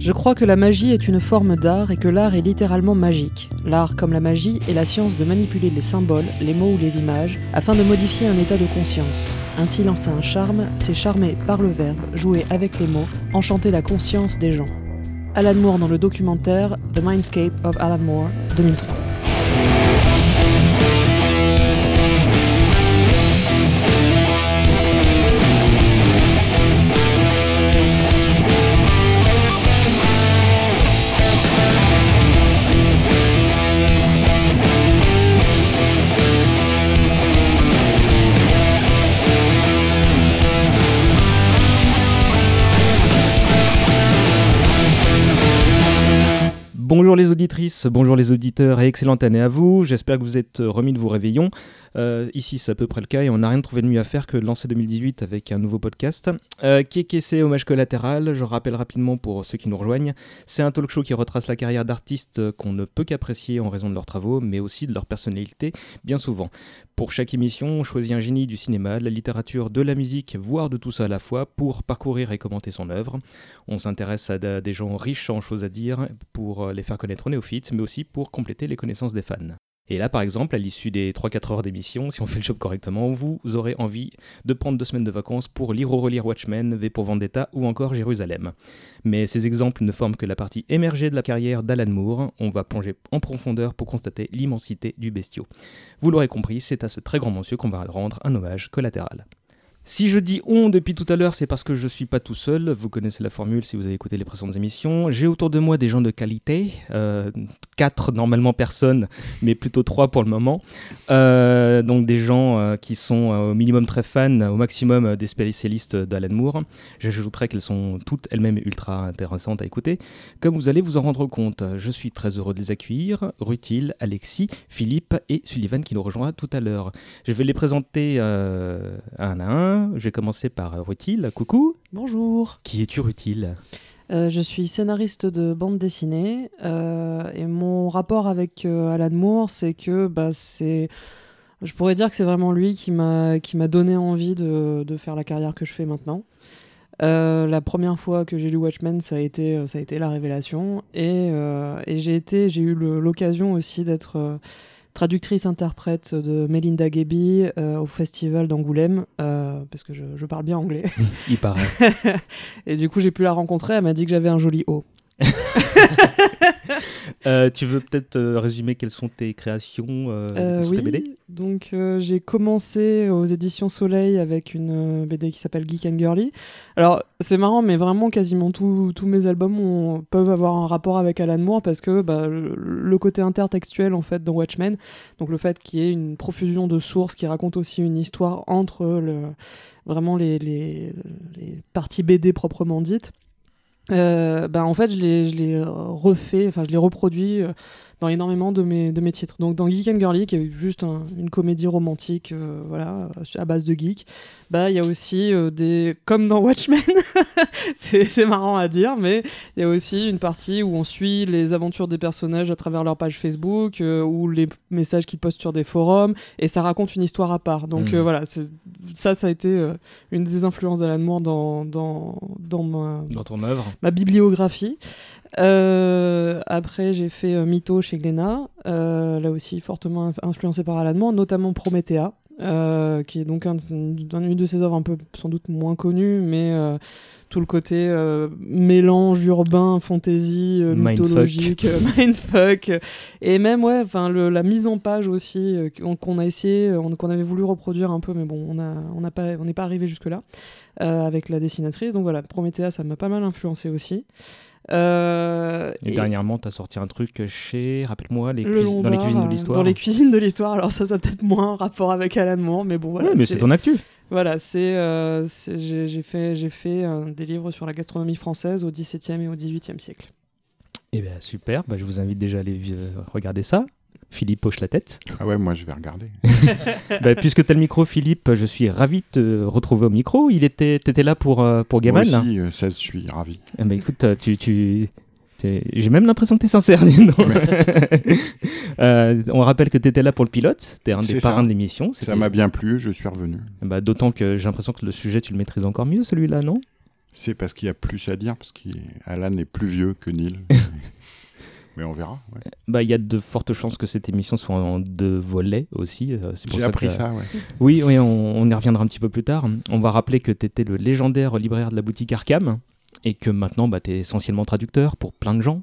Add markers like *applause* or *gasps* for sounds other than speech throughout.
Je crois que la magie est une forme d'art et que l'art est littéralement magique. L'art, comme la magie, est la science de manipuler les symboles, les mots ou les images, afin de modifier un état de conscience. Ainsi lancer un charme, c'est charmer par le verbe, jouer avec les mots, enchanter la conscience des gens. Alan Moore dans le documentaire The Mindscape of Alan Moore, 2003. Bonjour les auditrices, bonjour les auditeurs et excellente année à vous. J'espère que vous êtes remis de vos réveillons. Euh, ici, c'est à peu près le cas et on n'a rien trouvé de mieux à faire que de lancer 2018 avec un nouveau podcast. Euh, c'est Hommage Collatéral, je rappelle rapidement pour ceux qui nous rejoignent, c'est un talk show qui retrace la carrière d'artistes qu'on ne peut qu'apprécier en raison de leurs travaux, mais aussi de leur personnalité, bien souvent. Pour chaque émission, on choisit un génie du cinéma, de la littérature, de la musique, voire de tout ça à la fois, pour parcourir et commenter son œuvre. On s'intéresse à des gens riches en choses à dire pour les faire connaître aux néophytes, mais aussi pour compléter les connaissances des fans. Et là, par exemple, à l'issue des 3-4 heures d'émission, si on fait le job correctement, vous aurez envie de prendre deux semaines de vacances pour lire ou relire Watchmen, V pour Vendetta ou encore Jérusalem. Mais ces exemples ne forment que la partie émergée de la carrière d'Alan Moore. On va plonger en profondeur pour constater l'immensité du bestiau. Vous l'aurez compris, c'est à ce très grand monsieur qu'on va rendre un hommage collatéral. Si je dis on depuis tout à l'heure, c'est parce que je suis pas tout seul. Vous connaissez la formule si vous avez écouté les précédentes émissions. J'ai autour de moi des gens de qualité, euh, quatre normalement personnes, mais plutôt trois pour le moment. Euh, donc des gens euh, qui sont au minimum très fans, au maximum des spécialistes d'Alan Moore. J'ajouterais qu'elles sont toutes elles-mêmes ultra intéressantes à écouter. Comme vous allez vous en rendre compte, je suis très heureux de les accueillir. Rutil, Alexis, Philippe et Sullivan qui nous rejoindra tout à l'heure. Je vais les présenter un à un je vais commencer par Rutil. Coucou. Bonjour. Qui es-tu, Rutil? Euh, je suis scénariste de bande dessinée euh, et mon rapport avec euh, Alan Moore, c'est que bah, c'est, je pourrais dire que c'est vraiment lui qui m'a qui m'a donné envie de, de, faire la carrière que je fais maintenant. la première fois que j'ai lu Watchmen, ça a été ça a été la révélation et, et j'ai été j'ai eu l'occasion aussi d'être traductrice interprète de Melinda Gebbie euh, au festival d'Angoulême, euh, parce que je, parle bien anglais. *laughs* Il paraît. *laughs* et du coup, j'ai pu la rencontrer. Elle m'a dit que j'avais un joli haut. *laughs* Euh, tu veux peut-être euh, résumer quelles sont tes créations euh, oui, BD Donc j'ai commencé aux éditions Soleil avec une BD qui s'appelle Geek and Girly. Alors c'est marrant, mais vraiment quasiment tous mes albums peuvent avoir un rapport avec Alan Moore parce que bah, le, côté intertextuel en fait dans Watchmen, donc le fait qu'il y ait une profusion de sources qui racontent aussi une histoire entre le, vraiment les, les parties BD proprement dites euh, ben en fait je l'ai refait, enfin je l'ai reproduit euh, dans énormément de mes, de mes titres. Donc dans Geek and Girly, qui est juste une comédie romantique euh, voilà, à base de geek, bah il y a aussi euh, des. Comme dans Watchmen, *laughs* c'est marrant à dire, mais il y a aussi une partie où on suit les aventures des personnages à travers leur page Facebook euh, ou les messages qu'ils postent sur des forums, et ça raconte une histoire à part. Donc hmm. voilà, ça, ça a été une des influences d'Alan Moore dans, dans, dans, ma, dans ton œuvre. ma bibliographie. Euh, après, j'ai fait euh, Mytho chez Glénat, euh, là aussi fortement influencé par Alan Moore, notamment Promethea, qui est donc un, une de ses œuvres un peu sans doute moins connues, mais tout le côté mélange urbain, fantasy, mythologique, *laughs* mindfuck, et même ouais, enfin la mise en page aussi qu'on a essayé, qu'on avait voulu reproduire un peu, mais bon, on a, on pas, on n'est pas arrivé jusque là avec la dessinatrice. Donc voilà, Promethea, ça m'a pas mal influencé aussi. Euh, et, dernièrement, tu as sorti un truc chez, rappelle-moi, les dans les cuisines de l'histoire. Dans les cuisines de l'histoire, alors ça, ça a peut-être moins rapport avec Alan Moore, mais bon, voilà. mais c'est ton actu. Voilà, c'est, euh, j'ai fait, fait des livres sur la gastronomie française au XVIIe et au XVIIIe siècle. Eh bien, super, bah, je vous invite déjà à aller euh, regarder ça. Philippe hoche la tête. Ah ouais, moi je vais regarder. *laughs* bah, puisque tu as le micro, Philippe, je suis ravi de te retrouver au micro. Il était, étais là pour, euh, pour Gamal Moi aussi, 16, euh, je suis ravi. Ben, écoute, euh, tu, tu, j'ai même l'impression que tu es sincère. *laughs* *laughs* on rappelle que tu étais là pour le pilote, tu es un des parrains de l'émission. Ça m'a bien plu, je suis revenu. Bah, D'autant que j'ai l'impression que le sujet, tu le maîtrises encore mieux, celui-là, non? C'est parce qu'il y a plus à dire, parce qu'Alan est plus vieux que Neil. Mais on verra. ouais. Bah, il y a de fortes chances que cette émission soit en deux volets aussi. euh, J'ai appris que- ça, ouais. Oui, oui, on, on y reviendra un petit peu plus tard. On va rappeler que tu étais le légendaire libraire de la boutique Arkham et que maintenant bah, tu es essentiellement traducteur pour plein de gens.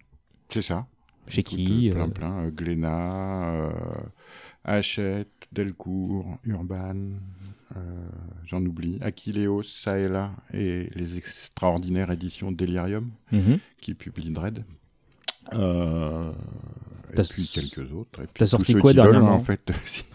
C'est ça. Chez qui euh, Plein, euh, plein. euh, Glénat, euh, Hachette, Delcourt, Urban, euh, j'en oublie. Aquileos, ça et là, et les extraordinaires éditions Delirium mhm. qui publient Dread. Euh, et T'as- puis quelques autres. T'as sorti quoi dernièrement en fait. *laughs*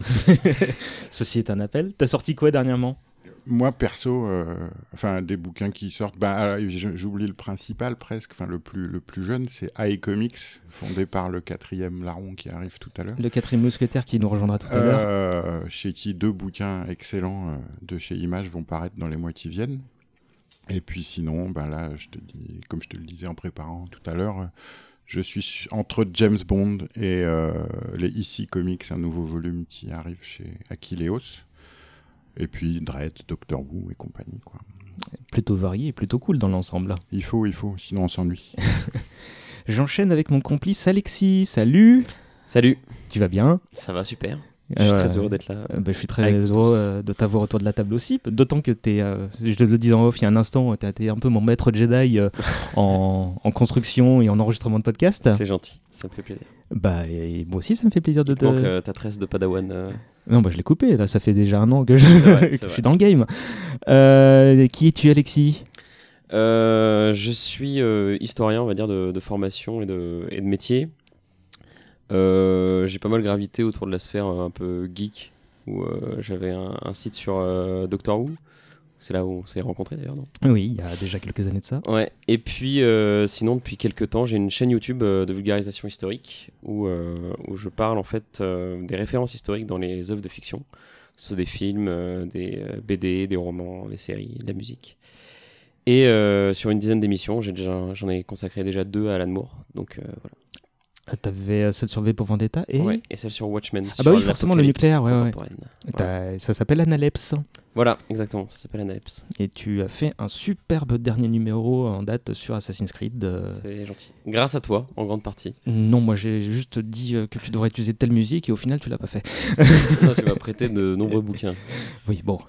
*laughs* Ceci est un appel. T'as sorti quoi dernièrement? Moi, perso, euh, enfin, des bouquins qui sortent, bah, j'oublie le principal presque, enfin, le plus, le plus jeune, c'est AI Comics, fondé par le quatrième larron qui arrive tout à l'heure. Le quatrième mousquetaire qui nous rejoindra tout à l'heure. Euh, chez qui deux bouquins excellents de chez Image vont paraître dans les mois qui viennent. Et puis sinon, ben là, je te dis, comme je te le disais en préparant tout à l'heure, je suis su- entre James Bond et euh, les Ici Comics, un nouveau volume qui arrive chez Aquileos. Et puis Dredd, Doctor Who et compagnie. Quoi. Plutôt varié et plutôt cool dans l'ensemble. Il faut, il faut, sinon on s'ennuie. *laughs* J'enchaîne avec mon complice Alexis. Salut Salut, Tu vas bien? Ça va super. Je suis Euh, très heureux d'être là. Euh, bah, je suis très Avec heureux tous. euh, de t'avoir autour de la table aussi, d'autant que tu es, je te le disais en off il y a un instant, tu été un peu mon maître Jedi euh, *laughs* en, en construction et en enregistrement de podcast. C'est gentil, ça me fait plaisir. Bah, et moi aussi, ça me fait plaisir de te. manque euh, ta tresse de Padawan. euh, Non, bah, je l'ai coupé, là, ça fait déjà un an que je, vrai, *laughs* que c'est je vrai. suis dans le game. Euh, qui es-tu, Alexis? Euh, je suis euh, historien, on va dire, de, de formation et de, et de métier. Euh, j'ai pas mal gravité autour de la sphère euh, un peu geek, où euh, j'avais un, un site sur Doctor Who. C'est là où on s'est rencontrés d'ailleurs, non? Oui, il y a déjà quelques années de ça. Ouais, et puis euh, sinon, depuis quelques temps, j'ai une chaîne YouTube euh, de vulgarisation historique où, euh, où je parle en fait des références historiques dans les œuvres de fiction, que ce soit des films, des BD, des romans, des séries, de la musique. Et sur une dizaine d'émissions, j'en ai consacré déjà deux à Alan Moore, donc voilà. Ah, T'avais euh, celle sur V pour Vendetta et Ouais, et celle sur Watchmen. Ah bah oui, forcément, le nucléaire, ouais, ouais. contemporaine. t'as- ça s'appelle Analepse. Voilà, exactement, ça s'appelle Analepse. Et tu as fait un superbe dernier numéro en date sur Assassin's Creed. euh, C'est gentil. Grâce à toi, en grande partie. Non, moi j'ai juste dit euh, que tu devrais utiliser telle musique et au final tu l'as pas fait. *laughs* Non, tu *laughs* m'as prêté de nombreux bouquins. Oui, bon,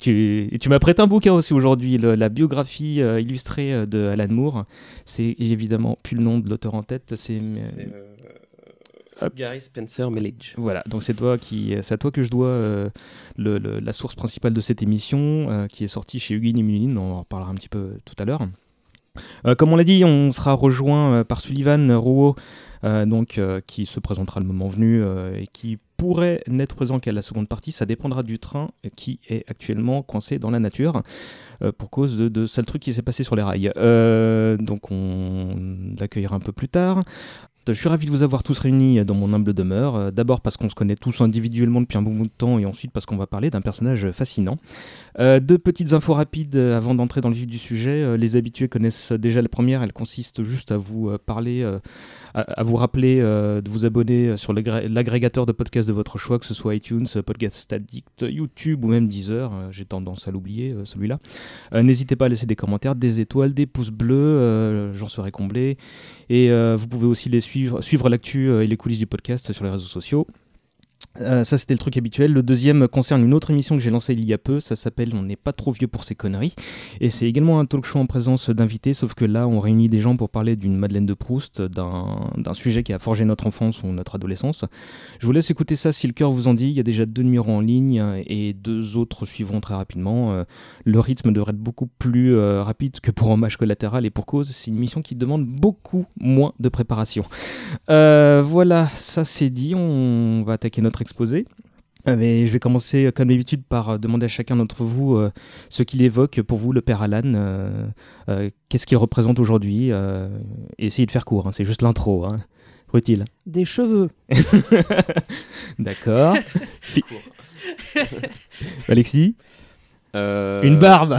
tu, et tu m'as prêté un bouquin aussi aujourd'hui, la biographie euh, illustrée euh, de Alan Moore. C'est évidemment plus le nom de l'auteur en tête, c'est. Euh, euh, Gary Spencer Millage. Voilà, donc c'est toi qui, c'est à toi que je dois euh, le- le- la source principale de cette émission, qui est sortie chez Hugues Munin. On en reparlera un petit peu tout à l'heure. Euh, comme on l'a dit, on sera rejoint euh, par Sullivan Rouault, euh, donc qui se présentera le moment venu et qui pourrait n'être présent qu'à la seconde partie. Ça dépendra du train qui est actuellement coincé dans la nature euh, pour cause de, de sales trucs qui s'est passé sur les rails. Euh, donc on l'accueillera un peu plus tard. Je suis ravi de vous avoir tous réunis dans mon humble demeure. Euh, D'abord parce qu'on se connaît tous individuellement depuis un bon bout de temps et ensuite parce qu'on va parler d'un personnage fascinant. Deux petites infos rapides avant d'entrer dans le vif du sujet. Les habitués connaissent déjà la première. Elle consiste juste à vous parler, à, vous rappeler euh, de vous abonner sur l'agré- l'agrégateur de podcasts de votre choix, que ce soit iTunes, Podcast Addict, YouTube ou même Deezer. Euh, J'ai tendance à l'oublier euh, celui-là. Euh, N'hésitez pas à laisser des commentaires, des étoiles, des pouces bleus. euh, J'en serai comblé. Et euh, vous pouvez aussi les suivre, suivre l'actu euh, et les coulisses du podcast sur les réseaux sociaux. Euh, ça c'était le truc habituel. Le deuxième concerne une autre émission que j'ai lancée il y a peu. Ça s'appelle On n'est pas trop vieux pour ces conneries. Et c'est également un talk show en présence d'invités, sauf que là on réunit des gens pour parler d'une Madeleine de Proust, d'un sujet qui a forgé notre enfance ou notre adolescence. Je vous laisse écouter ça si le cœur vous en dit. Il y a déjà deux numéros en ligne et deux autres suivront très rapidement. Euh, le rythme devrait être beaucoup plus euh, rapide que pour Hommage collatéral et pour cause. C'est une mission qui demande beaucoup moins de préparation. Voilà, ça c'est dit. On va attaquer notre exposé. Euh, mais je vais commencer, euh, comme d'habitude, par euh, demander à chacun d'entre vous euh, ce qu'il évoque pour vous, le père Alan. euh, euh, Qu'est-ce qu'il représente aujourd'hui euh, et Essayez de faire court, hein, c'est juste l'intro. Hein. Utile. Des cheveux. *laughs* D'accord. *laughs* Fi- *laughs* Alexis? Euh, Une barbe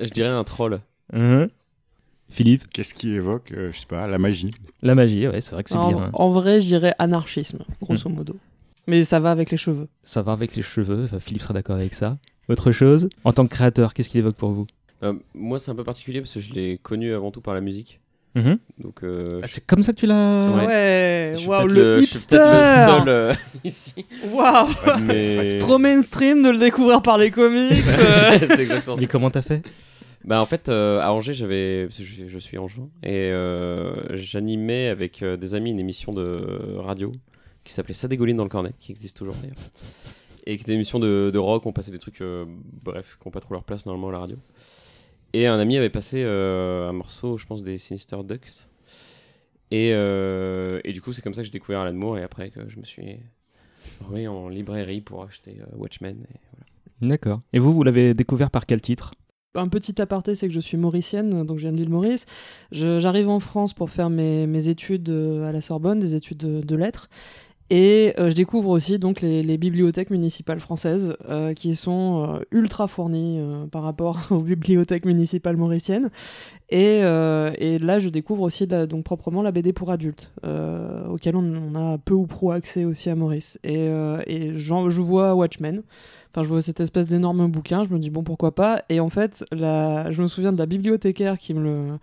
Je dirais un troll. Hein? Philippe? Qu'est-ce qui évoque, euh, je sais pas, la magie La magie, ouais, c'est vrai que c'est en, bien. hein. en vrai, je dirais anarchisme, grosso modo. Mais ça va avec les cheveux. Ça va avec les cheveux, enfin, Philippe sera d'accord avec ça. Autre chose En tant que créateur, qu'est-ce qu'il évoque pour vous? Euh, moi, c'est un peu particulier parce que je l'ai connu avant tout par la musique. Mhm. Donc, euh, Ah, je- C'est comme ça que tu l'as. Ouais. Ouais, waouh, le, je suis hipster peut-être le seul euh, *laughs* ici. Waouh Mais... *laughs* C'est trop mainstream de le découvrir par les comics *laughs* euh. c'est exactement ça. Et comment t'as fait? Bah en fait euh, à Angers j'avais je, je suis angevin et euh, j'animais avec euh, des amis une émission de radio qui s'appelait Ça dégouline dans le cornet qui existe toujours d'ailleurs et qui était une émission de, de rock on passait des trucs euh, bref qui n'ont pas trop leur place normalement à la radio et un ami avait passé euh, un morceau je pense des Sinister Ducks et, euh, et du coup c'est comme ça que j'ai découvert Alan Moore et après que je me suis remis en librairie pour acheter euh, Watchmen et voilà. D'accord. Et vous, vous l'avez découvert par quel titre? Un petit aparté, c'est que je suis mauricienne, donc je viens de l'île Maurice. Je- J'arrive en France pour faire mes, mes études à la Sorbonne, des études de, de lettres. Et euh, je découvre aussi donc les, bibliothèques municipales françaises euh, qui sont euh, ultra fournies par rapport *laughs* aux bibliothèques municipales mauriciennes. Et, là, je découvre aussi donc proprement la BD pour adultes, auquel on, a peu ou pro accès aussi à Maurice. Et, je vois Watchmen. Enfin, je vois cette espèce d'énorme bouquin, je me dis bon pourquoi pas? Et en fait, je me souviens de la bibliothécaire qui me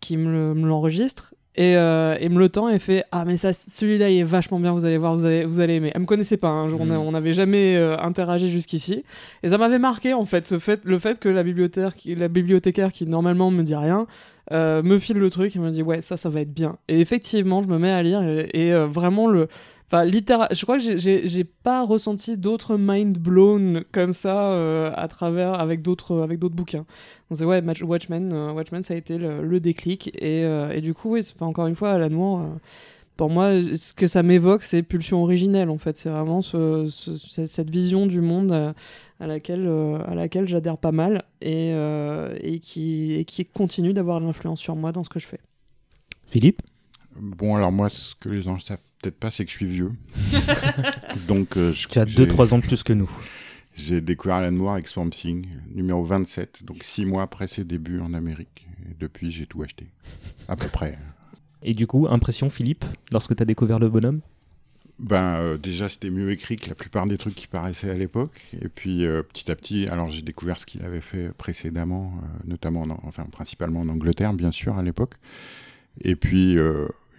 qui me l'enregistre et, euh, et me le tend et fait ah mais ça celui-là il est vachement bien, vous allez voir, vous allez, vous allez aimer. Elle me connaissait pas, hein, Mhm. on n'avait jamais euh, interagi jusqu'ici. Et ça m'avait marqué en fait, ce fait, le fait que la bibliothécaire, qui, la bibliothécaire qui normalement me dit rien. euh, me file le truc et me dit ouais ça ça va être bien et effectivement je me mets à lire et, et, euh, vraiment le Enfin, littéra- je crois que j'ai- pas ressenti d'autres mind blown comme ça euh, à travers avec d'autres avec d'autres bouquins. Donc c'est ouais, Match- Watchmen, euh, Watchmen ça a été le, le déclic et, euh, et du coup oui, enfin, encore une fois Alan Moore. euh, pour moi, ce que ça m'évoque, c'est pulsion originelle en fait. C'est vraiment ce- ce- ce- cette vision du monde à laquelle à laquelle j'adhère pas mal et, euh, et qui et qui continue d'avoir l'influence sur moi dans ce que je fais. Philippe? Bon, alors moi, ce que les gens savent peut-être pas, c'est que je suis vieux. *laughs* Donc, euh, je- Tu as j'ai- 2-3 ans de plus que nous. J'ai découvert Alan Moore avec Swamp Thing, numéro 27, donc six mois après ses débuts en Amérique. Et depuis, j'ai tout acheté. À peu près. Et du coup, impression, Philippe, lorsque tu as découvert le bonhomme? Ben, euh, déjà, c'était mieux écrit que la plupart des trucs qui paraissaient à l'époque. Et puis, euh, petit à petit, alors j'ai découvert ce qu'il avait fait précédemment, euh, notamment, en- enfin, principalement en Angleterre, bien sûr, à l'époque. Et puis,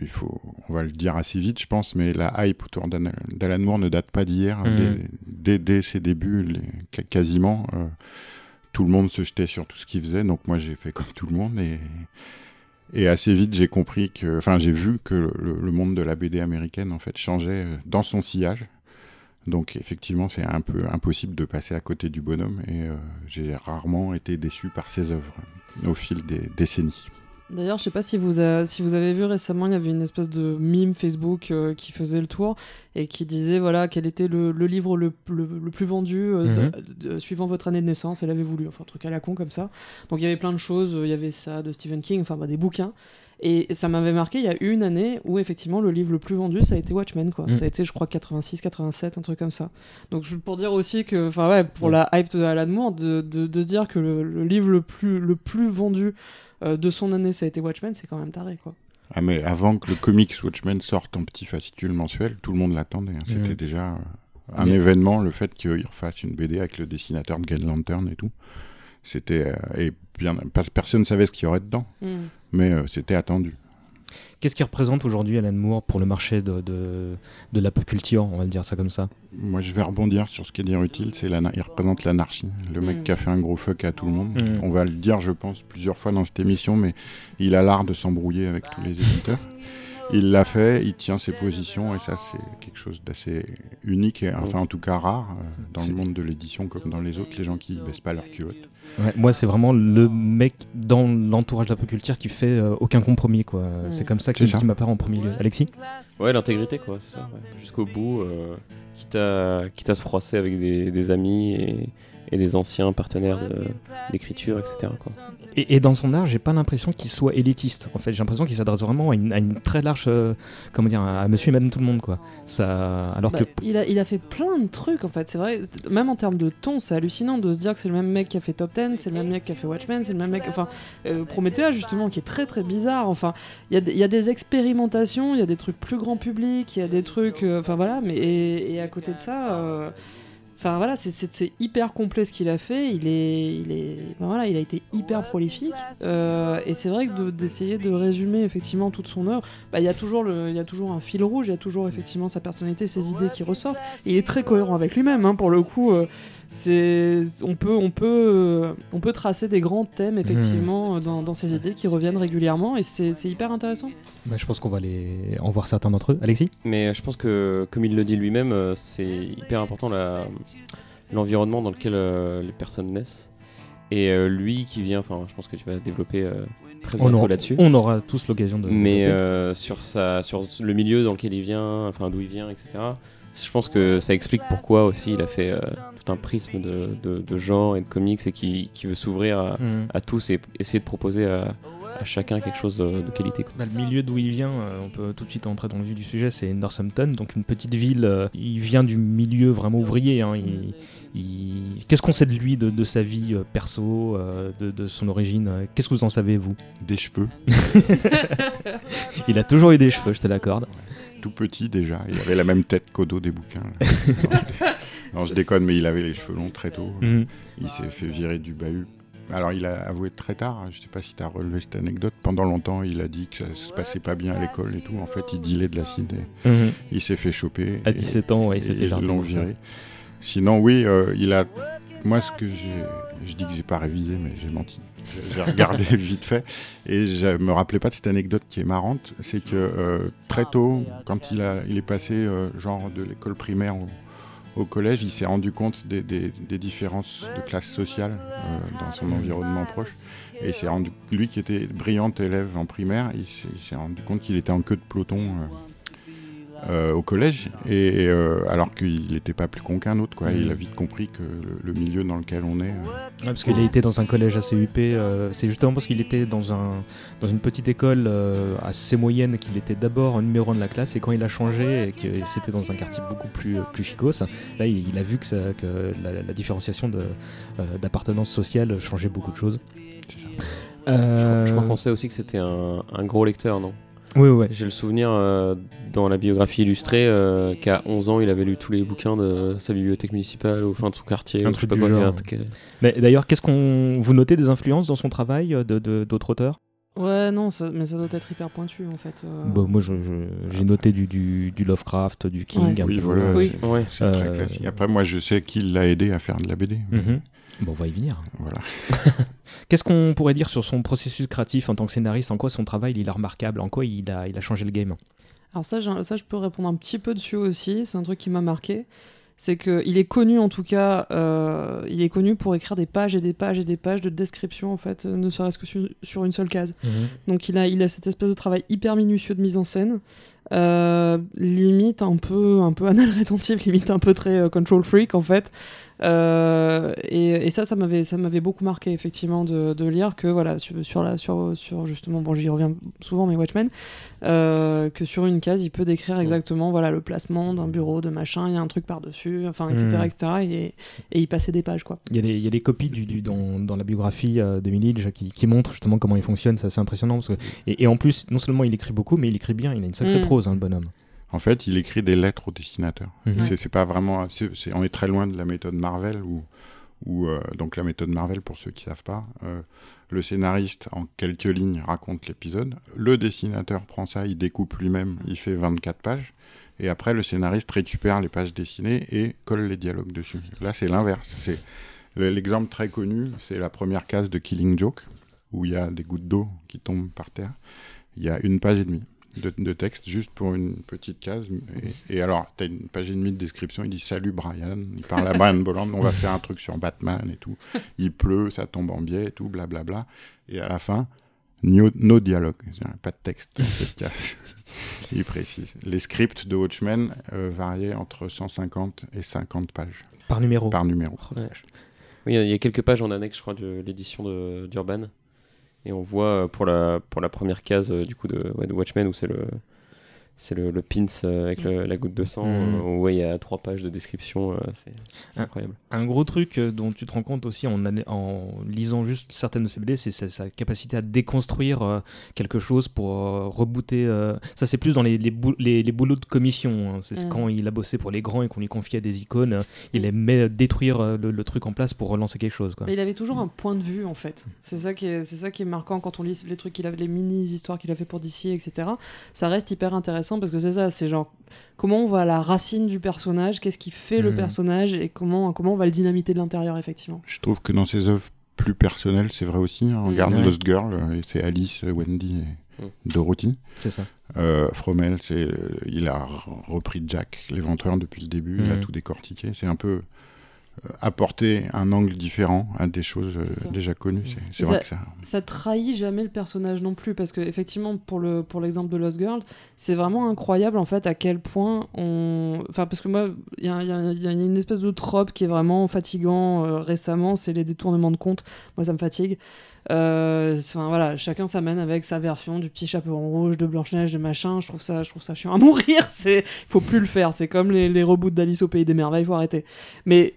il faut, on va le dire assez vite, je pense, mais la hype autour d'Alan Moore ne date pas d'hier. Les- Dès, dès ses débuts, les- quasiment, euh, tout le monde se jetait sur tout ce qu'il faisait. Donc, moi, j'ai fait comme tout le monde et. Et assez vite, j'ai compris que, enfin, j'ai vu que le, le monde de la BD américaine, en fait, changeait euh, dans son sillage. Donc, effectivement, c'est un peu impossible de passer à côté du bonhomme. Et euh, j'ai rarement été déçu par ses œuvres au fil des décennies. D'ailleurs, je sais pas si vous, a- si vous avez vu récemment, il y avait une espèce de mime Facebook euh, qui faisait le tour et qui disait voilà quel était le, le livre le, le- le plus vendu euh, de- de- suivant votre année de naissance. Elle avait voulu, enfin un truc à la con comme ça. Donc il y avait plein de choses. euh, Il y avait ça de Stephen King, enfin bah, des bouquins. Et ça m'avait marqué, il y a eu une année où effectivement le livre le plus vendu, ça a été Watchmen, quoi. Mm. Ça a été, je crois, 86, 87, un truc comme ça. Donc pour dire aussi que, enfin ouais, pour Mm. la hype de Alan Moore, de, de, de se dire que le, le livre le plus, le plus vendu de son année, ça a été Watchmen, c'est quand même taré, quoi. Ah, mais avant que le comics Watchmen sorte en petit fascicule mensuel, tout le monde l'attendait. hein. C'était déjà euh, un événement, le fait qu'il refasse une BD avec le dessinateur de Green Lantern et tout. C'était. euh, et bien, pas- personne ne savait ce qu'il y aurait dedans, mais euh, c'était attendu. Qu'est-ce qui représente aujourd'hui Alan Moore pour le marché de, de, de la pop culture, on va le dire ça comme ça Moi, je vais rebondir sur ce qui est dire utile. C'est l'ana- il représente l'anarchie. Le mec Mm. qui a fait un gros fuck à tout le monde. Mm. On va le dire, je pense, plusieurs fois dans cette émission, mais il a l'art de s'embrouiller avec tous les éditeurs. Il l'a fait, il tient ses positions, et ça, c'est quelque chose d'assez unique, et enfin, en tout cas rare, euh, dans le monde de l'édition comme dans les autres, les gens qui baissent pas leur culotte. Ouais, Moi, c'est vraiment le mec dans l'entourage de la pop culture qui fait euh, aucun compromis. quoi. C'est comme ça qu'il qui m'apparaît en premier lieu. Alexis? Ouais, l'intégrité, quoi, c'est ça. ouais. Jusqu'au bout, euh, quitte, à, quitte à se froisser avec des, des amis et, et des anciens partenaires de- d'écriture, etc. Quoi. et, et dans son art, j'ai pas l'impression qu'il soit élitiste. En fait, j'ai l'impression qu'il s'adresse vraiment à une, à une très large, euh, comment dire, à Monsieur et Madame tout le monde, quoi. Ça, alors Bah, que il, a, il a fait plein de trucs en fait, c'est vrai, même en termes de ton, c'est hallucinant de se dire que c'est le même mec qui a fait Top 10, c'est le même mec qui a fait Watchmen, c'est le même mec, enfin, euh, Promethea justement, qui est très très bizarre, enfin, il y, a des- il y a des expérimentations, il y a des trucs plus grand public, il y a des trucs, euh, enfin voilà, mais et, et à côté de ça, euh, Enfin voilà, c'est- hyper complet ce qu'il a fait. Il est, il est, ben, voilà, il a été hyper prolifique. Euh, et c'est vrai que de- d'essayer de, résumer effectivement toute son œuvre, bah, il y a toujours le, il y a toujours un fil rouge, il y a toujours effectivement sa personnalité, ses idées qui ressortent. Il est très cohérent avec lui-même. hein, pour le coup, euh, c'est, on peut, on peut, euh, on peut tracer des grands thèmes effectivement euh, dans, dans ses idées qui reviennent régulièrement. Et c'est hyper intéressant. Bah, je pense qu'on va les... en voir certains d'entre eux. Alexis? Mais euh, je pense que, comme il le dit lui-même, euh, c'est hyper important l'environnement dans lequel euh, les personnes naissent. Et euh, lui qui vient, enfin, je pense que tu vas développer euh, très on bientôt aura, là-dessus. on aura tous l'occasion de. Mais euh, sur, sa, sur le milieu dans lequel il vient, enfin d'où il vient, etc. Je pense que ça explique pourquoi aussi il a fait un prisme de, de, de genre et de comics et qui, qui veut s'ouvrir à, Mhm. à tous et essayer de proposer à, à chacun quelque chose de, de qualité. quoi. Bah, le milieu d'où il vient, euh, on peut tout de suite entrer dans le vif du sujet, c'est Northampton, donc une petite ville. euh, il vient du milieu vraiment ouvrier. hein, il- il- Qu'est-ce qu'on sait de lui, de, de sa vie euh, perso, euh, de, de son origine Qu'est-ce que vous en savez, vous? Des cheveux, *laughs* Il a toujours eu des cheveux, je te l'accorde. tout petit déjà. Il avait la même tête qu'au dos des bouquins. *laughs* non, je déconne, mais il avait les cheveux longs très tôt. Mhm. Il s'est fait virer du bahut. Alors, il a avoué très tard, hein, je sais pas si tu as relevé cette anecdote, pendant longtemps, il a dit que ça se passait pas bien à l'école et tout. En fait, il dealait de l'acide et Mhm. il s'est fait choper. À et- 17 ans, ouais, il s'est fait ils jardiner, viré. Sinon, oui, euh, il a. Moi, ce que j'ai. Je dis que j'ai pas révisé, mais j'ai menti. J'ai- J'ai regardé *laughs* vite fait. Et je me rappelais pas de cette anecdote qui est marrante. C'est que euh, très tôt, quand il, a, il est passé, euh, genre, de l'école primaire au, au collège, il s'est rendu compte des, différences de classe sociale euh, dans son environnement proche. Et il s'est rendu, lui qui était brillant élève en primaire, il s'est- il s'est rendu compte qu'il était en queue de peloton euh, euh, au collège, et euh, alors qu'il n'était pas plus con qu'un autre. Quoi. Il a vite compris que le, le milieu dans lequel on est. euh, Ouais, parce qu'il a été dans un collège assez huppé. euh, c'est justement parce qu'il était dans, un, dans une petite école euh, assez moyenne qu'il était d'abord numéro 1 de la classe. Et quand il a changé et que c'était dans un quartier beaucoup plus, plus chicos, là il, il a vu que, ça- que la, la différenciation de, euh, d'appartenance sociale changeait beaucoup de choses. Je crois- Je crois qu'on sait aussi que c'était un, un gros lecteur, non? Oui, ouais. J'ai le souvenir euh, dans la biographie illustrée euh, qu'à 11 ans, il avait lu tous les bouquins de sa bibliothèque municipale au fin de son quartier. Un truc pas genre, un truc, euh, Mais D'ailleurs, qu'est-ce qu'on vous notez des influences dans son travail de, de- d'autres auteurs? Ouais, non, ça- mais ça doit être hyper pointu en fait. euh. Bah, Moi, je- je- j'ai noté du, du, du Lovecraft, du King. Ouais. un Oui, peu. voilà. Oui. c'est- Ouais. Très classique. Après, moi, je sais qu'il l'a aidé à faire de la BD. Mhm. Bon, on va y venir. Voilà. *laughs* Qu'est-ce qu'on pourrait dire sur son processus créatif en tant que scénariste? En quoi son travail il est remarquable? En quoi il a, il a changé le game? Alors ça, j'ai- ça, je peux répondre un petit peu dessus aussi. C'est un truc qui m'a marqué. C'est qu'il est connu, en tout cas, euh, il est connu pour écrire des pages et des pages et des pages de description, en fait, ne serait-ce que sur, sur une seule case. Donc il a, il a cette espèce de travail hyper minutieux de mise en scène, euh, limite un peu, un peu anal rétentif, *laughs* limite un peu très euh, control freak en fait. Euh, et, et ça, ça m'avait, ça m'avait beaucoup marqué effectivement de, de lire que voilà sur, sur la, sur, sur justement, bon j'y reviens souvent mais Watchmen, euh, que sur une case il peut décrire exactement voilà le placement d'un bureau, de machin, il y a un truc par dessus, enfin etc Mhm. etc. Et, et il passait des pages quoi. Il y a des, il y a des copies du, du- dans, dans la biographie euh, de Millage qui, qui montrent justement comment il fonctionne, c'est assez impressionnant. Parce que, et, et en plus, non seulement il écrit beaucoup, mais il écrit bien, il a une sacrée Mm. prose, hein, le bonhomme. En fait, il écrit des lettres au dessinateur. Mhm. C'est- pas vraiment. on est très loin de la méthode Marvel où, où, euh, donc la méthode Marvel pour ceux qui savent pas, euh, le scénariste en quelques lignes raconte l'épisode, le dessinateur prend ça, il découpe lui-même, il fait 24 pages, et après le scénariste récupère les pages dessinées et colle les dialogues dessus. Là, c'est l'inverse. C'est le- l'exemple très connu, c'est la première case de Killing Joke où il y a des gouttes d'eau qui tombent par terre. Il y a une page et demie de, de texte juste pour une petite case. Et, et alors, tu as une page et demie de description. Il dit Salut Brian. Il parle à *laughs* Brian Bolland. On va faire un truc sur Batman et tout. Il pleut, ça tombe en biais et tout, blablabla. Et à la fin, no, no dialogue. Pas de texte dans cette case. *laughs* Il précise. Les scripts de Watchmen euh, variaient entre 150 et 50 pages Par numéro. par numéro. Ouais. Oui, il y a- il y, a quelques pages en annexe, je crois, de l'édition de- d'Urban. Et on voit euh, pour la, première case euh, du coup de, de Watchmen où c'est le c'est le, le pins euh, avec le- la goutte de sang, Mm. euh, où ouais, il y a trois pages de description, euh, c'est incroyable. Un gros truc dont tu te rends compte aussi en, lisant juste certaines de ces BD, c'est sa, sa capacité à déconstruire euh, quelque chose pour euh, rebooter. euh, Ça, c'est plus dans les, les, bou- les- les boulots de commission. hein. C'est Mm. quand il a bossé pour les grands et qu'on lui confiait des icônes, euh, il aimait détruire euh, le, le truc en place pour relancer quelque chose. Quoi. Mais il avait toujours un point de vue en fait. C'est ça qui est, c'est ça qui est marquant quand on lit les trucs qu'il avait, les mini histoires qu'il a fait pour DC, etc. Ça reste hyper intéressant parce que c'est ça, c'est genre comment on va à la racine du personnage, qu'est-ce qui fait le Mhm. personnage et comment comment on va le dynamiter de l'intérieur effectivement. Je trouve que dans ses œuvres plus personnelles, c'est vrai aussi. hein. Regarde Ouais. Lost Girl, euh, c'est Alice, Wendy et Mm. Dorothy. C'est ça. Euh, Fromel, euh, il a re- repris Jack l'éventreur depuis le début, il a Mhm. tout décortiqué. C'est un peu apporter un angle différent à des choses euh, déjà connues. C'est, c'est Ça- vrai que ça. ça trahit jamais le personnage non plus parce que effectivement pour le pour l'exemple de Lost Girl c'est vraiment incroyable en fait à quel point on enfin parce que moi il y, a- y y une espèce de trope qui est vraiment fatigant euh, récemment c'est les détournements de compte moi ça me fatigue. Euh, voilà chacun s'amène avec sa version du petit chaperon rouge de Blanche Neige de machin. Je trouve ça je trouve ça chiant à *laughs* mourir. C'est faut plus le faire. C'est comme les, les reboots d'Alice au pays des merveilles faut arrêter. Mais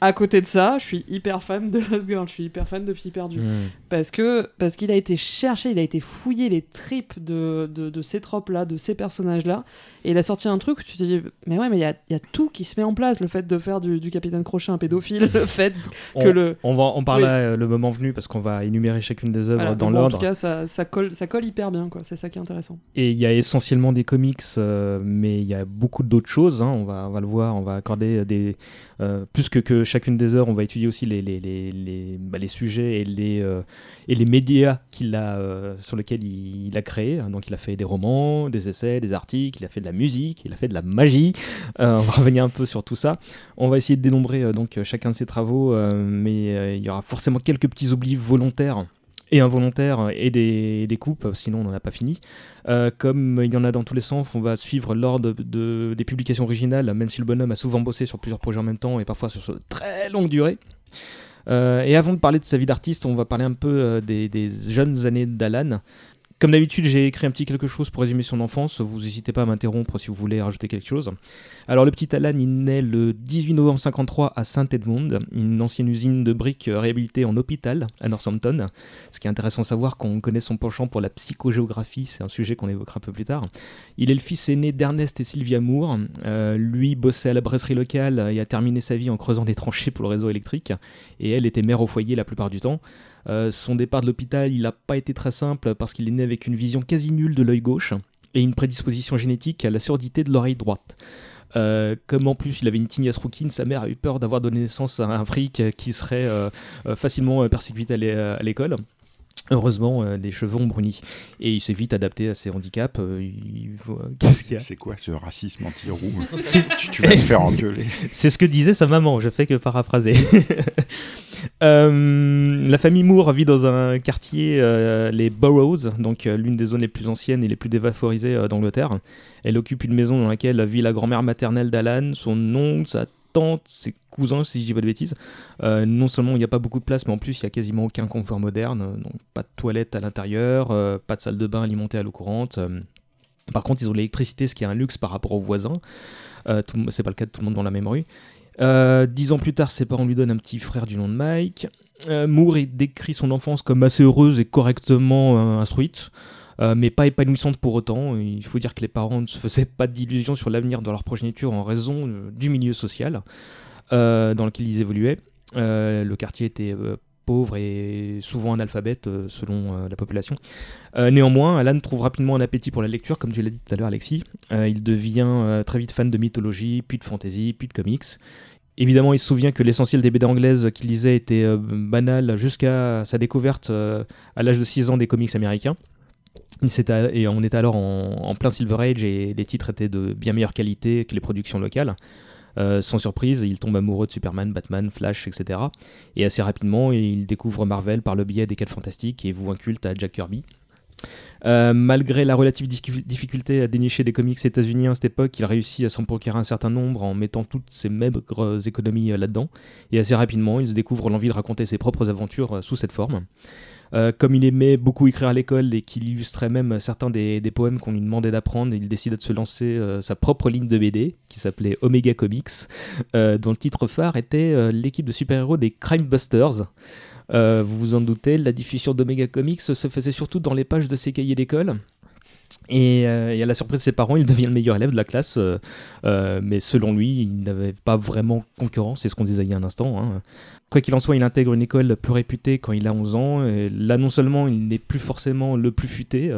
à côté de ça, je suis hyper fan de *laughs* Lost Girl, je suis hyper fan de Filles perdues Mm. parce que parce qu'il a été cherché, il a été fouillé les tripes de, de, de ces tropes là, de ces personnages là, et il a sorti un truc où tu te dis mais ouais mais il y a, y a tout qui se met en place, le fait de faire du, du capitaine Crochet un pédophile, *laughs* le fait que On- le On va en parler Oui. euh, le moment venu parce qu'on va énumérer chacune des œuvres voilà, dans donc, En l'ordre. tout cas, ça, ça colle ça colle hyper bien quoi, c'est ça qui est intéressant. Et il y a essentiellement des comics, euh, mais il y a beaucoup d'autres choses. hein. On, va, on va le voir, on va accorder des. euh, plus que, que chacune des heures, on va étudier aussi les, les, les, les, bah, sujets et les, euh, et les médias qu'il a, euh, sur lesquels il, il a créé. Donc il a fait des romans, des essais, des articles, il a fait de la musique, il a fait de la magie. Euh, on va *laughs* revenir un peu sur tout ça. On va essayer de dénombrer donc, chacun de ses travaux, mais il y aura forcément quelques petits oublis volontaires et involontaires et des, coupes, sinon on n'en a pas fini. Euh, comme il y en a dans tous les sens, on va suivre l'ordre de, des publications originales, même si le bonhomme a souvent bossé sur plusieurs projets en même temps et parfois sur très longue durée. Euh, et avant de parler de sa vie d'artiste, on va parler un peu euh, des jeunes années d'Alan. Comme d'habitude, j'ai écrit un petit quelque chose pour résumer son enfance. Vous n'hésitez pas à m'interrompre si vous voulez rajouter quelque chose. Alors, le petit Alan, il naît le 18 novembre 53 à Saint-Edmond, une ancienne usine de briques réhabilitée en hôpital à Northampton. Ce qui est intéressant de savoir qu'on connaît son penchant pour la psychogéographie, c'est un sujet qu'on évoquera un peu plus tard. Il est le fils aîné d'Ernest et Sylvia Moore. Euh, lui bossait à la brasserie locale et a terminé sa vie en creusant des tranchées pour le réseau électrique. Et elle était mère au foyer la plupart du temps. Euh, son départ de l'hôpital, il n'a pas été très simple parce qu'il est né avec une vision quasi nulle de l'œil gauche et une prédisposition génétique à la surdité de l'oreille droite. Euh, comme en plus il avait une tignasse rouquine, sa mère a eu peur d'avoir donné naissance à un fric qui serait euh, facilement persécuté à l'école. Heureusement, euh, les cheveux ont bruni. Et il s'est vite adapté à ses handicaps. euh, il- Qu'est-ce qu'il y a C'est quoi ce racisme anti-roux *laughs* C'est- tu, tu vas te faire engueuler. C'est ce que disait sa maman, je fais que paraphraser. *laughs* Euh, la famille Moore vit dans un quartier, euh, les Boroughs, donc euh, l'une des zones les plus anciennes et les plus dévalorisées euh, d'Angleterre. Elle occupe une maison dans laquelle vit la grand-mère maternelle d'Alan, son oncle, sa tante, ses cousins, si je dis pas de bêtises. Euh, non seulement il n'y a pas beaucoup de place, mais en plus il n'y a quasiment aucun confort moderne. euh, Donc pas de toilette à l'intérieur, euh, pas de salle de bain alimentée à l'eau courante. euh. Par contre, ils ont l'électricité, ce qui est un luxe par rapport aux voisins. Euh, c'est pas le cas de tout le monde dans la même rue. Euh, dix ans plus tard, ses parents lui donnent un petit frère du nom de Mike. Euh, Moore décrit son enfance comme assez heureuse et correctement euh, instruite, euh, mais pas épanouissante pour autant. Il faut dire que les parents ne se faisaient pas d'illusions sur l'avenir de leur progéniture en raison euh, du milieu social euh, dans lequel ils évoluaient. Le quartier était pauvre et souvent analphabète selon la population. Néanmoins, Alan trouve rapidement un appétit pour la lecture, comme tu l'as dit tout à l'heure, Alexis. Il devient très vite fan de mythologie, puis de fantasy, puis de comics. Évidemment, il se souvient que l'essentiel des BD anglaises qu'il lisait était banal jusqu'à sa découverte à l'âge de 6 ans des comics américains. Et on était alors en, plein Silver Age et les titres étaient de bien meilleure qualité que les productions locales. Euh, sans surprise, il tombe amoureux de Superman, Batman, Flash, etc. Et assez rapidement, il découvre Marvel par le biais des 4 fantastiques et voue un culte à Jack Kirby. Euh, malgré la relative difficulté à dénicher des comics états-uniens à cette époque, il réussit à s'en procurer un certain nombre en mettant toutes ses maigres économies euh, là-dedans. Et assez rapidement, il se découvre l'envie de raconter ses propres aventures sous cette forme. Euh, comme il aimait beaucoup écrire à l'école et qu'il illustrait même certains des, des poèmes qu'on lui demandait d'apprendre, il décida de se lancer euh, sa propre ligne de BD qui s'appelait Omega Comics, euh, dont le titre phare était l'équipe de super-héros des Crime Busters. Vous vous en doutez, la diffusion d'Omega Comics se faisait surtout dans les pages de ses cahiers d'école. Et, euh, et à la surprise de ses parents, il *laughs* devient le meilleur élève de la classe. euh, euh, mais selon lui, il n'avait pas vraiment concurrence, c'est ce qu'on disait il y a un instant. hein. Quoi qu'il en soit, il intègre une école plus réputée quand il a 11 ans. Et là, non seulement il n'est plus forcément le plus futé,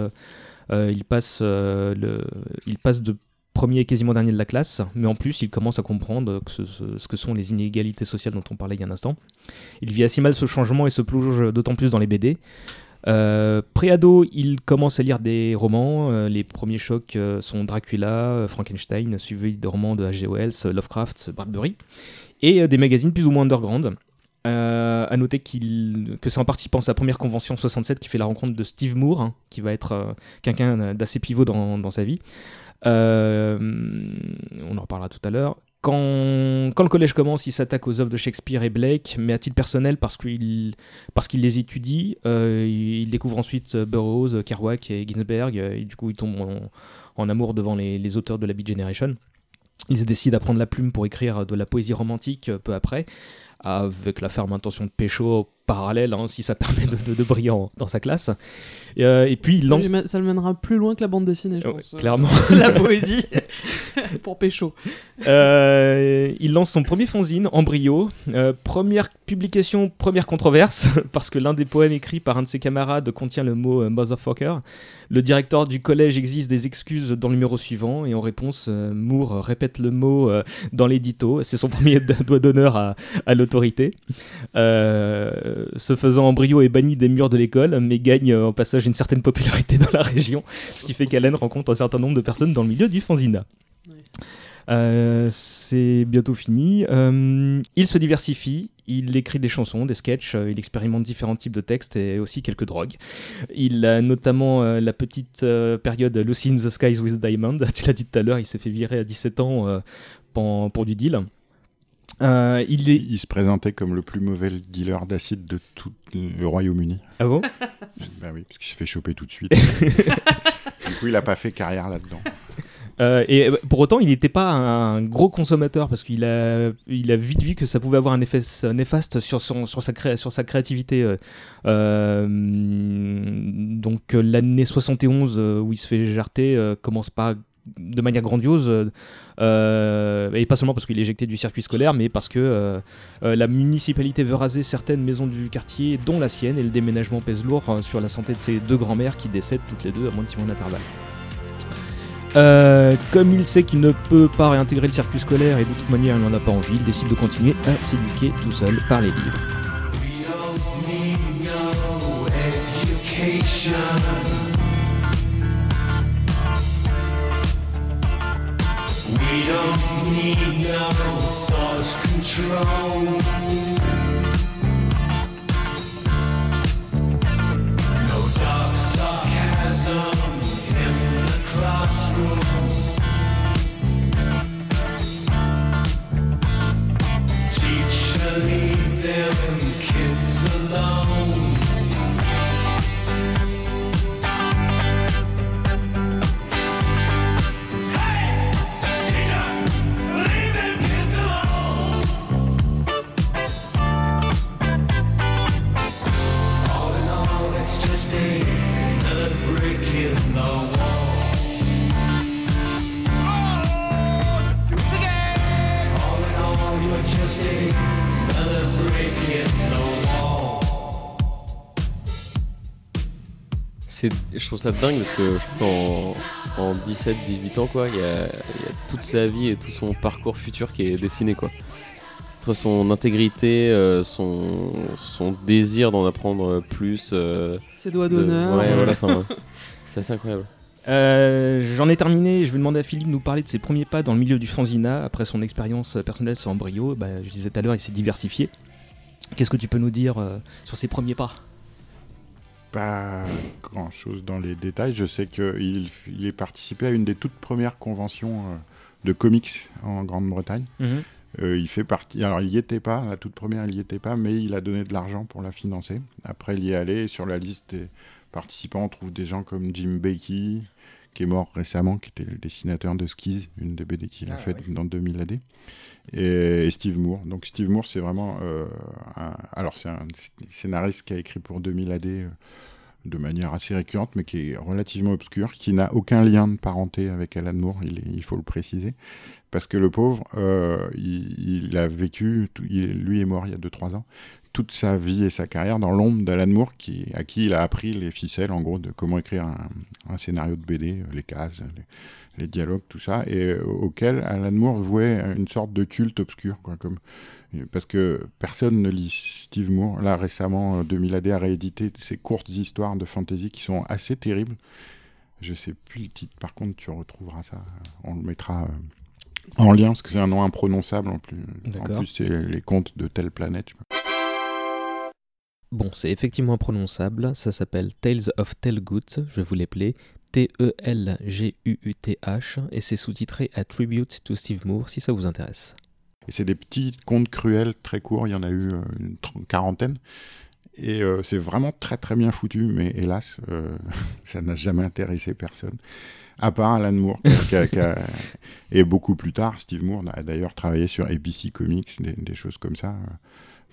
il, passe, il passe de premier et quasiment dernier de la classe, mais en plus, il commence à comprendre ce que sont les inégalités sociales dont on parlait il y a un instant. Il vit assez mal ce changement et se plonge d'autant plus dans les BD. Euh, Préado, il commence à lire des romans. Euh, les premiers chocs euh, sont Dracula, Frankenstein, suivi de romans de H.G. Wells, Lovecraft, Bradbury, et des magazines plus ou moins underground. Euh, à noter que c'est en participant à sa première convention 67 qui fait la rencontre de Steve Moore, hein, qui va être quelqu'un d'assez pivot dans, dans sa vie. On en reparlera tout à l'heure. Quand, quand le collège commence, il s'attaque aux œuvres de Shakespeare et Blake, mais à titre personnel parce qu'il parce qu'il les étudie. Euh, il, découvre ensuite euh, Burroughs, euh, Kerouac et Ginsberg, et du coup il tombe en, en amour devant les, les auteurs de la Beat Generation. Il se décide à prendre la plume pour écrire de la poésie romantique peu après, avec la ferme intention de pécho parallèle, hein, si ça *laughs* permet de, de, de briller dans sa classe. Et, euh, et puis il lance... ça le mènera plus loin que la bande dessinée, je pense. clairement. *laughs* la poésie *laughs* pour pécho. Euh, il lance son premier fanzine, Embryo. Euh, première publication, première controverse, *laughs* parce que l'un des poèmes écrits par un de ses camarades contient le mot euh, motherfucker. Le directeur du collège exige des excuses dans le numéro suivant, et en réponse, euh, Moore répète le mot dans l'édito. C'est son premier do- *laughs* doigt d'honneur à, l'autorité. Ce faisant, Embryo est banni des murs de l'école, mais gagne en passage une certaine popularité *laughs* dans la région, ce qui fait qu'Allen rencontre un certain nombre de personnes dans le milieu du fanzina. Euh, c'est bientôt fini. Euh, il se diversifie. Il écrit des chansons, des sketchs. euh, il expérimente différents types de textes et aussi quelques drogues. Il a notamment euh, la petite euh, période Lucy in the Skies with Diamond. *laughs* Tu l'as dit tout à l'heure, il s'est fait virer à 17 ans pour, pour du deal. Euh, il est. Il se présentait comme le plus mauvais dealer d'acide de tout le Royaume-Uni. Ah bon? Bah oui, parce qu'il se fait choper tout de suite. *laughs* du coup, il a pas fait carrière là-dedans. Euh, et euh, pour autant, il n'était pas un gros consommateur parce qu'il a, vite vu que ça pouvait avoir un effet néfaste sur, sa, créativité. euh. Donc l'année 71 euh, où il se fait jarter commence pas de manière grandiose, et pas seulement parce qu'il est éjecté du circuit scolaire, mais parce que la municipalité veut raser certaines maisons du quartier, dont la sienne, et le déménagement pèse lourd sur la santé de ses deux grands-mères qui décèdent toutes les deux à moins de 6 mois d'intervalle. Euh, comme il sait qu'il ne peut pas réintégrer le circuit scolaire et de toute manière il n'en a pas envie, il décide de continuer à s'éduquer tout seul par les livres. We don't need no je trouve ça dingue parce que je trouve qu'en en 17-18 ans, quoi, il y a, il y a toute sa vie et tout son parcours futur qui est dessiné, quoi. Entre son intégrité, euh, son, son désir d'en apprendre plus. euh, Ses doigts d'honneur. Ouais, voilà, enfin, *laughs* c'est assez incroyable. Euh, J'en ai terminé, je vais demander à Philippe de nous parler de ses premiers pas dans le milieu du fanzina, après son expérience personnelle sur Embryo, bah, je disais tout à l'heure il s'est diversifié. Qu'est-ce que tu peux nous dire euh, sur ses premiers pas? Pas grand-chose dans les détails. Je sais qu'il il est participé à une des toutes premières conventions euh, de comics en Grande-Bretagne. Mhm. Euh, il fait partie. Alors, il y était pas, la toute première, il y était pas, mais il a donné de l'argent pour la financer. Après, il y est allé. Et sur la liste des participants, on trouve des gens comme Jim Bakey, qui est mort récemment, qui était le dessinateur de Skis, une des BD qu'il a Ah, faites oui. dans 2000 AD. Et, Steve Moore. Donc, Steve Moore, c'est vraiment. euh, alors, c'est un scénariste qui a écrit pour 2000 AD. euh, de manière assez récurrente, mais qui est relativement obscure, qui n'a aucun lien de parenté avec Alan Moore, il, faut le préciser, parce que le pauvre, euh, il, a vécu, lui est mort il y a 2-3 ans, toute sa vie et sa carrière dans l'ombre d'Alan Moore, à qui il a appris les ficelles, en gros, de comment écrire un, scénario de BD, les cases, les dialogues, tout ça, et euh, auquel Alan Moore vouait une sorte de culte obscur, quoi, comme parce que personne ne lit Steve Moore. Là, récemment, euh, 2000 AD a réédité ces courtes histoires de fantasy qui sont assez terribles. Je sais plus le titre, par contre, tu retrouveras ça. On le mettra euh, en lien, parce que c'est un nom imprononçable en plus. En plus, c'est les contes de telle planète. Bon, c'est effectivement imprononçable. Ça s'appelle Tales of Telgut. Je vais vous l'appeler T-E-L-G-U-U-T-H. Et c'est sous-titré A Tribute to Steve Moore, si ça vous intéresse. Et c'est des petits contes cruels, très courts. Il y en a eu euh, une quarantaine. Et euh, c'est vraiment très très bien foutu, mais hélas, euh, *laughs* ça n'a jamais intéressé personne. À part Alan Moore, et beaucoup plus tard, Steve Moore a d'ailleurs travaillé sur ABC Comics, des, choses comme ça,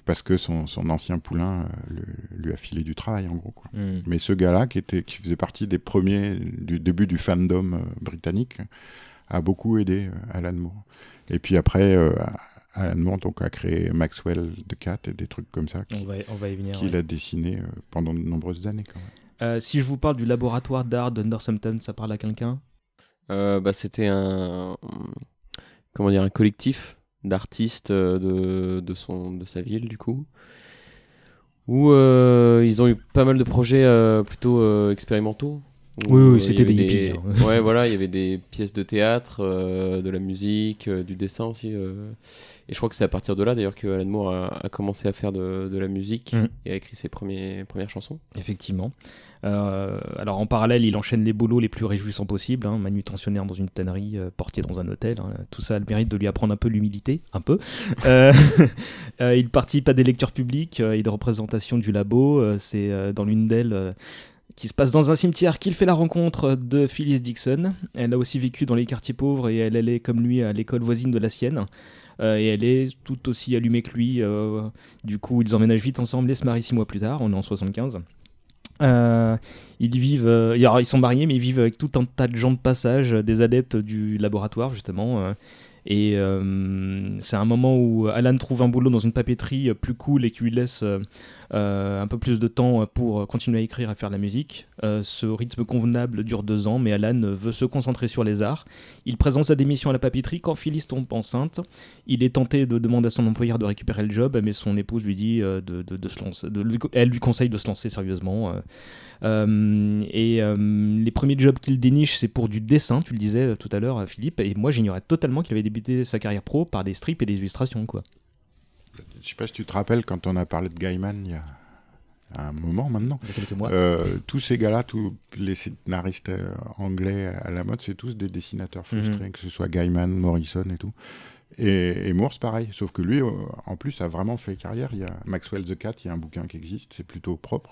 parce que son, son ancien poulain euh, le- lui a filé du travail en gros. Quoi. Mais ce gars-là, qui, était, qui faisait partie des premiers du début du fandom euh, britannique, a beaucoup aidé euh, Alan Moore. Et puis après, euh, Alan Moore donc, a créé Maxwell de Cat et des trucs comme ça On va, on va y venir. qu'il ouais. a dessiné euh, pendant de nombreuses années. Quand même. Euh, si je vous parle du laboratoire d'art de Northampton, ça parle à quelqu'un? Euh, bah, c'était un comment dire un collectif d'artistes euh, de, sa ville du coup. Où euh, ils ont eu pas mal de projets euh, plutôt expérimentaux Où, Oui, oui, euh, c'était des hippies, hein. ouais voilà *laughs* il y avait des pièces de théâtre euh, de la musique euh, du dessin aussi euh. et je crois que c'est à partir de là d'ailleurs que Alan Moore a, a commencé à faire de, de la musique Mhm. et a écrit ses premiers, premières chansons Effectivement. Alors en parallèle, il enchaîne les boulots les plus réjouissants possibles, hein, manutentionnaire dans une tannerie, portier dans un hôtel. hein. tout ça a le mérite de lui apprendre un peu l'humilité, un peu. *laughs* *laughs* Il participe à des lectures publiques et des représentations du labo. C'est dans l'une d'elles qui se passe dans un cimetière qu'il fait la rencontre de Phyllis Dixon. Elle a aussi vécu dans les quartiers pauvres et elle allait comme lui à l'école voisine de la sienne. Euh, et elle est tout aussi allumée que lui. euh, du coup, ils emménagent vite ensemble et se marient six mois plus tard. On est en 75. Euh, ils vivent, alors, ils sont mariés, mais ils vivent avec tout un tas de gens de passage, des adeptes du laboratoire justement. et c'est un moment où Alan trouve un boulot dans une papeterie plus cool et qui lui laisse un peu plus de temps pour euh, continuer à écrire et faire de la musique. Euh, ce rythme convenable dure deux ans, mais Alan veut se concentrer sur les arts. Il présente sa démission à la papeterie quand Phyllis tombe enceinte. Il est tenté de demander à son employeur de récupérer le job, mais son épouse lui dit euh, de, se lancer. elle lui conseille de se lancer sérieusement. euh. Euh, et euh, les premiers jobs qu'il déniche, c'est pour du dessin, tu le disais euh, tout à l'heure, euh, Philippe. Et moi, j'ignorais totalement qu'il avait débuté sa carrière pro par des strips et des illustrations, quoi. Je sais pas si tu te rappelles quand on a parlé de Gaiman il y a un moment maintenant. Il y a quelques mois. Euh, tous ces gars-là, tous les scénaristes euh, anglais à la mode, c'est tous des dessinateurs frustrés, que ce soit Gaiman, Morrison et tout. Et, et Moore, c'est pareil, sauf que lui, euh, en plus, a vraiment fait carrière. Il y a Maxwell the Cat, il y a un bouquin qui existe, c'est plutôt propre.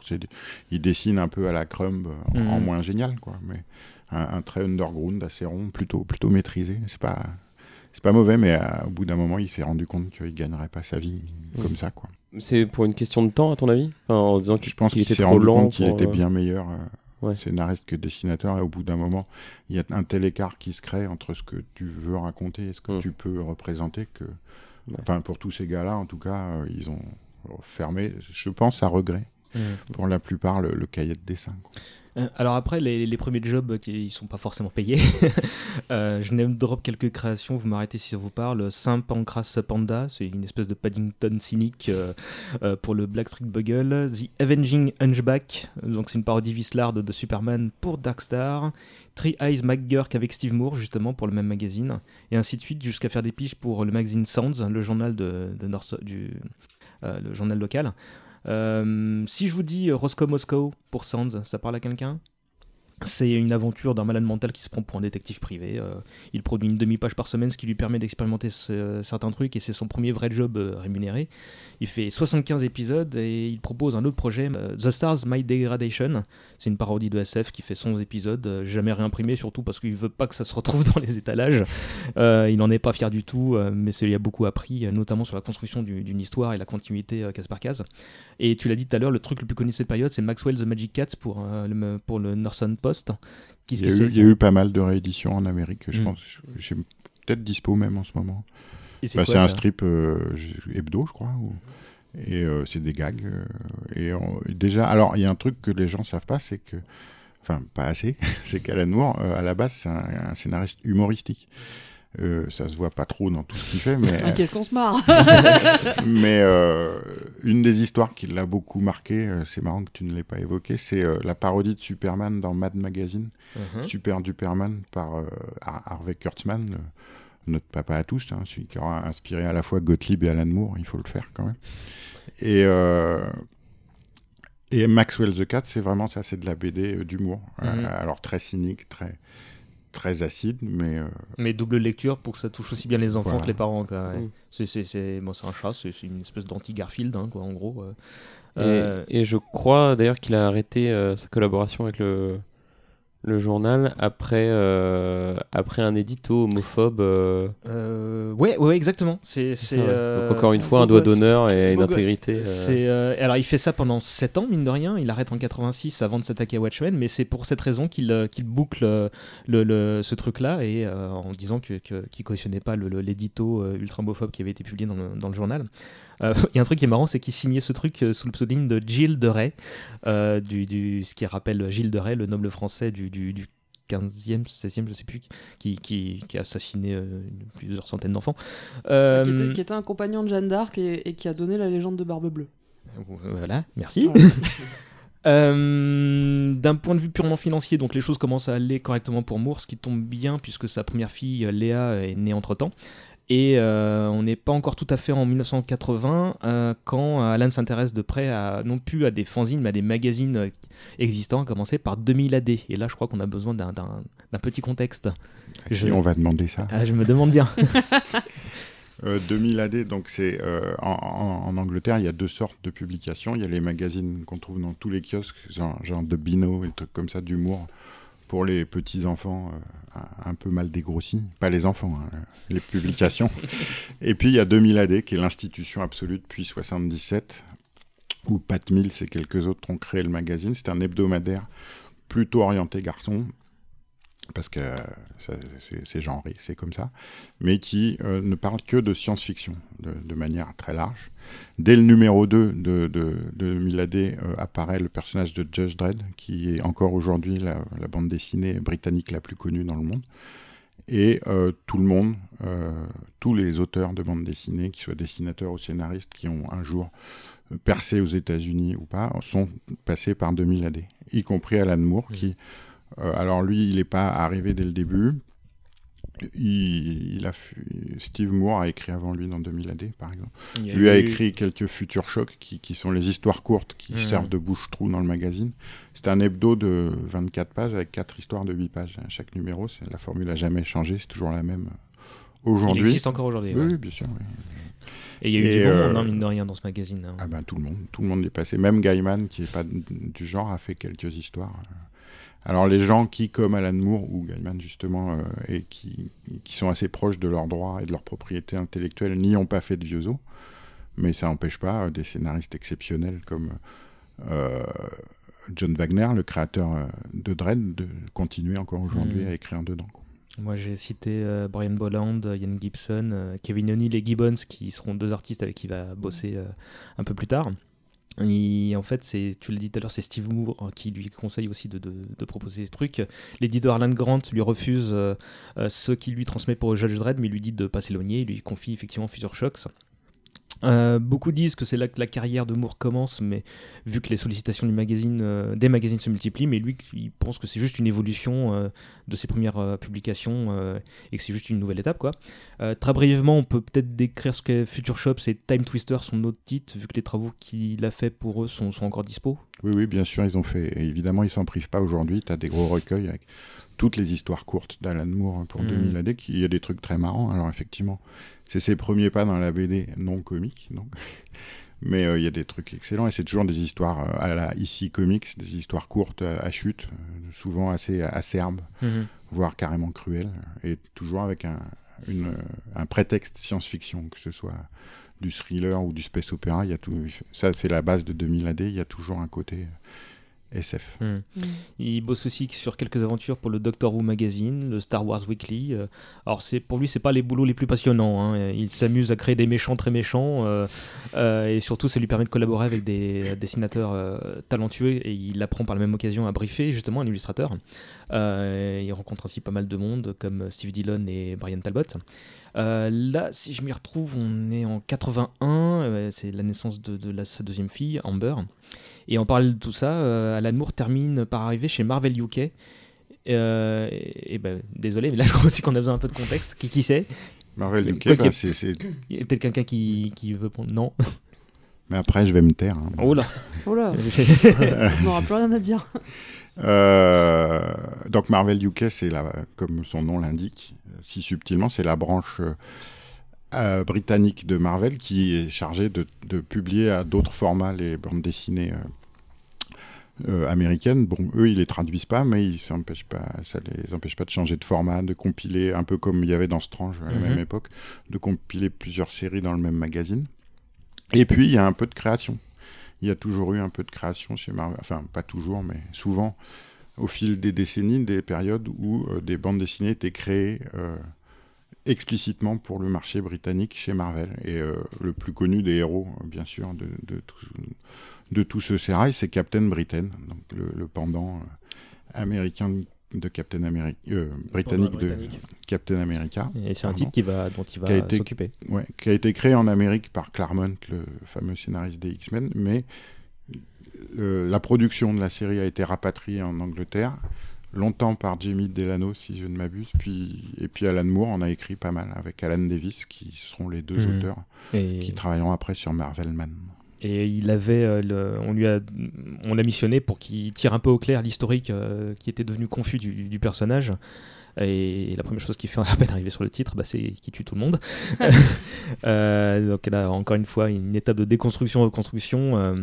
Il dessine un peu à la Crumb, en, en Mhm. moins génial, quoi. Mais un, un trait underground, assez rond, plutôt, plutôt maîtrisé. C'est pas, c'est pas mauvais, mais euh, au bout d'un moment, il s'est rendu compte qu'il gagnerait pas sa vie comme ça, quoi. c'est pour une question de temps à ton avis? Enfin, en disant Je pense qu'il s'est trop rendu compte qu'il était euh, bien meilleur euh, Ouais. scénariste que dessinateur. Et au bout d'un moment, il y a un tel écart qui se crée entre ce que tu veux raconter et ce que Mm. tu peux représenter que, Ouais. enfin, pour tous ces gars-là, en tout cas, euh, ils ont fermé, je pense, à regret, pour la plupart, le, le cahier de dessin. quoi. Euh, Alors après, les, premiers jobs qui ils sont pas forcément payés. *laughs* euh, je name drop quelques créations, vous m'arrêtez si ça vous parle. Saint Pancras Panda, c'est une espèce de Paddington cynique euh, euh, pour le Black Street Bugle. The Avenging Hunchback, donc c'est une parodie vislarde de Superman pour Darkstar. Three Eyes McGurk avec Steve Moore, justement, pour le même magazine. Et ainsi de suite, jusqu'à faire des piges pour le magazine Sounds, le journal de, du, euh, le journal local. Euh, si je vous dis euh, Roscoe Moscow pour Sounds, ça parle à quelqu'un? C'est une aventure d'un malade mental qui se prend pour un détective privé. Euh, il produit une demi-page par semaine, ce qui lui permet d'expérimenter ce- certains trucs, et c'est son premier vrai job euh, rémunéré. Il fait 75 épisodes et il propose un autre projet, euh, The Stars My Degradation. C'est une parodie de SF qui fait 100 épisodes, jamais réimprimé, surtout parce qu'il veut pas que ça se retrouve *laughs* dans les étalages. Il n'en est pas fier du tout, mais ça a beaucoup appris, notamment sur la construction du- d'une histoire et la continuité case par case. Et tu l'as dit tout à l'heure, le truc le plus connu de cette période, c'est Maxwell the Magic Cat pour, le, pour le Northern Post. Il y, a eu, c'est, il y a eu pas mal de rééditions en Amérique, je Mm. pense. J'ai peut-être dispo même en ce moment. C'est Bah, c'est un strip euh, hebdo, je crois. ou- Et euh, c'est des gags. euh, et on- déjà, alors il y a un truc que les gens savent pas, c'est que, enfin pas assez, *laughs* c'est qu'Alan Moore, euh, à la base, c'est un, un scénariste humoristique. Euh, ça se voit pas trop dans tout ce qu'il fait, mais, *laughs* Ah, Qu'est-ce qu'on se marre *laughs* mais euh, une des histoires qui l'a beaucoup marqué, euh, c'est marrant que tu ne l'aies pas évoqué, c'est euh, la parodie de Superman dans Mad Magazine. Mhm. Super Duperman par euh, Har- Harvey Kurtzman, le- notre papa à tous, hein, celui qui aura inspiré à la fois Gottlieb et Alan Moore, il faut le faire quand même. Et, euh, et Maxwell the Cat, c'est vraiment ça, c'est de la BD euh, d'humour. Euh, Mhm. alors très cynique, très, très acide, mais euh, Mais double lecture pour que ça touche aussi bien les enfants Voilà. que les parents. Quoi, ouais. Mm. C'est, c'est, c'est, bon, c'est un chat, c'est, c'est une espèce d'anti-Garfield, hein, quoi, en gros. euh. Et, Euh, et je crois d'ailleurs qu'il a arrêté euh, sa collaboration avec le, le journal après, euh, après un édito homophobe. euh, euh, ouais, ouais, exactement. C'est, c'est, ça, ouais. euh, Donc encore une un fois, un doigt d'honneur et une Beau gosse. intégrité. euh, C'est, alors il fait ça pendant 7 ans, mine de rien. Il arrête en 86 avant de s'attaquer à Watchmen, mais c'est pour cette raison qu'il, qu'il boucle le, le- ce truc-là et en disant que, que- qu'il cautionnait pas le- l'édito ultra homophobe qui avait été publié dans le, dans le journal. Euh, *laughs* Il y a un truc qui est marrant, c'est qu'il signait ce truc euh, sous le pseudonyme de Gilles de Rais, euh, du, du- ce qui rappelle Gilles de Rais, le noble français du, du, du 15e, 16e, je sais plus, qui, qui, qui a assassiné euh, plusieurs centaines d'enfants. Euh, qui, était, qui était un compagnon de Jeanne d'Arc et, et qui a donné la légende de Barbe Bleue. Voilà, merci. Voilà. *laughs* *laughs* Euh, D'un point de vue purement financier, donc les choses commencent à aller correctement pour Moore, ce qui tombe bien puisque sa première fille, Léa, est née entre temps. Et euh, on n'est pas encore tout à fait en 1980 euh, quand Alan s'intéresse de près à, non plus à des fanzines mais à des magazines euh, existants, à commencer par 2000 AD. Et là, je crois qu'on a besoin d'un- petit contexte. Je- on va demander ça Ah, je me demande bien. *laughs* Euh, 2000 AD, donc c'est euh, en, Angleterre, il y a deux sortes de publications. Il y a les magazines qu'on trouve dans tous les kiosques, genre, genre de Bino et trucs comme ça, d'humour pour les petits enfants euh, un- un peu mal dégrossis. Pas les enfants, hein, les publications. *laughs* et puis il y a 2000 AD, qui est l'institution absolue depuis 77, où Pat Mills et quelques autres ont créé le magazine. C'est un hebdomadaire plutôt orienté garçon, parce que c'est genré, c'est comme ça mais qui euh, ne parle que de science-fiction de, de manière très large. Dès le numéro 2 de, de, de euh, apparaît le personnage de Judge Dredd, qui est encore aujourd'hui la, la bande dessinée britannique la plus connue dans le monde. Et euh, tout le monde, tous les auteurs de bande dessinée, qu'ils soient dessinateurs ou scénaristes, qui ont un jour percé aux États-Unis ou pas, sont passés par 2000 AD, y compris Alan Moore, qui, alors lui, il n'est pas arrivé dès le début, il, il a, Steve Moore a écrit avant lui dans 2000 AD, par exemple. Il y Lui a écrit quelques futurs chocs qui, qui sont les histoires courtes qui servent de bouche-trou dans le magazine. C'est un hebdo de 24 pages avec 4 histoires de 8 pages. à Chaque numéro, la formule n'a jamais changé, c'est toujours la même euh, Il aujourd'hui. existe encore aujourd'hui. Oui, ouais. oui, bien sûr. oui. Et il y a eu Et, du bon euh, monde, hein, mine de rien, dans ce magazine. hein. Ah ben tout le monde, tout le monde est passé. Même Gaiman, qui est pas du genre, a fait quelques histoires. Alors les gens qui, comme Alan Moore ou Gaiman justement, euh, et qui, qui sont assez proches de leurs droits et de leur propriété intellectuelle, n'y ont pas fait de vieux os. Mais ça n'empêche pas euh, des scénaristes exceptionnels comme euh, John Wagner, le créateur de Dredd, de continuer encore aujourd'hui Mhm. à écrire dedans. quoi. Moi, j'ai cité Brian Bolland, Ian Gibson, Kevin O'Neill et Gibbons, qui seront deux artistes avec qui il va bosser un peu plus tard. Et en fait, c'est, tu l'as dit tout à l'heure, c'est Steve Moore euh, qui lui conseille aussi de, proposer ce truc. L'éditeur Alan Grant lui refuse euh, euh, ce qu'il lui transmet pour Judge Dredd, mais lui dit de pas s'éloigner. Il lui confie effectivement Future Shocks. Euh, beaucoup disent que c'est là que la carrière de Moore commence, mais vu que les sollicitations du magazine, euh, des magazines se multiplient, mais lui, il pense que c'est juste une évolution euh, de ses premières publications et que c'est juste une nouvelle étape. Quoi. Très brièvement, on peut peut-être décrire ce qu'est Future Shop, c'est Time Twister, son autre titre, vu que les travaux qu'il a fait pour eux sont, sont encore dispo. Oui, oui, bien sûr, ils ont fait. et évidemment, ils s'en privent pas aujourd'hui. Tu as des gros recueils avec toutes les histoires courtes d'Alan Moore pour Mm. 2000 AD, qui il y a des trucs très marrants. Alors, effectivement, c'est ses premiers pas dans la BD non comique, donc. Mais euh, il y a des trucs excellents et c'est toujours des histoires euh, à la ici comics, des histoires courtes euh, à chute, souvent assez acerbes, voire carrément cruelles, et toujours avec un, une, un prétexte science-fiction, que ce soit du thriller ou du space opéra. Il y a tout, ça, c'est la base de 2000 AD. Il y a toujours un côté SF. Hmm. Mm. Il bosse aussi sur quelques aventures pour le Doctor Who Magazine, le Star Wars Weekly. euh, Alors c'est pour lui, c'est pas les boulots les plus passionnants. hein. Il s'amuse à créer des méchants très méchants euh, euh, et surtout ça lui permet de collaborer avec des dessinateurs euh, talentueux et il apprend par la même occasion à briefer justement un illustrateur. Euh, il rencontre ainsi pas mal de monde comme Steve Dillon et Brian Talbot. Euh, là, si je m'y retrouve, on est en 81, euh, c'est la naissance de, de la- sa deuxième fille, Amber. Et en parallèle de tout ça, euh, Alan Moore termine par arriver chez Marvel UK. Euh, et, et ben, désolé, mais là *laughs* je crois aussi qu'on a besoin un peu de contexte. Qui, qui c'est Marvel UK, bah, c'est, Il y a peut-être quelqu'un qui, qui veut prendre. Non *laughs* mais après, je vais me taire. hein. Oh là *laughs* Oh là, on n'aura plus rien à dire. Euh, donc Marvel UK, c'est comme son nom l'indique, si subtilement, c'est la branche euh, britannique de Marvel qui est chargée de, de publier à d'autres formats les bandes dessinées euh, euh, américaines. Bon, eux, ils les traduisent pas, mais ils s'empêchent pas, ça les empêche pas de changer de format, de compiler, un peu comme il y avait dans Strange à la Mhm. même époque, de compiler plusieurs séries dans le même magazine. Et puis, il y a un peu de création. Il y a toujours eu un peu de création chez Marvel. Enfin, pas toujours, mais souvent, au fil des décennies, des périodes où euh, des bandes dessinées étaient créées explicitement pour le marché britannique chez Marvel. Et euh, le plus connu des héros, euh, bien sûr, de, de tout, de tout ce sérail, c'est Captain Britain, donc le, le pendant euh, américain de Captain America, euh, britannique de Captain America. Et c'est un type qui va, dont il va Qui a été- s'occuper. Ouais, qui a été créé en Amérique par Claremont, le fameux scénariste des X-Men, mais euh, la production de la série a été rapatriée en Angleterre, longtemps par Jamie Delano, si je ne m'abuse, puis, et puis Alan Moore en a écrit pas mal, avec Alan Davis, qui seront les deux Mhm. auteurs Et, qui travailleront après sur Marvel Man. et il avait, euh, le- on lui a, on l'a missionné pour qu'il tire un peu au clair l'historique euh, qui était devenu confus du, du personnage. Et la première chose qu'il fait à peine *laughs* arriver sur le titre, bah, c'est qu'il tue tout le monde. *laughs* Euh, donc là, encore une fois, une étape de déconstruction, reconstruction. Euh,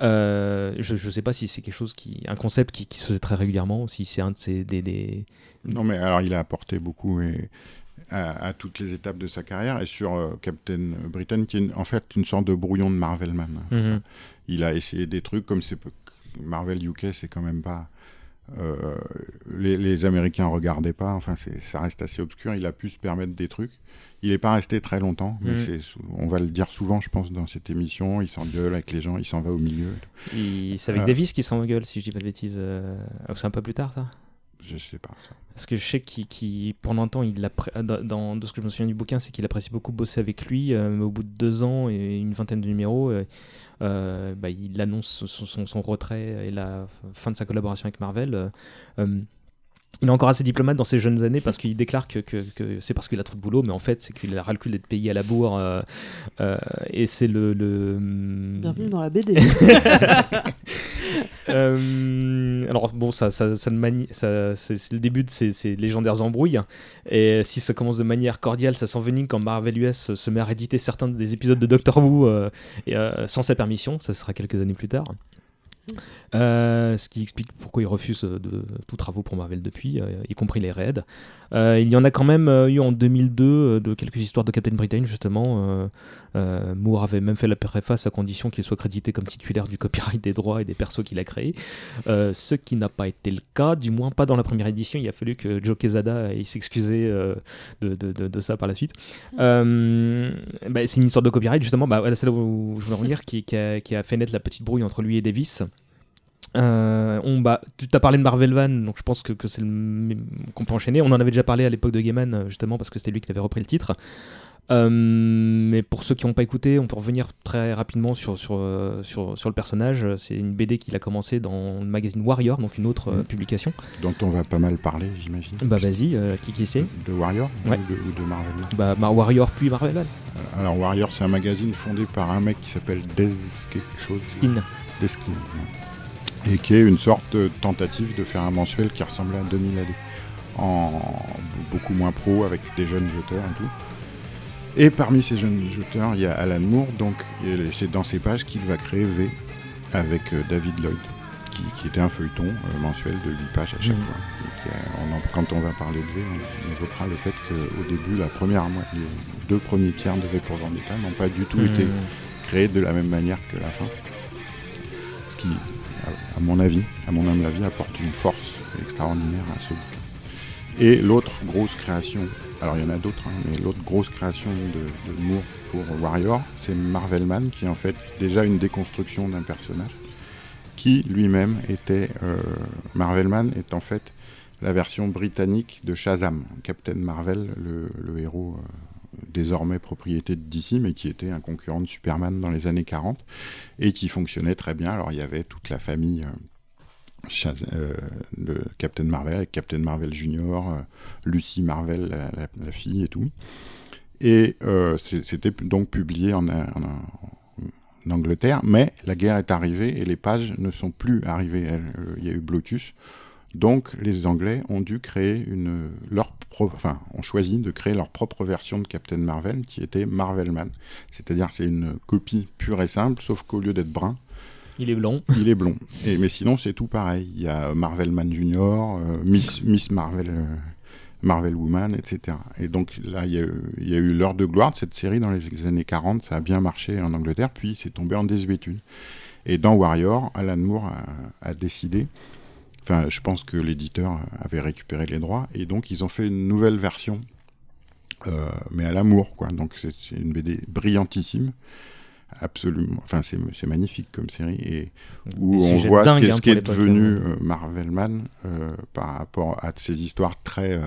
euh, je ne sais pas si c'est quelque chose qui, un concept qui, qui se faisait très régulièrement, ou si c'est un de ces des, des- Non, mais alors il a apporté beaucoup et, à, à toutes les étapes de sa carrière, et sur euh, Captain Britain, qui est une- en fait une sorte de brouillon de Marvel Man. hein. Mhm. il a essayé des trucs comme c'est Marvel UK, c'est quand même pas. Euh, les, les Américains regardaient pas, enfin ça reste assez obscur. Il a pu se permettre des trucs. Il n'est pas resté très longtemps, mais sou- on va le dire souvent, je pense, dans cette émission. Il s'engueule avec les gens, il s'en va au milieu. Il- C'est avec Euh. Davis qui s'engueule, si je dis pas de bêtises. euh, C'est un peu plus tard, ça? Je sais pas. Parce que je sais qu'il, pendant un temps, il appré- dans, de ce que je me souviens du bouquin, c'est qu'il apprécie beaucoup bosser avec lui, euh, mais au bout de deux ans et une vingtaine de numéros, euh, euh, bah, il annonce son, retrait et la fin de sa collaboration avec Marvel. euh, euh, il est encore assez diplomate dans ses jeunes années parce qu'il déclare que, que- que c'est parce qu'il a trop de boulot, mais en fait, c'est qu'il a ras le cul d'être payé à la bourre. euh, euh, et c'est le. le Bienvenue dans la BD. *laughs* Euh, alors bon, ça, ça, ça ça- c'est le début de ces, ces légendaires embrouilles. Et si ça commence de manière cordiale, ça s'envenime quand Marvel US se met à rééditer certains des épisodes de Doctor Who et, sans sa permission. Ça sera quelques années plus tard. Euh, ce qui explique pourquoi il refuse euh, de tout travaux pour Marvel depuis, euh, y compris les raids. Euh, il y en a quand même euh, eu en 2002 euh, de quelques histoires de Captain Britain justement. Moore avait même fait la préface à condition qu'il soit crédité comme titulaire du copyright des droits et des persos qu'il a créés. Ce qui n'a pas été le cas, du moins pas dans la première édition. Il a fallu que Joe Quesada aille s'excuser de, de- de- de ça par la suite. Euh, bah, c'est une histoire de copyright justement. Bah, c'est là où je voulais en venir, qui, qui a, qui a fait naître la petite brouille entre lui et Davis. Euh, on, bah, tu t'as parlé de Marvel Van, donc je pense que, que c'est qu'on peut enchaîner. On en avait déjà parlé à l'époque de Gaiman, euh, justement, parce que c'était lui qui avait repris le titre. Euh, mais pour ceux qui n'ont pas écouté, on peut revenir très rapidement sur, sur, sur, sur le personnage. C'est une BD qu'il a commencé dans le magazine Warrior, donc une autre euh, Mhm. publication. Dont on va pas mal parler, j'imagine. Bah vas-y, euh, qui qui c'est? De Warrior Ouais. ou, de, ou de Marvel Bah Mar- Warrior puis Marvel. Euh, Alors Warrior, c'est un magazine fondé par un mec qui s'appelle Des quelque chose. Skin. Deskin. Et qui est une sorte de tentative de faire un mensuel qui ressemblait à 2000 AD. En beaucoup moins pro, avec des jeunes jeteurs et tout. Et parmi ces jeunes jeteurs, il y a Alan Moore, donc c'est dans ces pages qu'il va créer V avec euh, David Lloyd, qui, qui était un feuilleton euh, mensuel de 8 pages à chaque Mhm. fois. Donc, on en- quand on va parler de V, on, on évoquera le fait qu'au début, la première, les deux premiers tiers de V pour Vendetta n'ont pas du tout été Mmh. créé de la même manière que la fin. Ce qui, à, mon avis, à mon apporte une force extraordinaire à ce bouquin. Et l'autre grosse création, alors il y en a d'autres, hein, mais l'autre grosse création de, de Moore pour Warrior, c'est Marvelman, qui est en fait déjà une déconstruction d'un personnage, qui lui-même était... euh, Marvelman est en fait la version britannique de Shazam, Captain Marvel, le, le héros euh, désormais propriété de DC, mais qui était un concurrent de Superman dans les années 40 et qui fonctionnait très bien. Alors il y avait toute la famille euh, euh, de Captain Marvel, avec Captain Marvel Junior, euh, Lucy Marvel, la, fille et tout. Et euh, c'était donc publié en, Angleterre, mais la guerre est arrivée et les pages ne sont plus arrivées. Il y a eu Blotus. Donc les Anglais ont dû créer une leur pro- enfin ont choisi de créer leur propre version de Captain Marvel qui était Marvelman. C'est-à-dire c'est une copie pure et simple, sauf qu'au lieu d'être brun, Il est blond. il est blond. Et, mais sinon, c'est tout pareil. Il y a Marvelman Junior, euh, Miss, Miss Marvel, euh, Marvel Woman, etc. Et donc là, il y a, eu- il y a eu l'heure de gloire de cette série dans les années 40. Ça a bien marché en Angleterre, puis c'est tombé en désuétude. Et dans Warrior, Alan Moore a, a décidé, enfin, je pense que l'éditeur avait récupéré les droits, et donc ils ont fait une nouvelle version, euh, mais à l'amour, quoi. Donc c'est une BD brillantissime absolument. Enfin, c'est magnifique comme série et où Des on voit ce qui est, hein, qui est devenu euh. euh, Marvelman euh, par rapport à ces histoires très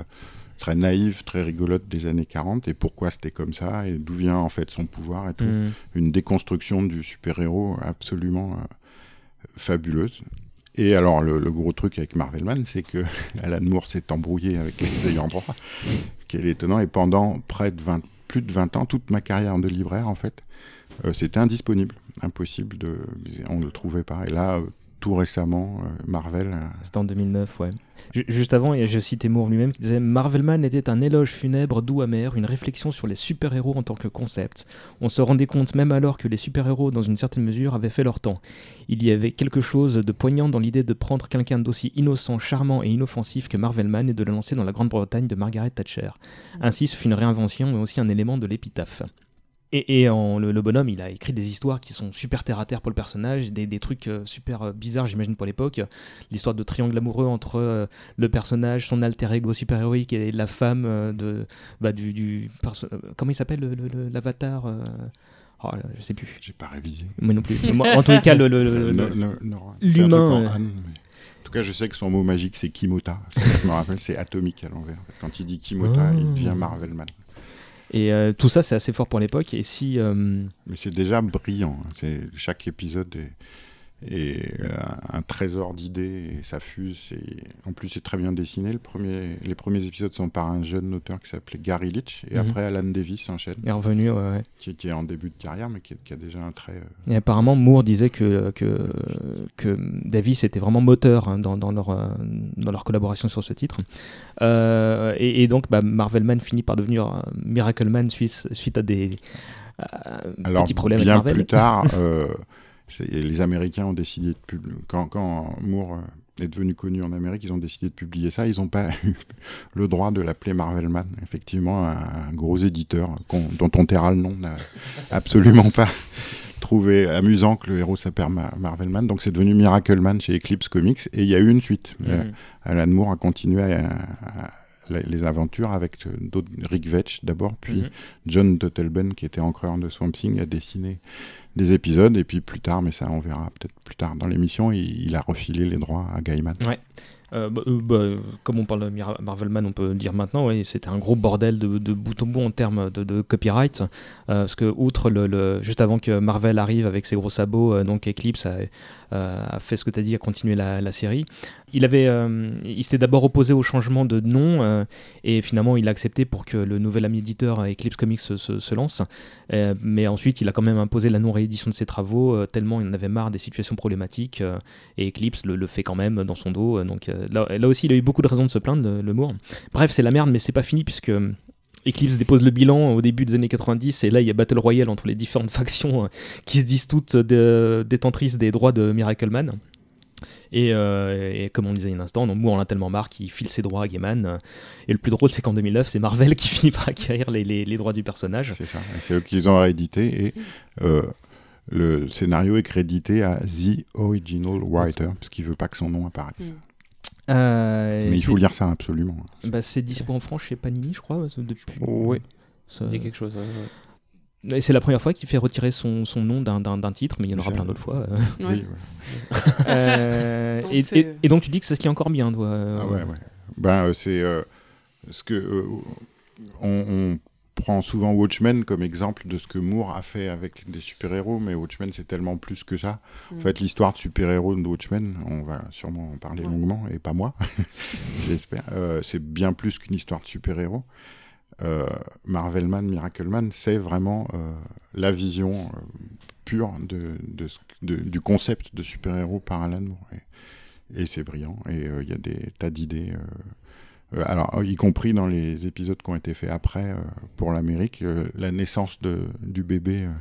très naïves, très rigolotes des années 40 et pourquoi c'était comme ça et d'où vient en fait son pouvoir et tout. Mmh. Une déconstruction du super-héros absolument euh, fabuleuse. Et alors, le, gros truc avec Marvelman, c'est que *laughs* Alan Moore s'est embrouillé avec les ayants droit, qui est étonnant. Et pendant près de 20, plus de 20 ans, toute ma carrière de libraire, en fait, euh, c'était indisponible, impossible de, on ne le trouvait pas. Et là, euh, tout récemment, euh, Marvel, euh, C'était en 2009, ouais. Ju- Juste avant, je citais Moore lui-même qui disait Marvelman était un éloge funèbre, doux amer, une réflexion sur les super-héros en tant que concept. On se rendait compte même alors que les super-héros, dans une certaine mesure, avaient fait leur temps. Il y avait quelque chose de poignant dans l'idée de prendre quelqu'un d'aussi innocent, charmant et inoffensif que Marvelman et de le lancer dans la Grande-Bretagne de Margaret Thatcher. Ainsi, ce fut une réinvention mais aussi un élément de l'épitaphe. Et, et en, le, le bonhomme, il a écrit des histoires qui sont super terre à terre pour le personnage, des, des trucs euh, super euh, bizarres, j'imagine, pour l'époque. L'histoire de triangle amoureux entre euh, le personnage, son alter ego super héroïque et la femme de, bah, du, du comment il s'appelle le- le- le- l'avatar oh, je sais plus. j'ai pas révisé. Moi non plus. Mais moi, en tous les cas, le, l'humain, euh. Mais- En tout cas, je sais que son mot magique, c'est Kimota. je me rappelle, c'est atomique à l'envers. Quand il dit Kimota, Ah. il devient Marvelman. Et euh, tout ça, c'est assez fort pour l'époque. Et si euh, Mais c'est déjà brillant. hein. Chaque épisode est, est, euh, un trésor d'idées et ça fuse. Et en plus, c'est très bien dessiné. Le premier, les premiers épisodes sont par un jeune auteur qui s'appelait Gary Litch. Et Mhm. après, Alan Davis enchaîne, est revenu, ouais, ouais. qui, qui est en début de carrière, mais qui, qui a déjà un trait. euh, Et apparemment, Moore disait que, que, que Davis était vraiment moteur hein, dans, dans leur, euh, dans leur collaboration sur ce titre. Euh, et, et donc, bah, Marvelman finit par devenir euh, Miracleman suite, suite à des euh, Alors, petits problèmes avec bien Marvel. plus tard, *laughs* euh, les Américains ont décidé de publier. Quand, quand Moore euh, est devenu connu en Amérique, ils ont décidé de publier ça. Ils n'ont pas *laughs* eu le droit de l'appeler Marvelman. Effectivement, un, gros éditeur qu'on- dont on taira le nom n'a *laughs* absolument pas *laughs* trouvé amusant que le héros s'appelle Ma- Marvelman. Donc, c'est devenu Miracleman chez Eclipse Comics. Et il y a eu une suite. Euh, Mhm. Alan Moore a continué à- à- la- les aventures avec euh, Rick Vetch d'abord, puis Mhm. John Tuttleben, qui était encreur de Swamp Thing, a dessiné des épisodes. Et puis plus tard, mais ça on verra peut-être plus tard dans l'émission, il, a refilé les droits à Gaiman. Euh, bah, euh, bah, comme on parle de Marvelman, on peut dire maintenant, ouais, c'était un gros bordel de, de bout en termes de, copyright. euh, parce que, outre le, le- juste avant que Marvel arrive avec ses gros sabots, donc Eclipse a, fait ce que tu as dit, a continué la, série. Il avait, il s'était d'abord opposé au changement de nom et finalement il a accepté pour que le nouvel ami éditeur Eclipse Comics se, lance. Mais ensuite, il a quand même imposé la non-réédition de ses travaux tellement il en avait marre des situations problématiques. et Eclipse le, le fait quand même dans son dos. donc là, là aussi, il a eu beaucoup de raisons de se plaindre, le, Moore. Bref, c'est la merde, mais c'est pas fini puisque. euh, Eclipse dépose le bilan au début des années 90 et là il y a Battle Royale entre les différentes *laughs* factions euh, qui se disent toutes euh, détentrices des droits de Miracle Man. Et, euh, et comme on disait il y a un instant, donc Moore en a tellement marre qu'il file ses droits à Gaiman. Et le plus drôle, c'est qu'en 2009, c'est Marvel qui *laughs* finit par acquérir les, les- les droits du personnage. C'est ça. C'est eux qui les ont réédités et euh, le scénario est crédité à The Original Writer parce qu'il veut pas que son nom apparaisse. Euh, Mais il c'est- faut lire ça absolument. bah, c'est dispo en France chez Panini, je crois, c'est depuis. Ouais. Ça- Ça dit quelque chose. ouais, ouais. Et c'est la première fois qu'il fait retirer son, son nom d'un- titre, mais il y en aura plein d'autres fois. euh. Oui, ouais. *laughs* Euh, Donc et, c'est- et- et donc tu dis que ça se lit encore bien, toi. euh, Ah ouais, ouais. Ben, euh, c'est euh, ce que euh, on, on prend souvent Watchmen comme exemple de ce que Moore a fait avec des super-héros, mais Watchmen c'est tellement plus que ça. En Mm. fait, l'histoire de super-héros de Watchmen, on va sûrement en parler Ouais. longuement, et pas moi, *laughs* j'espère. euh, c'est bien plus qu'une histoire de super-héros. Euh, Marvelman, Miracleman, c'est vraiment euh, la vision euh, pure de, de ce- de- du concept de super-héros par Alan Moore. Et, et c'est brillant. Et il y a des tas d'idées. Euh, alors, y compris dans les épisodes qui ont été faits après euh, pour l'Amérique, euh, la naissance de, du bébé euh,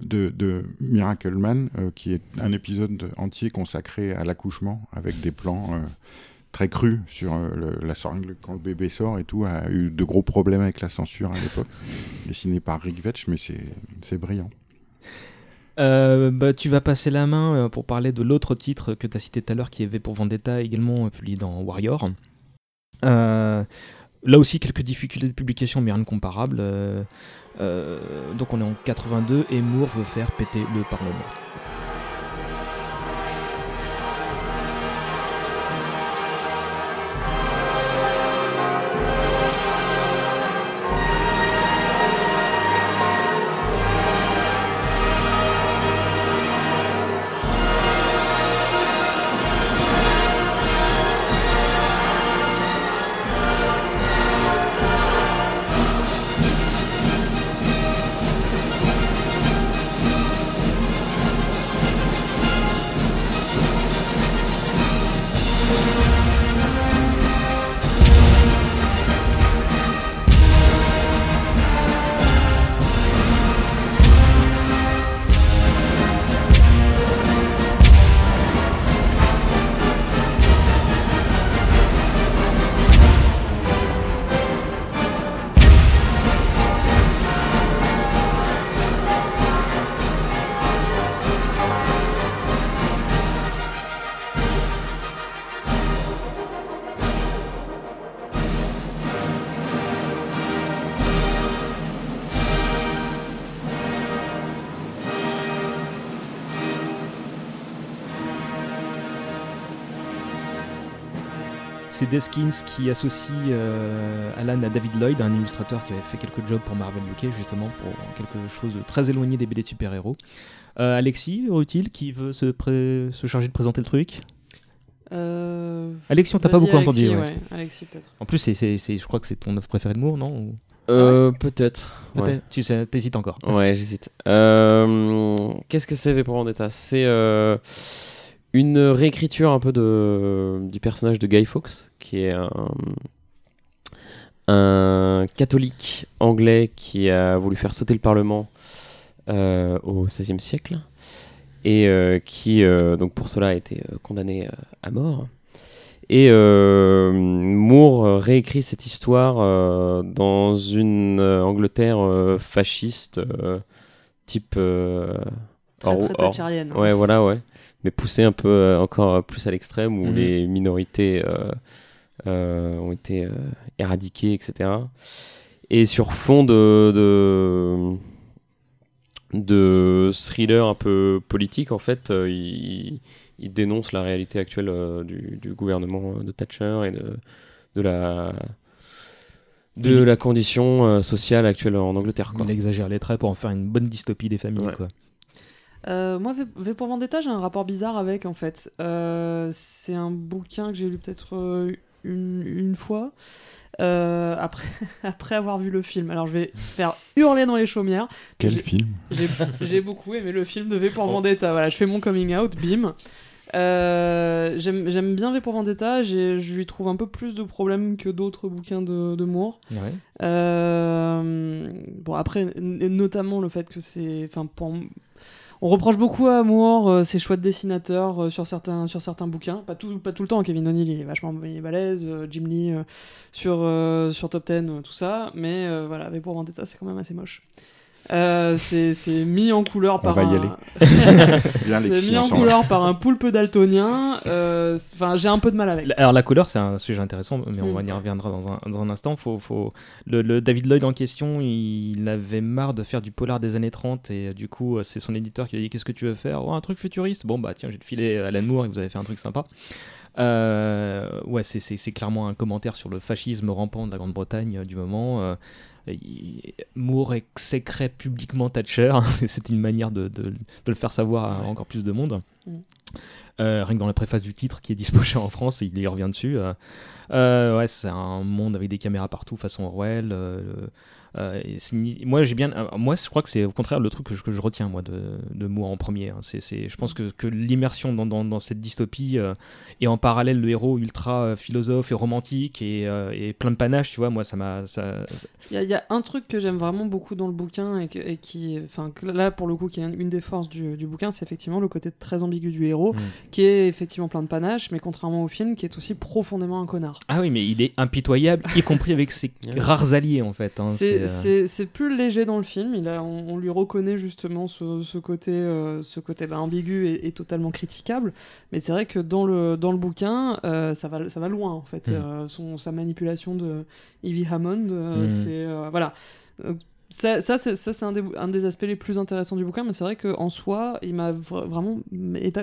de, de Miracleman, euh, qui est un épisode entier consacré à l'accouchement, avec des plans euh, très crus sur euh, le- la seringue quand le bébé sort et tout, a eu de gros problèmes avec la censure à l'époque, *laughs* dessiné par Rick Vetch, mais c'est c'est brillant. Euh, bah, tu vas passer la main euh, pour parler de l'autre titre que tu as cité tout à l'heure, qui est V pour Vendetta, également publié dans Warrior. Euh, là aussi, quelques difficultés de publication, mais rien de comparable. Euh, euh, donc on est en 82 et Moore veut faire péter le Parlement. C'est Deskins qui associe euh, Alan à David Lloyd, un illustrateur qui avait fait quelques jobs pour Marvel UK, justement pour quelque chose de très éloigné des BD de super-héros. Euh, Alexis, utile, qui veut se, pré- se charger de présenter le truc? Euh, Alexis, on t'a pas beaucoup Alexis, entendu. ouais. ouais. Alexis, peut-être. En plus, c'est, c'est- c'est- je crois que c'est ton œuvre préférée de Moore, non? Ou- Euh, Peut-être. ouais. Peut-être Tu sais, t'hésites encore. Ouais, j'hésite. Euh, Qu'est-ce que c'est V pour Vendetta C'est euh, une réécriture un peu de, du personnage de Guy Fawkes, qui est un, un catholique anglais qui a voulu faire sauter le Parlement euh, au XVIe siècle et euh, qui, euh, donc pour cela, a été condamné à mort. Et Moore réécrit cette histoire dans une Angleterre fasciste, type. Très, or- très or- hein. Ouais, voilà, ouais. Mais poussé un peu euh, encore plus à l'extrême, où Mhm. les minorités euh, euh, ont été euh, éradiquées, etc. Et sur fond de, de, de thriller un peu politique en fait. Euh, il, il dénonce la réalité actuelle euh, du, du gouvernement de Thatcher et de, de la de la condition euh, sociale actuelle en Angleterre. Quoi. Il exagère les traits pour en faire une bonne dystopie des familles. Ouais. Quoi. Euh, moi, V pour Vendetta, j'ai un rapport bizarre avec, en fait. Euh, c'est un bouquin que j'ai lu peut-être euh, une, une fois, euh, après, *laughs* après avoir vu le film. Alors, je vais faire hurler dans les chaumières. Quel J'ai- film? J'ai j'ai beaucoup aimé le film de V pour Vendetta. Voilà, je fais mon coming out, bim. Euh, J'aime j'aime bien V pour Vendetta. j'ai- Je lui trouve un peu plus de problèmes que d'autres bouquins de, de Moore. Ouais. Euh, bon après, n- notamment le fait que c'est, enfin, pour- on reproche beaucoup à Moore euh, ses choix de dessinateur euh, sur certains bouquins, pas tout le temps. Kevin O'Neill il est vachement balèze, euh, Jim Lee sur Top 10 euh, tout ça, mais voilà, mais pour Vendetta c'est quand même assez moche. Euh, c'est mis en couleur par va y un- aller. *laughs* C'est Alexis, mis en couleur par un poulpe daltonien. euh, Enfin, j'ai un peu de mal avec. Alors la couleur, c'est un sujet intéressant, mais on Mm. y reviendra dans un, dans un instant. Faut, faut... Le, le David Lloyd en question, il avait marre de faire du polar des années 30 et euh, du coup, c'est son éditeur qui lui a dit qu'est-ce que tu veux faire? Oh, un truc futuriste. Bon bah tiens, j'ai filé Alan Moore et vous avez fait un truc sympa. Euh, ouais, c'est- clairement un commentaire sur le fascisme rampant de la Grande-Bretagne euh, du moment. Euh, Moore exécrait publiquement Thatcher. *laughs* C'était une manière de, de- de le faire savoir à Ouais. encore plus de monde. Mm. Euh, rien que dans la préface du titre qui est dispo en France, il y revient dessus. euh. Euh, ouais, c'est un monde avec des caméras partout, façon Orwell. euh, euh, moi, j'ai bien. euh, moi, je crois que c'est au contraire le truc que je, que je retiens moi de, de Moore en premier. hein. C'est, c'est- je pense que, que l'immersion dans, dans, dans cette dystopie euh, et en parallèle le héros ultra euh, philosophe et romantique et, euh, et plein de panache, tu vois, moi, ça m'a. Ça, ça- Il y, a- il y a un truc que j'aime vraiment beaucoup dans le bouquin et, que- et qui, enfin, là pour le coup, qui est une des forces du, du bouquin, c'est effectivement le côté très ambigu du héros, Mm. qui est effectivement plein de panache, mais contrairement au film, qui est aussi profondément un connard. Ah oui, mais il est impitoyable, y compris avec ses *laughs* rares alliés en fait. hein. C'est- C'est c'est plus léger dans le film. Il a, on, on lui reconnaît justement ce, ce côté, euh, ce côté bah, ambigu et, et totalement critiquable. Mais c'est vrai que dans le, dans le bouquin, euh, ça, va, ça va loin en fait. Mm. Euh, son, sa manipulation de Evie Hammond, euh, Mm. c'est euh, voilà. Ça, ça, c'est un, des, un des aspects les plus intéressants du bouquin, mais c'est vrai qu'en soi, il m'a vra- vraiment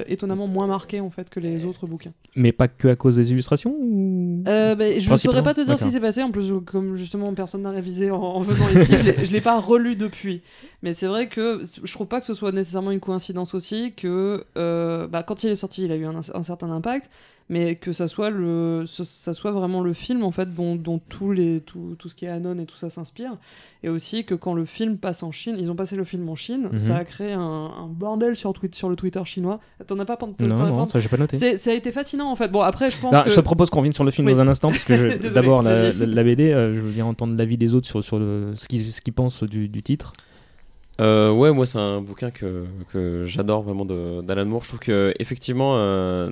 étonnamment moins marqué en fait que les autres bouquins. Mais pas que à cause des illustrations ou... Euh, bah, je ne saurais pas te dire ce qui s'est passé. En plus, comme justement personne n'a révisé en, en venant ici, je l'ai- je l'ai pas relu depuis. Mais c'est vrai que je trouve pas que ce soit nécessairement une coïncidence aussi que euh, bah, quand il est sorti, il a eu un, un certain impact, mais que ça soit le, ça soit vraiment le film en fait dont, dont tous les, tout, tout ce qui est Anon et tout ça s'inspire, et aussi que quand le film passe en Chine, ils ont passé le film en Chine, Mhm. ça a créé un, un bordel sur, tweet, sur le Twitter chinois. T'en as pas Non, non, pas- ça j'ai pas noté. Ça a été fascinant en fait. Bon après, je pense Bah, que Je te propose qu'on revienne sur le film Oui. dans un instant, parce que *laughs* d'abord la, vas-y. la- la BD, euh, je veux bien entendre l'avis des autres sur, sur le, ce qu'ils ce pensent du, du titre. Euh, ouais, moi c'est un bouquin que, que j'adore vraiment d'Alan Moore. Je trouve que effectivement euh,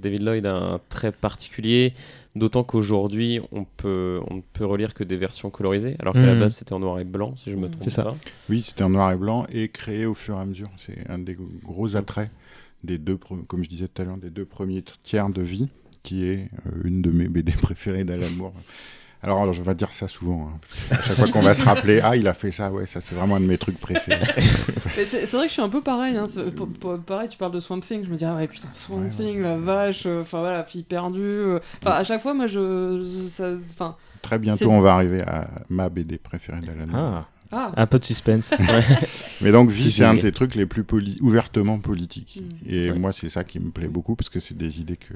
David Lloyd a un trait particulier, d'autant qu'aujourd'hui on peut on ne peut relire que des versions colorisées, alors qu'à la Mhm. base c'était en noir et blanc si je me trompe C'est ça. pas. Oui, c'était en noir et blanc et créé au fur et à mesure. C'est un des gros attraits des deux, comme je disais tout à l'heure, des deux premiers tiers de vie, qui est euh, une de mes BD *laughs* préférées d'Alan Moore. Alors, alors, je vais dire ça souvent, hein, parce qu'à chaque fois qu'on va se rappeler, ah, il a fait ça, ouais, ça c'est vraiment un de mes trucs préférés. *laughs* C'est vrai que je suis un peu pareil. Hein. c'est- pour- pour- pareil, tu parles de Swamp Thing. Je me dis, ah ouais, putain, Swamp Ouais, Thing, la vache. euh, Enfin voilà, fille perdue. euh. Enfin, à chaque fois, moi, je. je- ça-. Très bientôt, on va arriver à ma BD préférée d'Alan. Ah, Ah! un peu de suspense. *laughs* *laughs* Mais donc, Vie, Si, c'est un de ces trucs les plus poli- ouvertement politiques. Mm. Et Ouais. moi, c'est ça qui me plaît beaucoup, parce que c'est des idées que,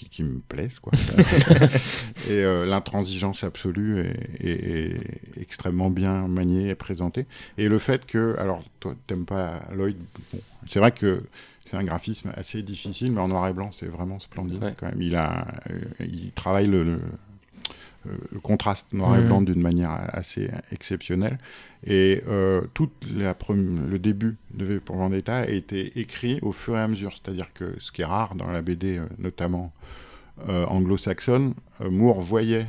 qui, qui me plaisent. Quoi. *laughs* et euh, l'intransigeance absolue est, est- est extrêmement bien maniée et présentée. Et le fait que, alors, toi, t'aimes pas Lloyd, bon, c'est vrai que c'est un graphisme assez difficile, mais en noir et blanc, c'est vraiment splendide Ouais. quand même. Il, a, euh, il travaille le, le- le contraste noir et blanc d'une manière assez exceptionnelle. Et euh, tout la le début de V pour Vendetta a été écrit au fur et à mesure. C'est-à-dire que ce qui est rare dans la BD, euh, notamment euh, anglo-saxonne, euh, Moore voyait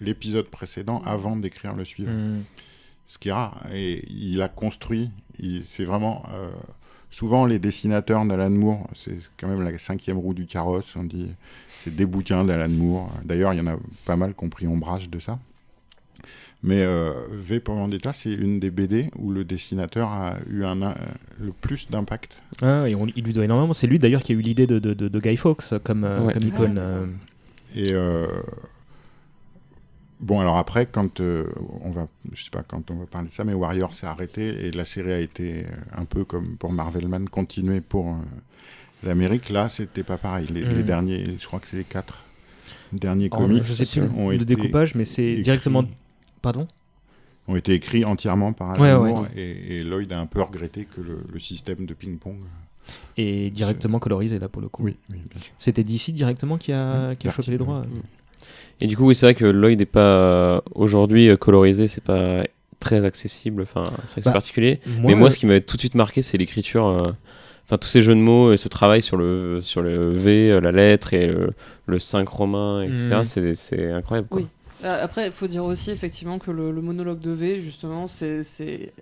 l'épisode précédent avant d'écrire le suivant. Hmm. Ce qui est rare. Et il a construit, c'est vraiment... euh, souvent, les dessinateurs d'Alan Moore, c'est quand même la cinquième roue du carrosse, on dit, c'est des bouquins d'Alan Moore. D'ailleurs, il y en a pas mal qui ont pris ombrage de ça. Mais euh, V pour Vendetta, c'est une des BD où le dessinateur a eu un, euh, le plus d'impact. Ah, et on- il lui doit énormément. C'est lui d'ailleurs qui a eu l'idée de, de, de- de Guy Fawkes comme, euh, Ouais. comme icône. euh. Et euh, bon, alors après, quand euh, on va, je sais pas quand on va parler de ça, mais Warrior s'est arrêté et la série a été un peu comme pour Marvelman, continuée pour euh, l'Amérique. Là, c'était pas pareil. Les, les Mm. derniers, je crois que c'est les quatre derniers En- comics. je sais c'est plus ont le été découpage, mais c'est directement. Pardon? Ont été écrits entièrement par Ouais, Alan ouais. Moore et, et Lloyd a un peu regretté que le, le système de ping-pong. Et directement colorisé là pour le coup. Oui, oui, bien sûr. C'était DC directement qui a, qui a chopé les droits. Et du coup, oui, c'est vrai que Lloyd n'est pas euh, aujourd'hui euh, colorisé, c'est pas très accessible, enfin, c'est Bah, particulier. Moi, Mais moi, ce qui m'avait tout de suite marqué, c'est l'écriture, euh, enfin, tous ces jeux de mots et ce travail sur le, sur le V, euh, la lettre et le, le 5 romain, etc. Mhm. C'est- C'est incroyable. Quoi. Oui. Euh, Après, il faut dire aussi effectivement que le, le monologue de V, justement, c'est. c'est-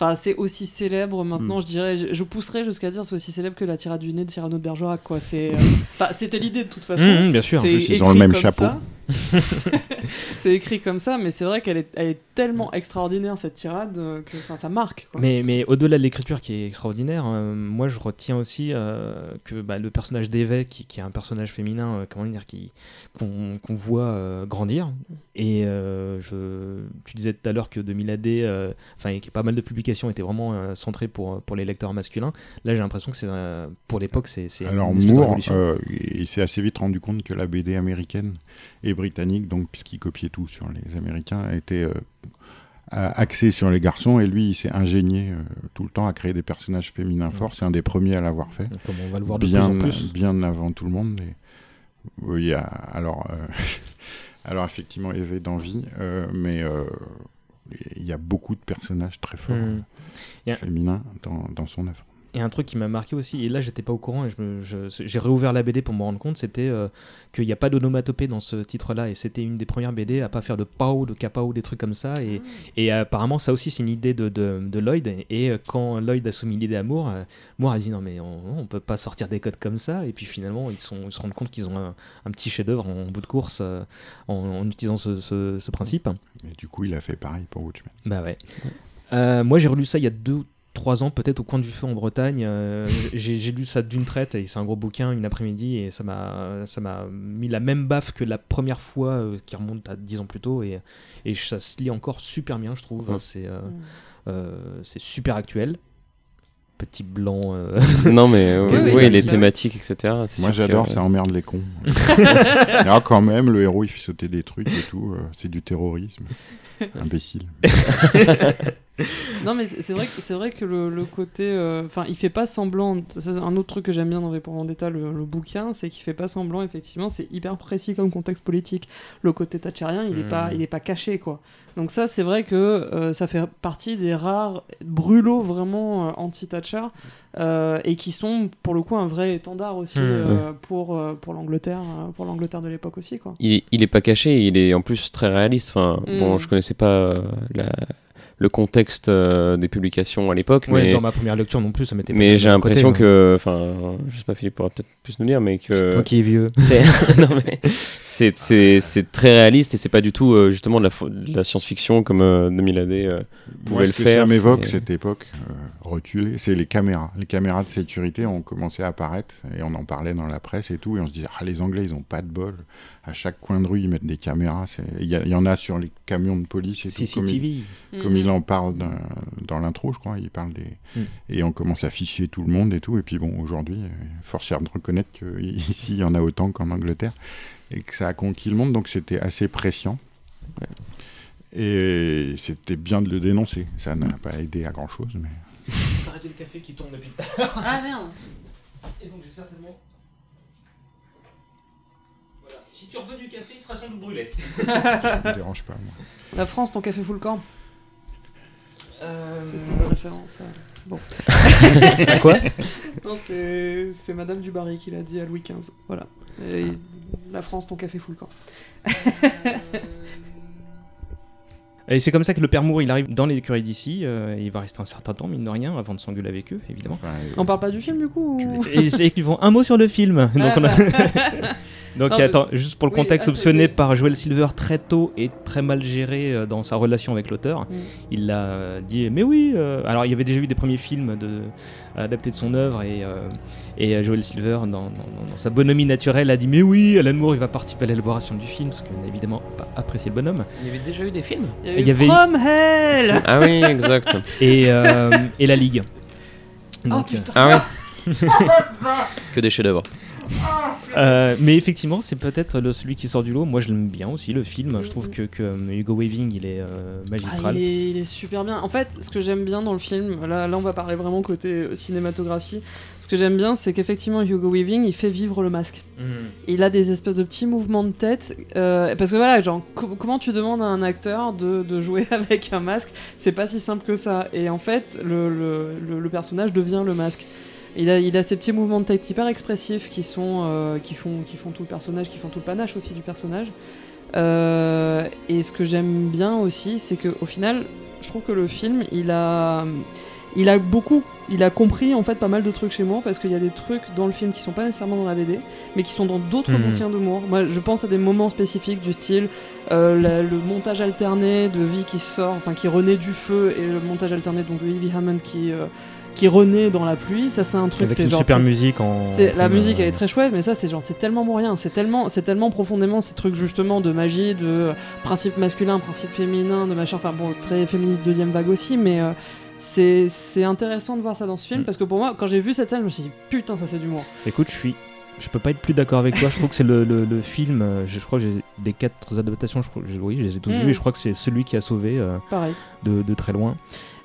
Enfin, c'est aussi célèbre maintenant, je dirais. Je, je pousserais jusqu'à dire c'est aussi célèbre que la tirade du nez de Cyrano de Bergerac, quoi. C'est. euh, *laughs* Enfin, c'était l'idée de toute façon. Mmh, mmh, bien sûr. C'est plus, ils ont le même chapeau. ça. *laughs* c'est écrit comme ça, mais c'est vrai qu'elle est, elle est tellement extraordinaire cette tirade euh, que ça marque. Quoi. Mais, mais au-delà de l'écriture qui est extraordinaire, euh, moi je retiens aussi euh, que bah, le personnage d'Eve, qui, qui est un personnage féminin, euh, comment dire, qui qu'on qu'on voit euh, grandir. Et euh, je, tu disais tout à l'heure que 2000 AD, enfin, pas mal de publications étaient vraiment euh, centrées pour, pour les lecteurs masculins. Là, j'ai l'impression que c'est euh, pour l'époque, c'est c'est Alors une Moore, euh, il s'est assez vite rendu compte que la BD américaine et britannique, donc puisqu'il copiait tout sur les Américains, était euh, a- axé sur les garçons et lui, il s'est ingénié euh, tout le temps à créer des personnages féminins forts. C'est un des premiers à l'avoir fait, Comme on va le voir de bien, plus en plus. bien avant tout le monde. Et, oui, a- alors, euh, *laughs* alors effectivement, Eve d'envie, euh, mais euh, il y a beaucoup de personnages très forts Hmm. A- féminins dans, dans son œuvre. Et un truc qui m'a marqué aussi, et là j'étais pas au courant, et je me- je- j'ai réouvert la BD pour me rendre compte, c'était euh, qu'il n'y a pas d'onomatopée dans ce titre-là, et c'était une des premières BD à pas faire de pao, de kapao, des trucs comme ça, et, et apparemment ça aussi c'est une idée de, de, de Lloyd, et quand Lloyd a soumis l'idée à Moore, euh, Moore a dit non mais on, on peut pas sortir des codes comme ça, et puis finalement ils, sont, ils se rendent compte qu'ils ont un, un petit chef-d'œuvre en bout de course euh, en, en utilisant ce, ce- ce principe. Et du coup, il a fait pareil pour Watchmen. Bah ouais. Euh, moi, j'ai relu ça il y a deux, trois ans, peut-être au coin du feu en Bretagne. Euh, *laughs* j'ai lu ça d'une traite, et c'est un gros bouquin, une après-midi, et ça m'a ça m'a mis la même baffe que la première fois euh, qui remonte à dix ans plus tôt, et, et ça se lit encore super bien, je trouve. Ouais. C'est euh, Mm. euh, c'est super actuel. Petit blanc. euh, *laughs* non, mais euh, *laughs* Oui, oui, oui, les thématiques, etc. Moi j'adore, ça emmerde les cons. Alors quand même, le héros il fait sauter des trucs et tout, euh, c'est du terrorisme. Imbécile. *laughs* Non, mais c'est vrai, que- c'est vrai que le, le côté. euh, Enfin, il fait pas semblant. C'est un autre truc que j'aime bien dans V pour Vendetta, le, le bouquin, c'est qu'il fait pas semblant, effectivement, c'est hyper précis comme contexte politique. Le côté thatchérien, il est, pas, il est pas caché, quoi. Donc, ça, c'est vrai que euh, ça fait partie des rares brûlots vraiment euh, anti-Thatcher euh, et qui sont, pour le coup, un vrai étendard aussi euh, pour, euh, pour l'Angleterre euh, pour l'Angleterre de l'époque aussi, quoi. il, il est pas caché, il est en plus très réaliste. Enfin, bon, Mm. je connaissais pas euh, la- le contexte euh, des publications à l'époque, mais, Dans ma première lecture non plus, ça m'était pas mais j'ai l'impression que, enfin, je sais pas, Philippe pourra peut-être plus nous dire, mais que Toi qui es vieux. *laughs* c'est *laughs* non, mais c'est c'est c'est très réaliste et c'est pas du tout euh, justement de la, la science-fiction comme euh, 2000 AD. euh, Moi, pouvait ce le que faire, ça m'évoque, cette époque reculée, c'est les caméras. Les caméras de sécurité ont commencé à apparaître et on en parlait dans la presse et tout. Et on se dit, ah, les Anglais, ils ont pas de bol. À chaque coin de rue, ils mettent des caméras. Il y, en a sur les camions de police et tout. Comme il, CCTV. comme il en parle dans, dans l'intro, je crois, il parle des. Mm. Et on commence à ficher tout le monde et tout. Et puis bon, aujourd'hui, euh, force est de reconnaître qu'ici, *laughs* il y en a autant qu'en Angleterre. Et que ça a conquis le monde, donc c'était assez pressant. Et c'était bien de le dénoncer. Ça n'a pas aidé à grand chose, mais. Arrêtez le café qui tourne depuis Ah merde Et donc j'ai certainement. Voilà. Si tu reveux du café, il sera sans doute brûlé. *laughs* Ça me dérange pas, moi. La France, ton café full le camp Euh, C'était une référence. à- Bon. *laughs* À quoi Non, c'est c'est Madame Dubarry qui l'a dit à Louis XV. Voilà. Et la France, ton café full le camp. Et c'est comme ça que le père Moore il arrive dans l'écurie d'ici. euh, il va rester un certain temps, mine de rien, avant de s'engueuler avec eux, évidemment. Enfin, euh, On parle pas du film du coup ou-. Et c'est qu'ils font un mot sur le film. Donc on a- *laughs* Donc Non, mais- attends, juste pour le oui, contexte, ah, soupçonné c'est- par Joel Silver très tôt et très mal géré euh, dans sa relation avec l'auteur. Mm. Il l'a dit, mais oui. euh, alors il y avait déjà eu des premiers films de, adaptés de son œuvre et, euh, et euh, Joel Silver, dans, dans- dans sa bonhomie naturelle, a dit, mais oui, Alan Moore, il va participer à l'élaboration du film, parce qu'il n'a évidemment pas apprécié le bonhomme. Il y avait déjà eu des films Il y Il y avait- From Hell *laughs* Ah oui, exact. Et, euh, et la Ligue. Oh Donc, putain Ah ouais *laughs* Que des chefs-d'œuvre. Euh, mais effectivement, c'est peut-être le- celui qui sort du lot. Moi, je l'aime bien aussi, le film. Je trouve que, que, euh, Hugo Weaving, il est euh, Ah, magistral. il, est, il est super bien. En fait, ce que j'aime bien dans le film, là, là on va parler vraiment côté euh, cinématographie. Ce que j'aime bien, c'est qu'effectivement Hugo Weaving, il fait vivre le masque. Mhm. Il a des espèces de petits mouvements de tête. euh, parce que voilà, genre, co- comment tu demandes à un acteur de, de jouer *laughs* avec un masque? C'est pas si simple que ça. Et en fait, le, le- le- le personnage devient le masque. Il a, il a ces petits mouvements de tête hyper expressifs qui, sont, euh, qui, font, qui font tout le personnage, qui font tout le panache aussi du personnage. Euh, et ce que j'aime bien aussi, c'est que au final, je trouve que le film, il a, il a beaucoup, il a compris en fait pas mal de trucs chez moi parce qu'il y a des trucs dans le film qui sont pas nécessairement dans la BD, mais qui sont dans d'autres Mhm. bouquins d'humour. Moi, je pense à des moments spécifiques du style euh, la- le montage alterné de vie qui sort, enfin qui renaît du feu, et le montage alterné donc de Ivy Hammond qui euh, qui renaît dans la pluie. Ça, c'est un truc. Avec c'est une genre, super musique en. c'est la musique, elle est très chouette, mais ça, c'est genre, c'est tellement moyen, c'est tellement, c'est tellement profondément ces trucs justement de magie, de principe masculin, principe féminin, de machin. Enfin bon, très féministe deuxième vague aussi, mais euh, c'est intéressant de voir ça dans ce film Mm. parce que pour moi, quand j'ai vu cette scène, je me suis dit putain, ça c'est d'humour. Écoute, je suis. Je peux pas être plus d'accord avec toi. Je trouve que c'est le, le- le film. euh, Je, je crois que j'ai des quatre adaptations. Je, crois- je- oui, je les ai tous Mm. vus. Et je crois que c'est celui qui a sauvé euh, Pareil. de, de très loin.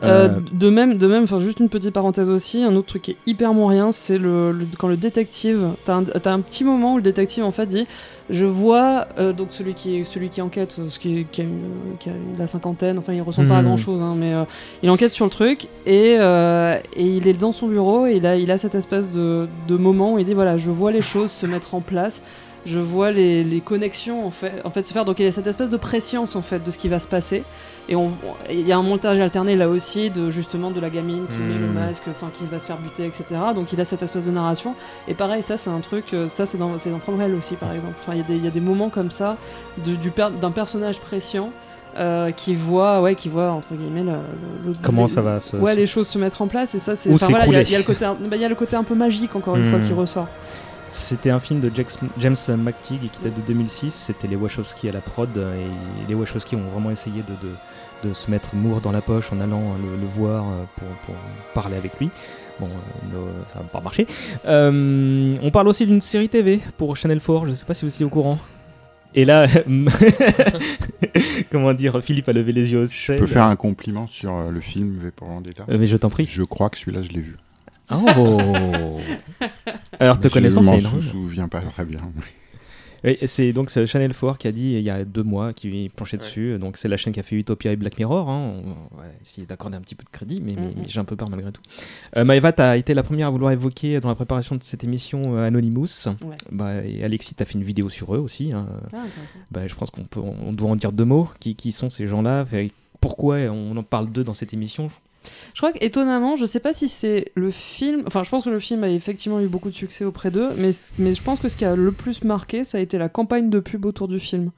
Euh, Euh, de même, de même, enfin juste une petite parenthèse aussi, un autre truc qui est hyper moyen, c'est le, le- quand le détective, t'as un, t'as un petit moment où le détective en fait dit, je vois euh, donc celui qui celui qui enquête, ce qui, qui a, qui a la cinquantaine, enfin il ressemble pas à Mhm. grand chose, mais euh, il enquête sur le truc et, et il est dans son bureau et il a il a cette espèce de, de moment où il dit voilà, je vois les choses se mettre en place. Je vois les, les connexions en fait, en fait se faire. Donc il y a cette espèce de préscience en fait de ce qui va se passer. Et il y a un montage alterné là aussi de justement de la gamine qui met le Mhm. masque, enfin qui va se faire buter, etc. Donc il a cette espèce de narration. Et pareil, ça c'est un truc, euh, ça c'est dans, c'est dans From Hell aussi par exemple. Enfin il y, a des- il y a des moments comme ça de- du per- d'un personnage prescient euh, qui voit, ouais, qui voit entre guillemets le, le- comment ça va se. Ouais, les choses se mettre en place et ça c'est. Enfin, voilà, il y, il y a le côté, un- bah, il y a le côté un peu magique encore une fois qui ressort. C'était un film de James McTeague qui date de 2006. C'était les Wachowski à la prod et les Wachowski ont vraiment essayé de, de, de se mettre Moore dans la poche en allant le, le voir euh, pour, pour parler avec lui. Bon, euh, ça n'a pas marché. Euh, on parle aussi d'une série TV pour Channel 4. Je ne sais pas si vous étiez au courant. Et là, *laughs* comment dire, Philippe a levé les yeux au Je ciel. peux faire un compliment sur le film V pour Vendetta mais je t'en prie. Je crois que celui-là, je l'ai vu. Oh Alors, te Je connaissant, c'est sou- énorme. souviens pas très bien. Oui, c'est donc Channel 4 qui a dit il y a deux mois qui planchait Ouais. dessus. Donc c'est la chaîne qui a fait Utopia et Black Mirror. Hein. On va essayer d'accorder un petit peu de crédit, mais, Mhm. mais j'ai un peu peur malgré tout. Euh, Maëva, t'as été la première à vouloir évoquer dans la préparation de cette émission euh, Anonymous. Ouais. Bah, et Alexis, t'as fait une vidéo sur eux aussi. hein. Ah. Bah, je pense qu'on on doit en dire deux mots. Qui, qui sont ces gens-là? Pourquoi on en parle d'eux dans cette émission? Je crois qu'étonnamment, je sais pas si c'est le film. Enfin, je pense que le film a effectivement eu beaucoup de succès auprès d'eux, mais, mais je pense que ce qui a le plus marqué, ça a été la campagne de pub autour du film.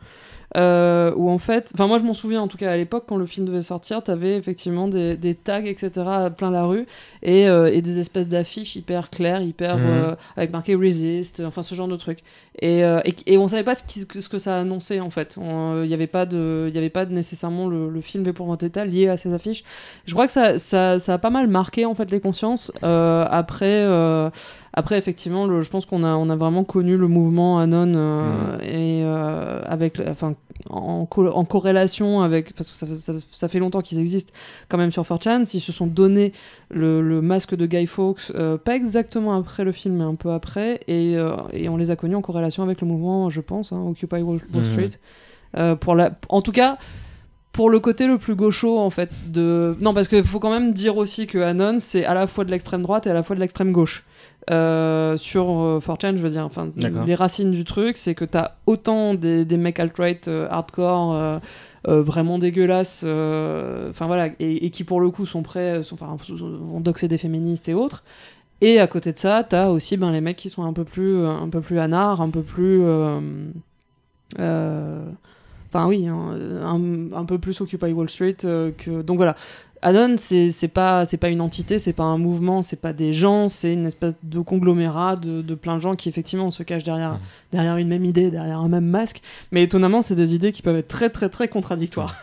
Euh, où en fait, enfin moi je m'en souviens en tout cas à l'époque quand le film devait sortir, t'avais effectivement des, des tags etc plein la rue et, euh, et des espèces d'affiches hyper claires, hyper Mhm. euh, avec marqué resist, enfin ce genre de truc. Et, euh, et, et on savait pas ce, qui- ce que ça annonçait en fait. Il n'y avait pas de, il y avait pas de nécessairement le, le film V pour Vendetta lié à ces affiches. Je crois que ça, ça, ça a pas mal marqué en fait les consciences. Euh, après, euh, après effectivement, le- je pense qu'on a, on a vraiment connu le mouvement Anon euh, et euh, avec, enfin, en, co- en corrélation avec, parce que ça, fait- ça, ça fait longtemps qu'ils existent quand même sur 4chan. S'ils se sont donné le, le masque de Guy Fawkes, euh, pas exactement après le film, mais un peu après, et, euh, et on les a connus en corrélation avec le mouvement, je pense, hein, Occupy Wall, Wall Mhm. Street. Euh, pour la, en tout cas, pour le côté le plus gaucho en fait de non parce qu'il faut quand même dire aussi que Anon c'est à la fois de l'extrême droite et à la fois de l'extrême gauche Euh, sur euh, 4chan je veux dire enfin les racines du truc c'est que t'as autant des, des mecs alt-right euh, hardcore euh, vraiment dégueulasses enfin voilà et, et qui pour le coup sont prêts sont, vont doxer des féministes et autres Et à côté de ça, t'as aussi ben, les mecs qui sont un peu plus, un peu plus anards, un peu plus. Enfin, oui, hein, un, un peu plus Occupy Wall Street. que... Donc voilà. Anon, c'est c'est pas, c'est pas une entité, c'est pas un mouvement, c'est pas des gens, c'est une espèce de conglomérat de, de plein de gens qui effectivement se cachent derrière, Mhm. derrière une même idée, derrière un même masque. Mais étonnamment, c'est des idées qui peuvent être très très très contradictoires.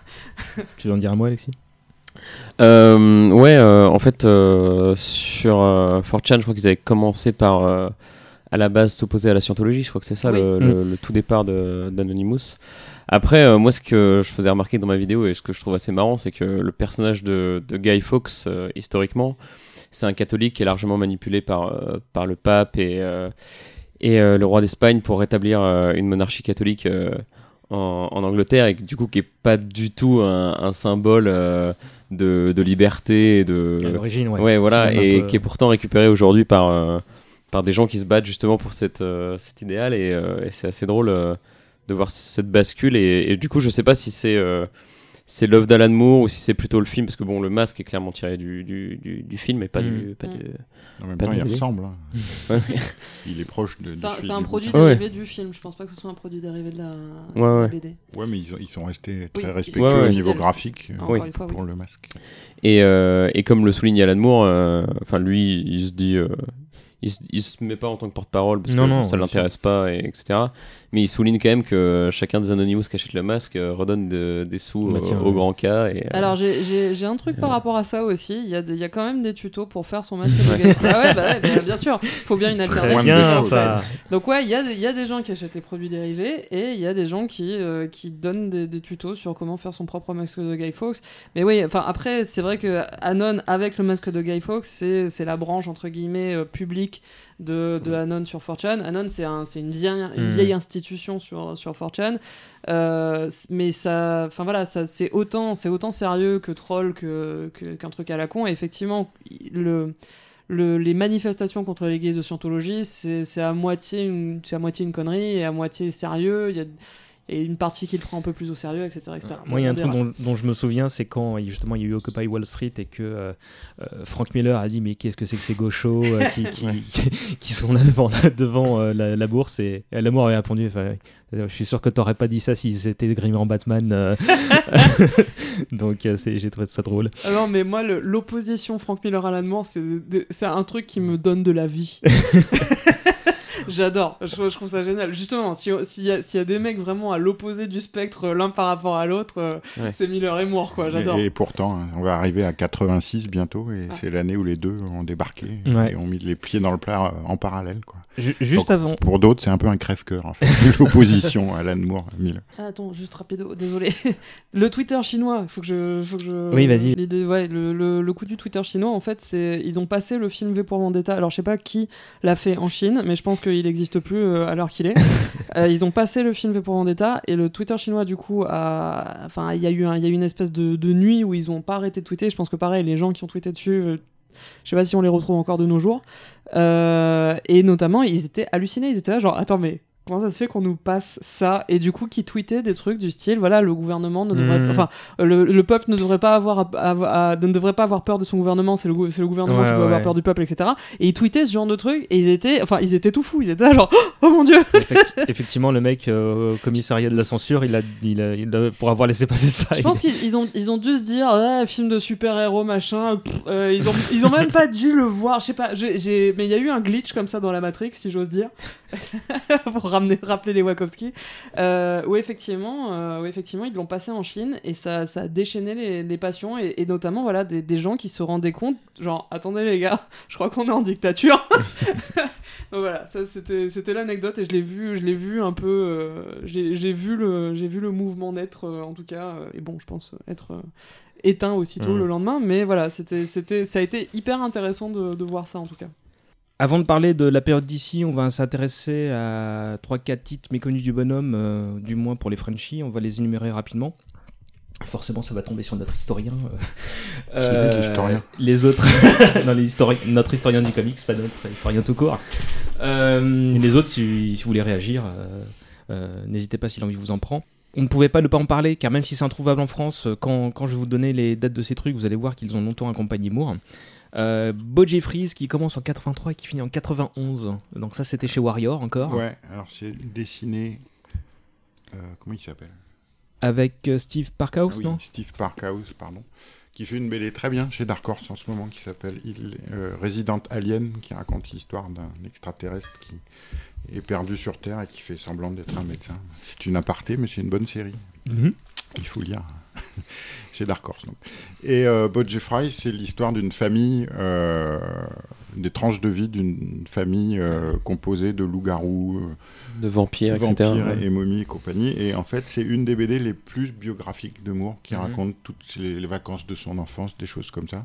*laughs* Tu veux en dire un mot, Alexis? Euh, ouais, euh, en fait, euh, sur euh, 4chan, je crois qu'ils avaient commencé par, euh, à la base, s'opposer à la scientologie. Je crois que c'est ça Oui. le, le- le tout départ de- d'Anonymous. Après, euh, moi, ce que je faisais remarquer dans ma vidéo et ce que je trouve assez marrant, c'est que le personnage de, de Guy Fawkes, euh, historiquement, c'est un catholique qui est largement manipulé par, euh, par le pape et, et le roi d'Espagne pour rétablir une monarchie catholique en, en Angleterre et du coup qui est pas du tout un, un symbole de, de liberté et de À l'origine, ouais. ouais, voilà et peu- qui est pourtant récupéré aujourd'hui par par des gens qui se battent justement pour cette cet idéal et, et c'est assez drôle de voir cette bascule et, et du coup je sais pas si c'est euh, c'est l'œuvre d'Alan Moore ou si c'est plutôt le film parce que bon le masque est clairement tiré du, du, du, du film et pas Mm. du pas Mm. du En même Pas temps, il ressemble. hein. *laughs* Ouais. Il est proche de. C'est un, produit bouquin. Ouais. dérivé du film. Je pense pas que ce soit un produit dérivé de la, Ouais. BD. Ouais, mais ils, ils sont restés très Oui, respectueux Ouais, ouais. au niveau graphique euh, Encore Oui. une fois, oui. pour le masque. Et, euh, et comme le souligne Alan Moore, euh, enfin lui, il se dit, euh, il, se, il se met pas en tant que porte-parole parce Non, que non, ça l'intéresse pas, et, etc. Mais il souligne quand même que chacun des Anonymous qui achète le masque euh, redonne de- des sous Bah, au- tiens, au grand cas. Et, euh, Alors j'ai- un truc par Euh. rapport à ça aussi. Il y, a des- il y a quand même des tutos pour faire son masque de Guy Fawkes. Ah ouais, bah ouais, bah bien sûr. Faut bien une Très alternative. bien, en fait. ça. Donc ouais, il y a, des- il y a des gens qui achètent les produits dérivés et il y a des gens qui, euh, qui donnent des, des tutos sur comment faire son propre masque de Guy Fawkes. Mais oui, enfin après, c'est vrai que Anon avec le masque de Guy Fawkes, c'est c'est la branche entre guillemets euh, publique de, de Anon sur 4chan. Anon, c'est un, une, vieille, une Mm. vieille institution sur, sur 4chan. Euh, mais ça, enfin voilà, ça, c'est autant, c'est autant sérieux que troll que, qu'un truc à la con. Et effectivement, le, le- les manifestations contre les gays de scientologie, c'est, à moitié une, à moitié une connerie et à moitié sérieux. Il y a, a une partie qui le prend un peu plus au sérieux, etc. etc. Moi, il y a un truc dont, dont je me souviens, c'est quand justement il y a eu Occupy Wall Street et que euh, euh, Frank Miller a dit Mais qu'est-ce que c'est que ces gauchos euh, qui, *laughs* qui, qui sont là devant, là, devant la, la bourse Et l'amour avait répondu Je suis sûr que t'aurais pas dit ça s'ils étaient grimés en Batman. *laughs* *laughs* Donc, j'ai trouvé ça drôle. Ah non, mais moi, l'opposition Frank Miller Alan Moore, c'est un truc qui me donne de la vie. J'adore, je, je trouve ça génial. Justement, si- s'il y, a- s'il y a des mecs vraiment à l'opposé du spectre, euh, l'un par rapport à l'autre, euh, Ouais. c'est Miller et Moore, quoi. J'adore. Et, et pourtant, hein, on va arriver à 86 bientôt, et Ah. c'est l'année où les deux ont débarqué Ouais. et ont mis les pieds dans le plat euh, en parallèle. Quoi. Ju- juste Donc, avant. Pour d'autres, c'est un peu un crève-cœur, en fait, *laughs* l'opposition à Alan Moore. Miller. Ah, attends, juste rapido, désolé. *laughs* le Twitter chinois, faut que je. Faut que je... Oui, vas-y. L'idée, ouais, le, le- le coup du Twitter chinois, en fait, c'est. Ils ont passé le film V pour Vendetta. Alors, je sais pas qui l'a fait en Chine, mais je pense qu'il n'existe plus euh, à l'heure qu'il est. *laughs* Euh, ils ont passé le film V pour Vendetta et le Twitter chinois, du coup, a. Enfin, il y, a eu un- il y a eu une espèce de, de nuit où ils ont pas arrêté de tweeter. Je pense que pareil, les gens qui ont tweeté dessus. euh, je sais pas si on les retrouve encore de nos jours. Euh, et notamment, ils étaient hallucinés. Ils étaient là, genre, attends, mais comment ça se fait qu'on nous passe ça Et du coup, qui tweetaient des trucs du style, voilà, le gouvernement ne devrait, Mhm. enfin, le, le peuple ne devrait pas avoir, à- à- à- ne devrait pas avoir peur de son gouvernement. C'est le, gouvernement Ouais, qui doit avoir peur du peuple, etc. Et ils tweetaient ce genre de trucs et ils étaient, enfin, ils étaient tout fous. Ils étaient là, genre, *gasps* oh mon dieu. Effecti- *laughs* Effectivement, le mec euh, au commissariat de la censure, il a, il a, il a- pour avoir laissé passer ça. Je pense qu'ils ils ont, ils ont dû se dire, ah, film de super-héros, machin. pff, euh, ils, ont, ils ont même pas dû le voir. Je sais pas, j'ai- mais il y a eu un glitch comme ça dans la Matrix, si j'ose dire, *laughs* pour ramener, rappeler les Wachowski. Euh, où, effectivement, euh, où effectivement, ils l'ont passé en Chine et ça, ça a déchaîné les, les passions et, et notamment voilà, des, des gens qui se rendaient compte, genre, attendez les gars, *laughs* je crois qu'on est en dictature. *laughs* Donc voilà, ça c'était l'anecdote et je l'ai vu, je l'ai vu un peu, euh, j'ai vu le vu le mouvement naître euh, en tout cas euh, et bon je pense être éteint aussitôt Mhm. le lendemain, mais voilà c'était c'était ça a été hyper intéressant de, de voir ça en tout cas. Avant de parler de la période d'ici, on va s'intéresser à 3-4 titres méconnus du bonhomme, euh, du moins pour les Frenchies. On va les énumérer rapidement. Forcément, ça va tomber sur notre historien. euh. *laughs* L'historien. Les autres, *laughs* non, les histori- notre historien du comics, pas notre historien tout court. Euh, les autres, si, si vous voulez réagir, euh, euh, n'hésitez pas si l'envie vous en prend. On ne pouvait pas ne pas en parler, car même si c'est introuvable en France, euh, quand, quand je vais vous donner les dates de ces trucs, vous allez voir qu'ils ont longtemps accompagné Moore. Euh, Bo Jeffries qui commence en 83 et qui finit en 91. Donc ça c'était chez Warrior encore. Ouais, alors c'est dessiné. euh, comment il s'appelle? Avec euh, Steve Parkhouse, Ah oui, non? Steve Parkhouse, pardon. Qui fait une BD très bien chez Dark Horse en ce moment qui s'appelle euh, Resident Alien, qui raconte l'histoire d'un extraterrestre qui est perdu sur Terre et qui fait semblant d'être un médecin. C'est une aparté, mais c'est une bonne série. Mhm. Il faut lire chez Dark Horse. donc. Et euh, Jeffrey, c'est l'histoire d'une famille, euh, des tranches de vie d'une famille euh, composée de loups-garous, euh, De vampires, etc. vampires et momies et compagnie. Et en fait, c'est une des BD les plus biographiques de Moore qui Mhm. raconte toutes les, les vacances de son enfance, des choses comme ça.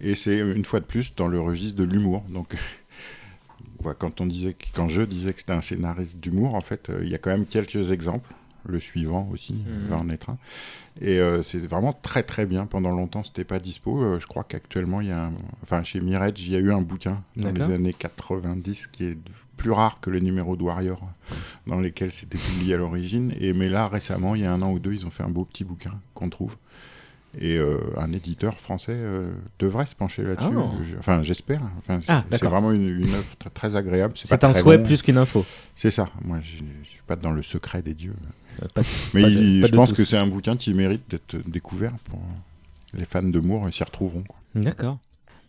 Et c'est une fois de plus dans le registre de l'humour. Donc, *laughs* quand on disait, quand je disais que c'était un scénariste d'humour, en fait, euh, il y a quand même quelques exemples. Le suivant aussi va en être un. Et euh, c'est vraiment très très bien. Pendant longtemps, c'était pas dispo. Euh, je crois qu'actuellement, il y a un... enfin chez Mirage, il y a eu un bouquin dans les années 90 qui est plus rare que les numéros de Warrior dans lesquels c'était publié à l'origine. Et mais là, récemment, il y a un an ou deux, ils ont fait un beau petit bouquin qu'on trouve. Et euh, un éditeur français euh, devrait se pencher là-dessus. Ah. Je- Enfin, j'espère. Enfin, Ah, c'est d'accord. vraiment une, une œuvre très, très agréable. C'est pas un très souhait long. plus qu'une info. C'est ça. Moi, je je suis pas dans le secret des dieux. Euh, pas- Mais Pas de- il- pas je de pense tous. que c'est un bouquin qui mérite d'être découvert pour les fans de Moore, s'y retrouveront. quoi. D'accord.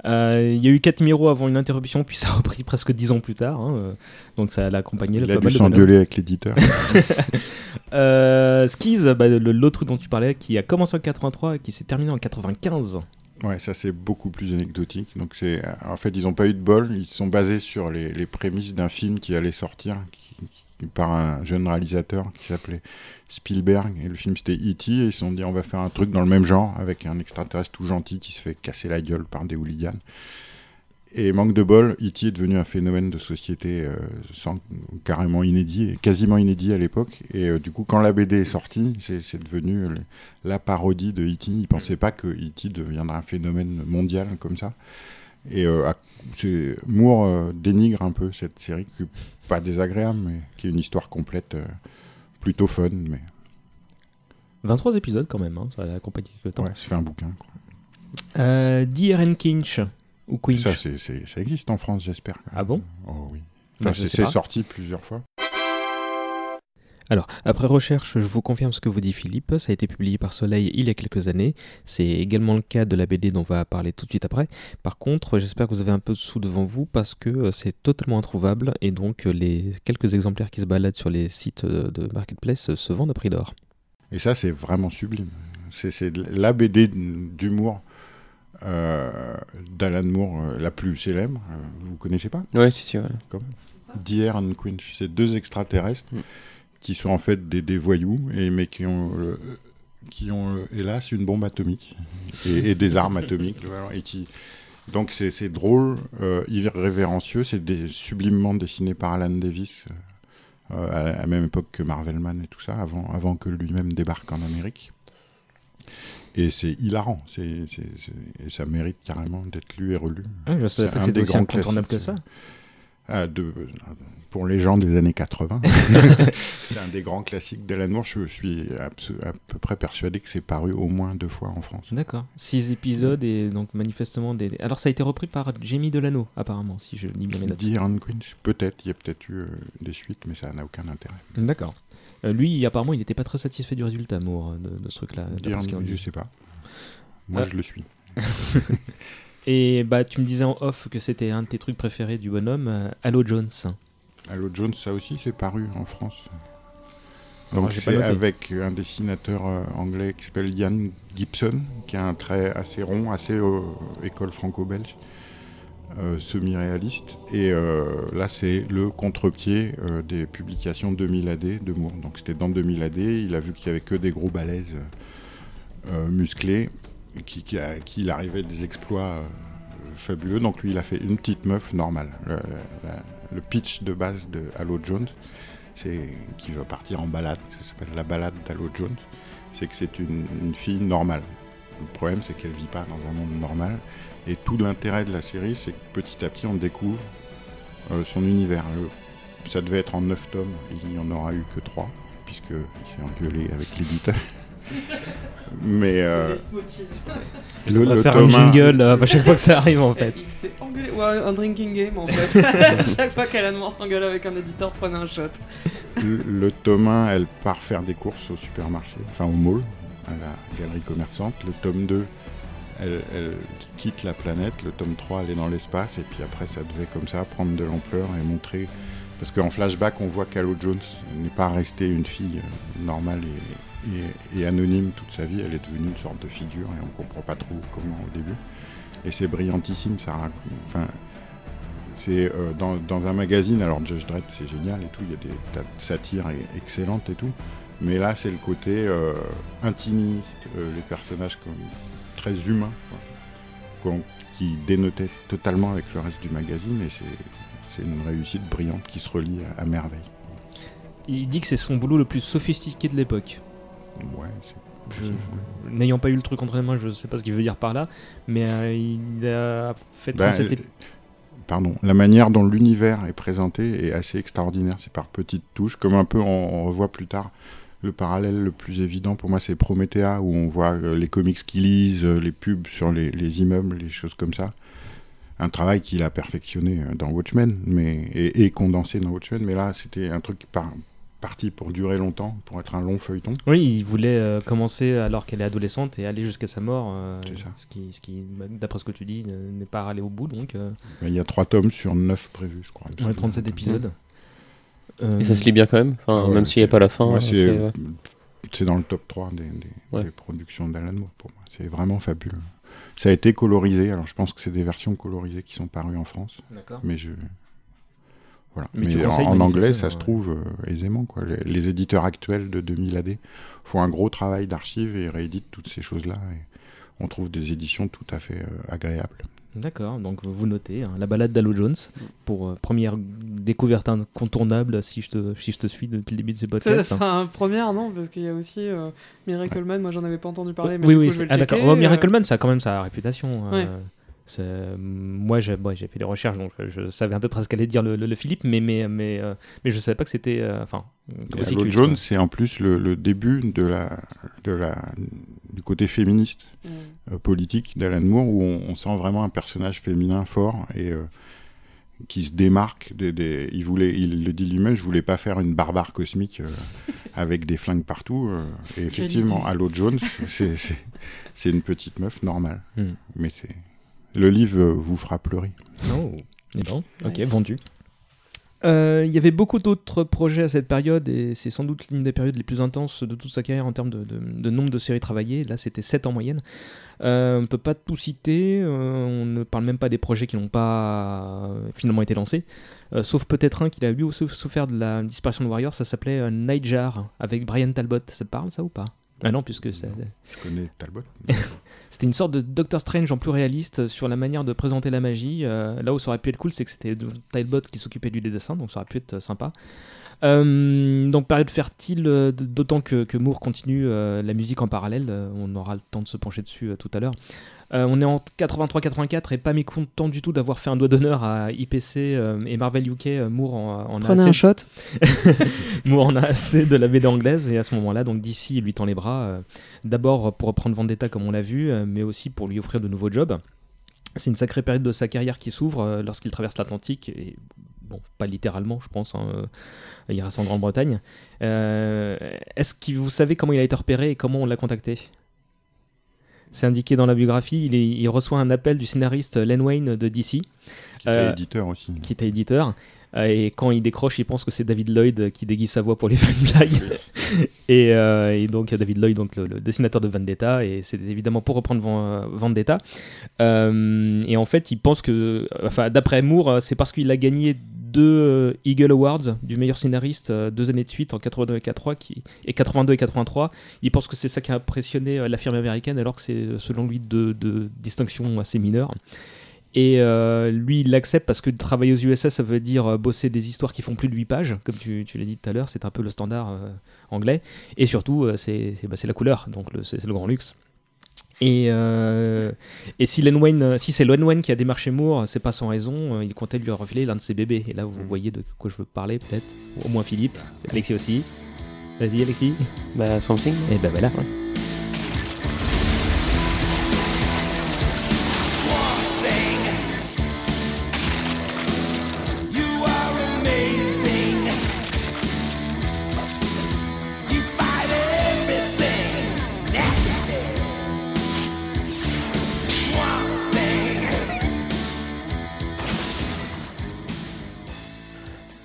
Euh, Il y a eu 4 numéros avant une interruption, puis ça a repris presque 10 ans plus tard. hein, euh, Donc ça l'a accompagné. Il a dû s'engueuler avec l'éditeur. *laughs* Euh, Skiz, bah, l'autre dont tu parlais, qui a commencé en 83 et qui s'est terminé en 95. ouais, ça c'est beaucoup plus anecdotique. Donc c'est, en fait, ils n'ont pas eu de bol. Ils sont basés sur les, les prémices d'un film qui allait sortir qui- par un jeune réalisateur qui s'appelait Spielberg. Et le film c'était E.T. Et ils se sont dit on va faire un truc dans le même genre avec un extraterrestre tout gentil qui se fait casser la gueule par des hooligans. Et manque de bol, E.T. est devenu un phénomène de société euh, sans, carrément inédit, quasiment inédit à l'époque. Et euh, du coup, quand la BD est sortie, c'est c'est devenu euh, la parodie de E.T. Ils ne pensaient pas que E.T. deviendrait un phénomène mondial comme ça. Et euh, Moore euh, dénigre un peu cette série, qui est pas désagréable, mais qui est une histoire complète, euh, plutôt fun. Mais 23 épisodes quand même, hein, ça a accompagné le temps. ouais, ça fait un bouquin. quoi. Euh, D.R.N. Kinch, ou Quinch. Ça, c'est- c'est- ça existe en France, j'espère. Ah bon Oh oui. Bah, Enfin, c'est sorti plusieurs fois. Alors, après recherche, je vous confirme ce que vous dit Philippe. Ça a été publié par Soleil il y a quelques années. C'est également le cas de la BD dont on va parler tout de suite après. Par contre, j'espère que vous avez un peu de sous devant vous parce que euh, c'est totalement introuvable et donc euh, les quelques exemplaires qui se baladent sur les sites euh, de Marketplace se vendent à prix d'or. Et ça, c'est vraiment sublime. C'est la BD d'humour euh, d'Alan Moore, euh, la plus célèbre. Euh, vous connaissez pas? Ouais, si, si, ouais. And Quinch. C'est deux extraterrestres Mm. Qui sont en fait des, des voyous, et, mais qui ont, euh, qui ont euh, hélas une bombe atomique et, et des armes *laughs* atomiques. voilà, et qui... Donc c'est c'est drôle, euh, irrévérencieux, c'est des, sublimement dessiné par Alan Davis, euh, à, la- à la même époque que Marvelman et tout ça, avant, avant que lui-même débarque en Amérique. Et c'est hilarant, c'est c'est- c'est- et ça mérite carrément d'être lu et relu. Ah, je savais C'est pas que c'était aussi incontournable que ça. De, pour les gens des années 80. *laughs* c'est un des grands classiques d'Alan Moore. Je suis à peu près persuadé que c'est paru au moins deux fois en France. D'accord. Six épisodes et donc manifestement des. Alors ça a été repris par Jamie Delano apparemment, si je lis bien mes notes. And Quinch, peut-être, il y a peut-être eu euh, des suites, mais ça n'a aucun intérêt. D'accord. Euh, lui, apparemment, il n'était pas très satisfait du résultat, Moore, de, de ce truc-là. Quinch, je sais pas. Moi, Euh. je le suis. *laughs* Et bah, tu me disais en off que c'était un de tes trucs préférés du bonhomme, euh, Halo Jones. Allo Jones, ça aussi, c'est paru en France. Ah, Donc c'est avec un dessinateur euh, anglais qui s'appelle Ian Gibson, qui a un trait assez rond, assez euh, école franco-belge, euh, semi-réaliste. Et euh, là, c'est le contre-pied des publications 2000 AD de Moore. Donc c'était dans 2000 AD, il a vu qu'il y avait que des gros balaises musclés, qui, qui, a- qu'il arrivait des exploits euh, fabuleux. Donc lui, il a fait une petite meuf normale. Le, pitch de base de Halo Jones, c'est qui va partir en balade. Ça s'appelle la balade d'Halo Jones. C'est que c'est une, fille normale. Le problème, c'est qu'elle vit pas dans un monde normal. Et tout l'intérêt de la série, c'est que petit à petit, on découvre euh, son univers. Ça devait être en 9 tomes, il n'y en aura eu que 3, puisqu'il s'est engueulé avec l'éditeur. *laughs* *laughs* Mais euh, le, le faire tome un jingle euh, à chaque fois que ça arrive en fait. *laughs* Il s'est engueulé. Ouais, un drinking game en fait. *laughs* à chaque fois qu'Alan Moore s'engueule avec un éditeur, prenez un shot. le, le tome 1, elle part faire des courses au supermarché, enfin au mall, à la galerie commerçante. Le tome 2, elle, elle quitte la planète. Le tome 3, elle est dans l'espace. Et puis après, ça devait comme ça prendre de l'ampleur et montrer. Parce qu'en flashback, on voit qu'Halo Jones n'est pas restée une fille euh, normale et, et- anonyme toute sa vie. Elle est devenue une sorte de figure et on comprend pas trop comment au début. Et c'est brillantissime. Ça enfin, c'est euh, dans, un magazine. Alors Judge Dredd, c'est génial et tout. Il y a des satires excellentes et tout. Mais là, c'est le côté euh, intimiste, euh, les personnages comme très humains, qui dénotaient totalement avec le reste du magazine. Et c'est une réussite brillante qui se relie à merveille. Il dit que c'est son boulot le plus sophistiqué de l'époque. Ouais, Je-. N'ayant pas eu le truc entre les mains, je sais pas ce qu'il veut dire par là, mais euh, il a fait Ben, 37 ép- Pardon, la manière dont l'univers est présenté est assez extraordinaire. C'est par petites touches, comme un peu on, on revoit plus tard. Le parallèle le plus évident pour moi, c'est Promethea, où on voit euh, les comics qu'ils lisent, euh, les pubs sur les, les immeubles, les choses comme ça. Un travail qu'il a perfectionné euh, dans Watchmen, mais, et, et condensé dans Watchmen, mais là, c'était un truc par- parti pour durer longtemps, pour être un long feuilleton. Oui, il voulait euh, commencer alors qu'elle est adolescente et aller jusqu'à sa mort. euh, C'est ça. ce qui, ce qui bah, d'après ce que tu dis, euh, n'est pas allé au bout. Donc, euh, Mais Il y a trois tomes sur neuf prévus, je crois. ouais, 37 épisodes. Euh, Et ça se lit bien quand même, enfin, Ah ouais, même s'il n'y a pas la fin. euh, c'est c'est- ouais. c'est dans le top 3 des, des- Ouais. des productions d'Alan Moore pour moi. C'est vraiment fabuleux. Ça a été colorisé, alors je pense que c'est des versions colorisées qui sont parues en France, D'accord. mais je. Voilà. Mais Mais, tu en, anglais, ça se trouve euh, aisément. Quoi. Les, les éditeurs actuels de 2000 AD font un gros travail d'archives et rééditent toutes ces choses-là. On trouve des éditions tout à fait euh, agréables. D'accord, donc vous notez hein, la balade d'Alo Jones pour euh, première découverte incontournable si je te, si je te suis depuis le début de ce C'est- podcast. Enfin, première, non, parce qu'il y a aussi euh, Miracle Man, moi j'en avais pas entendu parler, mais oui, du oui, coup, je vais c'est- le ah, d'accord. checker, Oh, euh, Miracle Man, ça a quand même sa réputation. euh, Ouais. Moi, j'ai bon, fait des recherches, donc euh, je savais à peu près ce qu'allait dire le, le- le Philippe, mais, mais, mais, euh, mais je savais pas que c'était. euh, Enfin, Jones, quoi. c'est en plus le, le début de la, de la, du côté féministe. Mm. euh, politique d'Alan Moore où on, on sent vraiment un personnage féminin fort et euh, qui se démarque des, des- il voulait il le dit lui-même je voulais pas faire une barbare cosmique euh, *laughs* avec des flingues partout euh, et effectivement. Halo Jones c'est une petite meuf normale Hmm. mais c'est le livre vous fera pleurer Oh, eh ben, ok, Nice. vendu. Euh, Il y avait beaucoup d'autres projets à cette période et c'est sans doute l'une des périodes les plus intenses de toute sa carrière en termes de, de- de nombre de séries travaillées. Là, c'était 7 en moyenne. Euh, on ne peut pas tout citer, euh, on ne parle même pas des projets qui n'ont pas euh, finalement été lancés, Euh, sauf peut-être un qui a lui aussi souffert de la disparition de Warrior, ça s'appelait euh, Nightjar avec Brian Talbot. Ça te parle ça ou pas? Ah non, puisque c'est- je connais Talbot *laughs* c'était une sorte de Doctor Strange en plus réaliste sur la manière de présenter la magie. Euh, là où ça aurait pu être cool, c'est que c'était Talbot qui s'occupait du dessin, donc ça aurait pu être euh, sympa. Euh, donc période fertile, euh, d'autant que, Moore continue la musique en parallèle. on aura le temps de se pencher dessus tout à l'heure. Euh, on est en 83-84 et pas mécontent du tout d'avoir fait un doigt d'honneur à IPC euh, et Marvel UK. euh, Moore en, en a Prenez assez un shot. *laughs* Moore en a assez de la BD anglaise et à ce moment-là, donc DC lui tend les bras, euh, d'abord pour reprendre Vendetta comme on l'a vu, mais aussi pour lui offrir de nouveaux jobs. C'est une sacrée période de sa carrière qui s'ouvre lorsqu'il traverse l'Atlantique et bon, pas littéralement, je pense. hein, euh, il reste en Grande-Bretagne. Euh, Est-ce que vous savez comment il a été repéré et comment on l'a contacté? C'est indiqué dans la biographie. Il, est- il reçoit un appel du scénariste Len Wayne de DC qui Euh, était éditeur aussi qui était éditeur. Euh, Et quand il décroche, il pense que c'est David Lloyd qui déguise sa voix pour lui *laughs* faire une blague. et, euh, et donc David Lloyd, donc le, le dessinateur de Vendetta, et c'est évidemment pour reprendre Van- Vendetta. Euh, et en fait, il pense que, enfin, d'après Moore, euh, c'est parce qu'il a gagné deux euh, Eagle Awards du meilleur scénariste euh, deux années de suite en 82 et 83 qui, et 82 et 83. Il pense que c'est ça qui a impressionné euh, la firme américaine, alors que c'est euh, selon lui deux, deux distinctions assez mineures. Et euh, lui, il l'accepte parce que travailler aux USA, ça veut dire euh, bosser des histoires qui font plus de 8 pages, comme tu, tu l'as dit tout à l'heure, c'est un peu le standard euh, anglais. Et surtout, euh, c'est bah, c'est la couleur, donc c'est le grand luxe. Et, et si, Len Wayne, si c'est Len Wayne qui a démarché Moore, c'est pas sans raison, il comptait lui refiler l'un de ses bébés. Et là, vous voyez de quoi je veux parler, peut-être. Au moins Philippe, Alexis aussi. Vas-y, Alexis. Bah, Swamp Thing. Et ben voilà. Ouais.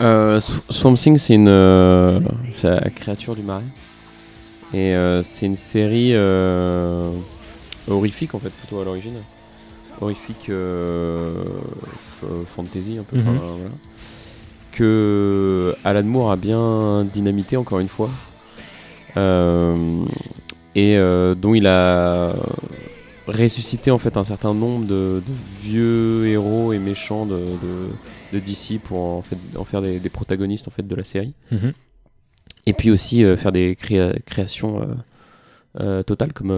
Euh, Sw- Swamp Thing, c'est une euh, c'est la créature du marais. Et euh, c'est une série euh, horrifique en fait, plutôt à l'origine. Horrifique euh, fantasy un peu. Mhm. voilà. Que Alan Moore a bien dynamité encore une fois. Et dont il a ressuscité en fait un certain nombre de, de vieux héros et méchants de, de, de DC pour en, fait, en faire des, des protagonistes en fait de la série Mhm. et puis aussi euh, faire des créa- créations euh, euh, totales comme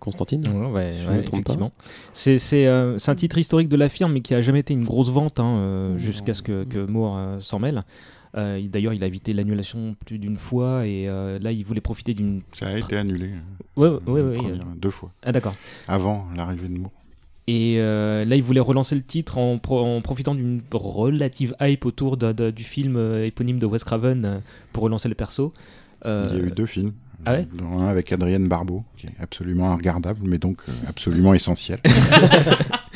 Constantine ouais, Si ouais, effectivement. C'est un titre historique de la firme, mais qui a jamais été une grosse vente hein, jusqu'à ce que, que Moore s'en mêle. Euh, il- D'ailleurs, il a évité l'annulation plus d'une fois et euh, là, il voulait profiter d'une. Ça a été annulé. Ouais, première- euh, Deux fois. Ah, d'accord. Avant l'arrivée de Moore. Et euh, là, il voulait relancer le titre en, pro- en profitant d'une relative hype autour de- de- du film éponyme de Wes Craven pour relancer le perso. Il y a eu deux films. ah ouais un avec Adrienne Barbeau, qui est absolument regardable, mais donc absolument essentiel. *laughs*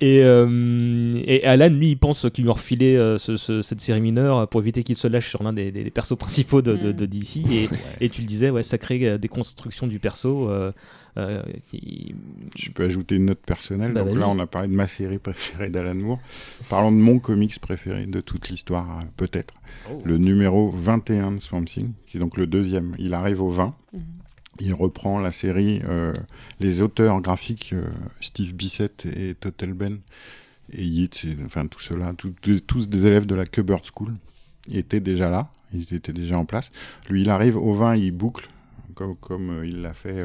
Et, euh, et Alan, lui, il pense qu'il lui a refilé euh, ce- ce- cette série mineure pour éviter qu'il se lâche sur l'un des, des- des persos principaux de, de- Mm. de DC. Et, et tu le disais, ouais, ça crée euh, des constructions du perso. euh, euh, qui... Je peux ajouter une note personnelle. Bah, donc là, on a parlé de ma série préférée d'Alan Moore. Parlons de mon comics préféré de toute l'histoire, peut-être. Le numéro 21 de Swamp Thing, qui est donc le deuxième. Il arrive au 20. Mhm. Il reprend la série. euh, les auteurs graphiques, euh, Steve Bissett et Total Ben, et Yeats, enfin tout cela, tout- tous- des élèves de la Cubert School, étaient déjà là, ils étaient déjà en place. Lui, il arrive au 20, il boucle, comme, comme euh, il l'a fait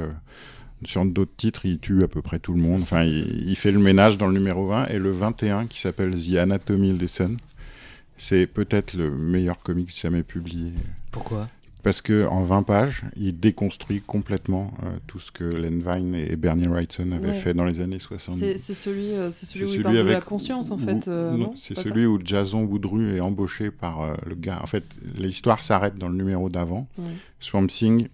sur d'autres titres, il tue à peu près tout le monde. Enfin, il, fait le ménage dans le numéro 20, et le 21, qui s'appelle The Anatomy of the Sun, c'est peut-être le meilleur comics jamais publié Pourquoi? Parce que en 20 pages, il déconstruit complètement euh, tout ce que Len Vine et Bernie Wrightson avaient Ouais. fait dans les années 70. C'est c'est celui, euh, c'est celui où il parle de la avec- conscience en fait. euh, non, non c'est celui où Jason Woodrue est embauché par euh, le gars. En fait, l'histoire s'arrête dans le numéro d'avant. Ouais. Swamp Thing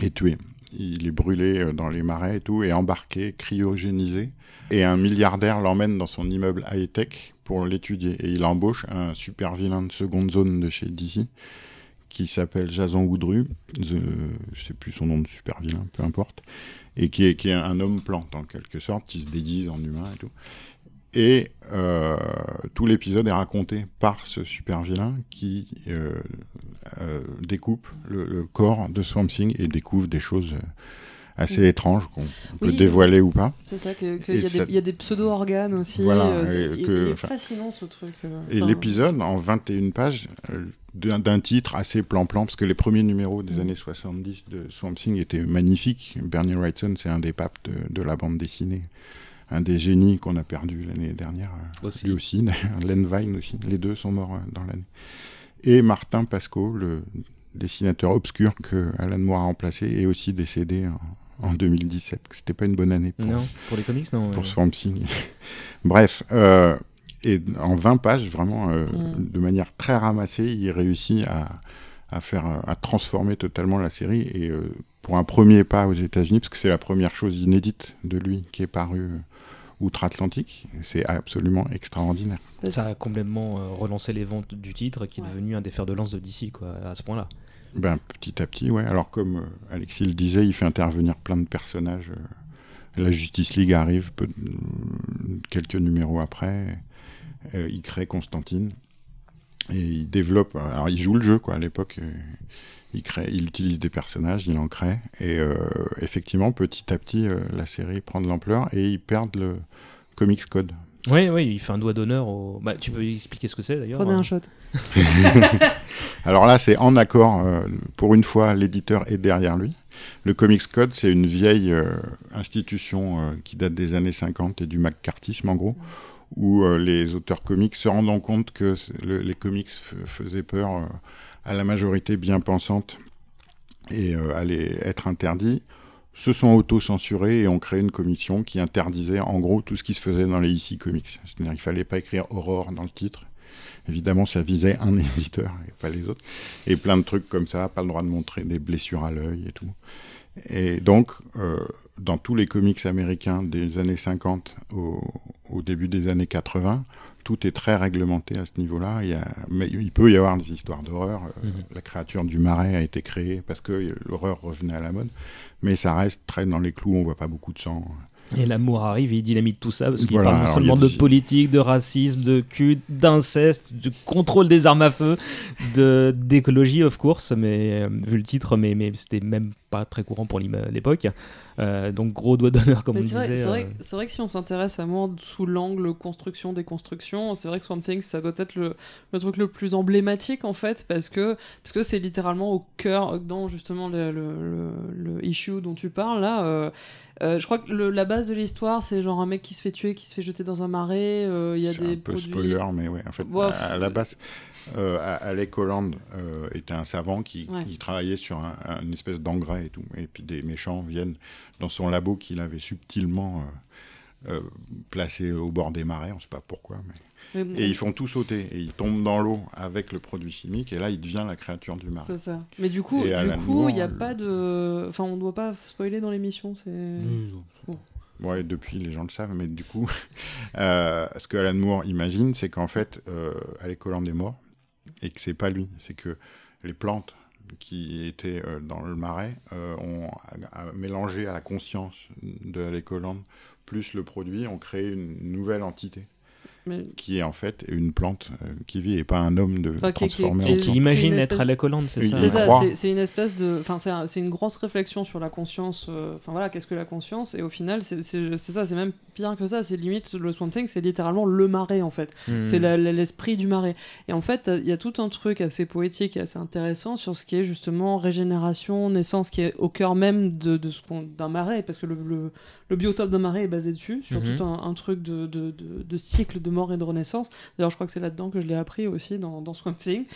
est tué. Il est brûlé euh, dans les marais et tout, et embarqué, cryogénisé. Et un milliardaire l'emmène dans son immeuble high-tech pour l'étudier. Et il embauche un super vilain de seconde zone de chez DC qui s'appelle Jason Woodrue. The- je sais plus son nom de super vilain, peu importe. Et qui est, qui est un homme plante en quelque sorte, qui se déguise en humain et tout. Et euh, tout l'épisode est raconté par ce super vilain qui euh, euh, découpe le, le corps de Swamp Thing et découvre des choses assez Oui. étranges qu'on peut Oui. dévoiler ou pas. C'est ça, qu'il y, a ça- des- il y a des pseudo-organes aussi. Voilà, euh, c'est- que- fascinant ce truc. euh, Et l'épisode, en 21 pages, euh, d'un titre assez plan-plan, parce que les premiers numéros des Mm. années 70 de Swamp Thing étaient magnifiques. Bernie Wrightson, c'est un des papes de, de la bande dessinée. Un des génies qu'on a perdu l'année dernière. Aussi. Lui aussi. *laughs* Len Vine aussi. Les deux sont morts dans l'année. Et Martin Pasco, le dessinateur obscur que Alan Moore a remplacé, est aussi décédé en, en 2017. C'était pas une bonne année pour, Non, pour les comics, non. pour ouais. Swamp Thing. *laughs* Bref, euh, et en 20 pages, vraiment, euh, Mm. de manière très ramassée, il réussit à, à faire, euh, à transformer totalement la série. Et euh, pour un premier pas aux États-Unis, parce que c'est la première chose inédite de lui qui est parue euh, outre-Atlantique, c'est absolument extraordinaire. Ça a complètement euh, relancé les ventes du titre, qui est Ouais. devenu un des fers de lance de DC, quoi, à ce point-là. Ben, petit à petit, ouais. Alors, comme euh, Alexis le disait, il fait intervenir plein de personnages. euh, la Justice League arrive quelques numéros après. Euh, il crée Constantine. Et il développe. Alors, il joue le jeu, quoi, à l'époque. il, crée, il utilise des personnages, il en crée. Et effectivement, petit à petit, la série prend de l'ampleur et ils perdent le Comics Code. Oui, oui, il fait un doigt d'honneur au. Bah, tu peux expliquer ce que c'est d'ailleurs Prenez hein. un shot. *laughs* Alors là, c'est en accord. euh, pour une fois, l'éditeur est derrière lui. Le Comics Code, c'est une vieille euh, institution euh, qui date des années 50 et du McCarthyisme, en gros, où les auteurs comics se rendant compte que le- les comics faisaient peur à la majorité bien pensante et allaient être interdits, se sont auto-censurés et ont créé une commission qui interdisait en gros tout ce qui se faisait dans les IC Comics. C'est-à-dire qu'il fallait pas écrire Aurore dans le titre. Évidemment, ça visait un *laughs* éditeur et pas les autres. Et plein de trucs comme ça, pas le droit de montrer des blessures à l'œil et tout. Et donc, euh, dans tous les comics américains des années 50 au, au début des années 80, tout est très réglementé à ce niveau-là. Il y a- mais il peut y avoir des histoires d'horreur. Euh, Mhm. La créature du marais a été créée parce que l'horreur revenait à la mode, mais ça reste très dans les clous. On voit pas beaucoup de sang. Et l'amour arrive et il dynamite tout ça parce qu'il Voilà, parle non seulement de politique, de racisme, de culte, d'inceste, de contrôle des armes à feu, de d'écologie of course, mais euh, vu le titre, mais, mais c'était même pas très courant pour l'époque. Euh, donc gros doigt d'honneur comme Mais on c'est vrai, disait. c'est vrai- euh, c'est vrai que si on s'intéresse à moi sous l'angle construction, déconstruction, c'est vrai que Swamp Thing, ça doit être le, le truc le plus emblématique en fait, parce que parce que c'est littéralement au cœur, dans justement le, le, le- le issue dont tu parles là. euh, euh, je crois que le- la base de l'histoire, c'est genre un mec qui se fait tuer, qui se fait jeter dans un marais. euh, Il y a C'est des un peu produits- spoiler, mais ouais, en fait, à, la base, euh, Alec Holland euh, était un savant qui, Ouais. qui travaillait sur un, un- une espèce d'engrais et tout. Et puis des méchants viennent dans son labo qu'il avait subtilement euh, euh, placé au bord des marais, on ne sait pas pourquoi. Mais... Et ils font tout sauter. Et ils tombent dans l'eau avec le produit chimique. Et là, il devient la créature du marais. C'est ça. Mais du coup, Et du coup, Moore, il n'y a le- pas de. Enfin, on ne doit pas spoiler dans l'émission. C'est. Ouais, depuis, les gens le savent, mais du coup, *laughs* euh, ce que Alan Moore imagine, c'est qu'en fait, euh, Alec Holland est mort et que c'est pas lui. C'est que les plantes qui étaient euh, dans le marais euh, ont mélangé à la conscience de Alec Holland plus le produit, ont créé une nouvelle entité Mais- qui est en fait une plante euh, qui vit et pas un homme de Enfin, qui- qui- transformé qui- en qui plante. imagine être à la collante, c'est ça C'est ça, c'est- une espèce de. Enfin, c'est un- c'est une grosse réflexion sur la conscience. euh, Enfin voilà, qu'est-ce que la conscience Et au final, c'est ça, c'est même pire que ça. C'est limite le Swamp Thing, c'est littéralement le marais en fait. Hmm. C'est l'esprit du marais. Et en fait, il y a tout un truc assez poétique et assez intéressant sur ce qui est justement régénération, naissance, qui est au cœur même de, de ce qu'on- d'un marais, parce que le, le, le biotope d'un marais est basé dessus, sur Mhm. tout un, un truc de, de, de, de cycle de mort et de renaissance. D'ailleurs, je crois que c'est là-dedans que je l'ai appris aussi dans, dans Swamp Thing.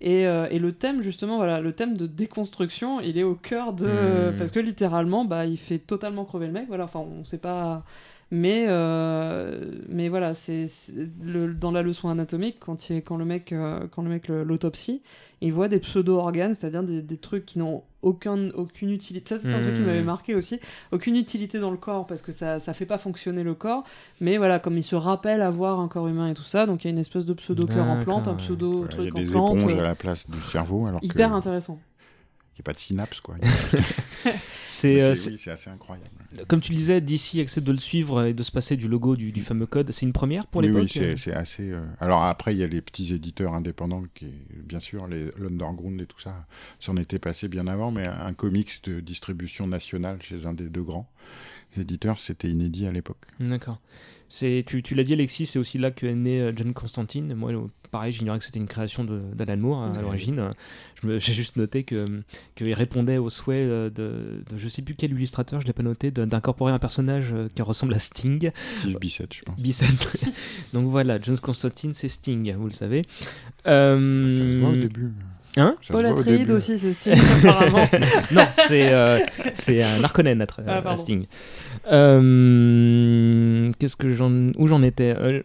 Et, euh, et le thème, justement, voilà, le thème de déconstruction, il est au cœur de. Mhm. Parce que littéralement, bah, il fait totalement crever le mec. Voilà, enfin, on sait pas. Mais, euh, mais voilà, c'est dans la leçon anatomique, quand, il, quand le mec, euh, quand le mec l'autopsie, il voit des pseudo-organes, c'est-à-dire des, des trucs qui n'ont aucun, aucune utilité. Ça, c'est un truc qui Hmm. m'avait marqué aussi. Aucune utilité dans le corps, parce que ça ça fait pas fonctionner le corps. Mais voilà, comme il se rappelle avoir un corps humain et tout ça, donc il y a une espèce de pseudo-cœur en plante, un D'accord, ouais. pseudo Voilà, il y a truc en des plante. éponges euh, à la place du cerveau, alors Hyper que intéressant. il n'y a pas de synapse, quoi. *laughs* Oui, c'est assez incroyable. Comme tu le disais, DC accepte de le suivre et de se passer du logo du, du fameux code. C'est une première pour oui, l'époque. oui, c'est c'est assez. euh, Alors après, il y a les petits éditeurs indépendants qui, bien sûr, l'underground et tout ça, s'en était passé bien avant, mais un comics de distribution nationale chez un des deux grands éditeurs, c'était inédit à l'époque. D'accord. C'est, tu, tu l'as dit, Alexis, c'est aussi là que est né euh, John Constantine. Moi, euh, pareil, j'ignorais que c'était une création de- d'Alan Moore hein, à Ouais. l'origine. J'ai juste noté que qu'il répondait au souhait euh, de, de je sais plus quel illustrateur, je l'ai pas noté, d'incorporer un personnage euh, qui ressemble à Sting. Steve Bissett, je pense. Bissett. *laughs* Donc voilà, John Constantine, c'est Sting, vous le savez. Ça Euh, se voit au début. Hein Ça se Paul Atreides aussi, c'est style, apparemment. *laughs* non, c'est euh, c'est un Harkonnen à, Ah. Sting. Euh, Qu'est-ce que j'en où j'en étais Euh,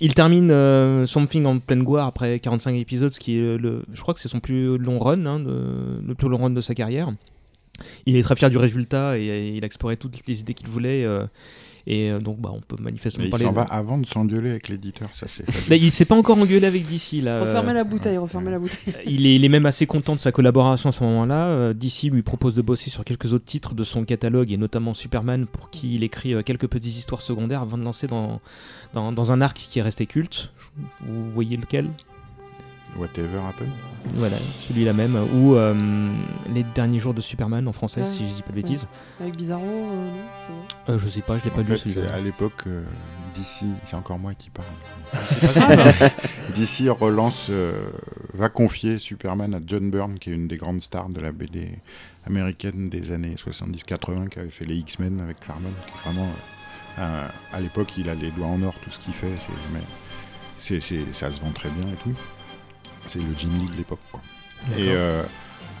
Il termine euh, Swamp Thing en pleine gloire après 45 épisodes, ce qui est le, je crois que c'est son plus long run, hein, le plus long run de sa carrière. Il est très fier du résultat et, et il a exploré toutes les idées qu'il voulait. Euh, et euh, donc, bah, on peut manifestement Mais il parler. s'en de- va avant de s'engueuler avec l'éditeur, ça c'est. *laughs* Mais il s'est pas encore engueulé avec DC là. Refermez euh, la bouteille, refermez la bouteille. il est, il est même assez content de sa collaboration à ce moment-là. Euh, DC lui propose de bosser sur quelques autres titres de son catalogue et notamment Superman pour qui il écrit euh, quelques petites histoires secondaires avant de lancer dans, dans, dans un arc qui est resté culte. Vous voyez lequel? Whatever happen. Voilà, celui-là même. Ou euh, Les derniers jours de Superman en français, Ouais, si je dis pas de bêtises. Avec Bizarro, euh, non Euh, je sais pas, je l'ai pas lu fait, celui-là. à l'époque, euh, DC, c'est encore moi qui parle. *laughs* DC relance, euh, va confier Superman à John Byrne, qui est une des grandes stars de la BD américaine des années 70-80, qui avait fait les X-Men avec Claremont, qui est vraiment, euh, à l'époque, il a les doigts en or, tout ce qu'il fait, c'est, mais c'est, c'est- ça se vend très bien et tout. C'est le Jim Lee de l'époque. Et euh,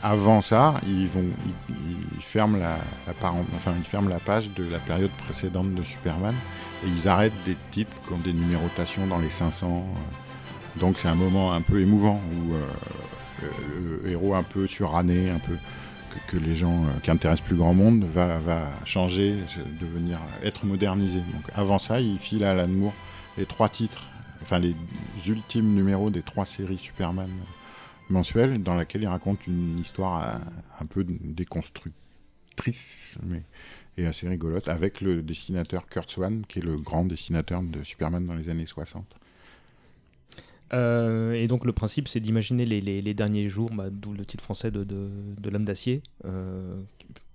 avant ça, ils vont, ils, ils ferment la, enfin, ils ferment la page de la période précédente de Superman et ils arrêtent des titres qui ont des numérotations dans les 500. euh. Donc c'est un moment un peu émouvant où euh, le, le héros un peu suranné, un peu que, que les gens, euh, qui intéressent plus grand monde, va, va changer, devenir, être modernisé. Donc avant ça, il file à Alan Moore les trois titres, enfin les ultimes numéros des trois séries Superman mensuelles, dans laquelle il raconte une histoire euh, un peu déconstructrice, mais et assez rigolote, avec le dessinateur Kurt Swan, qui est le grand dessinateur de Superman dans les années 60. Euh, et donc le principe, c'est d'imaginer les, derniers jours, bah, d'où le titre français de, l'homme d'acier. Euh,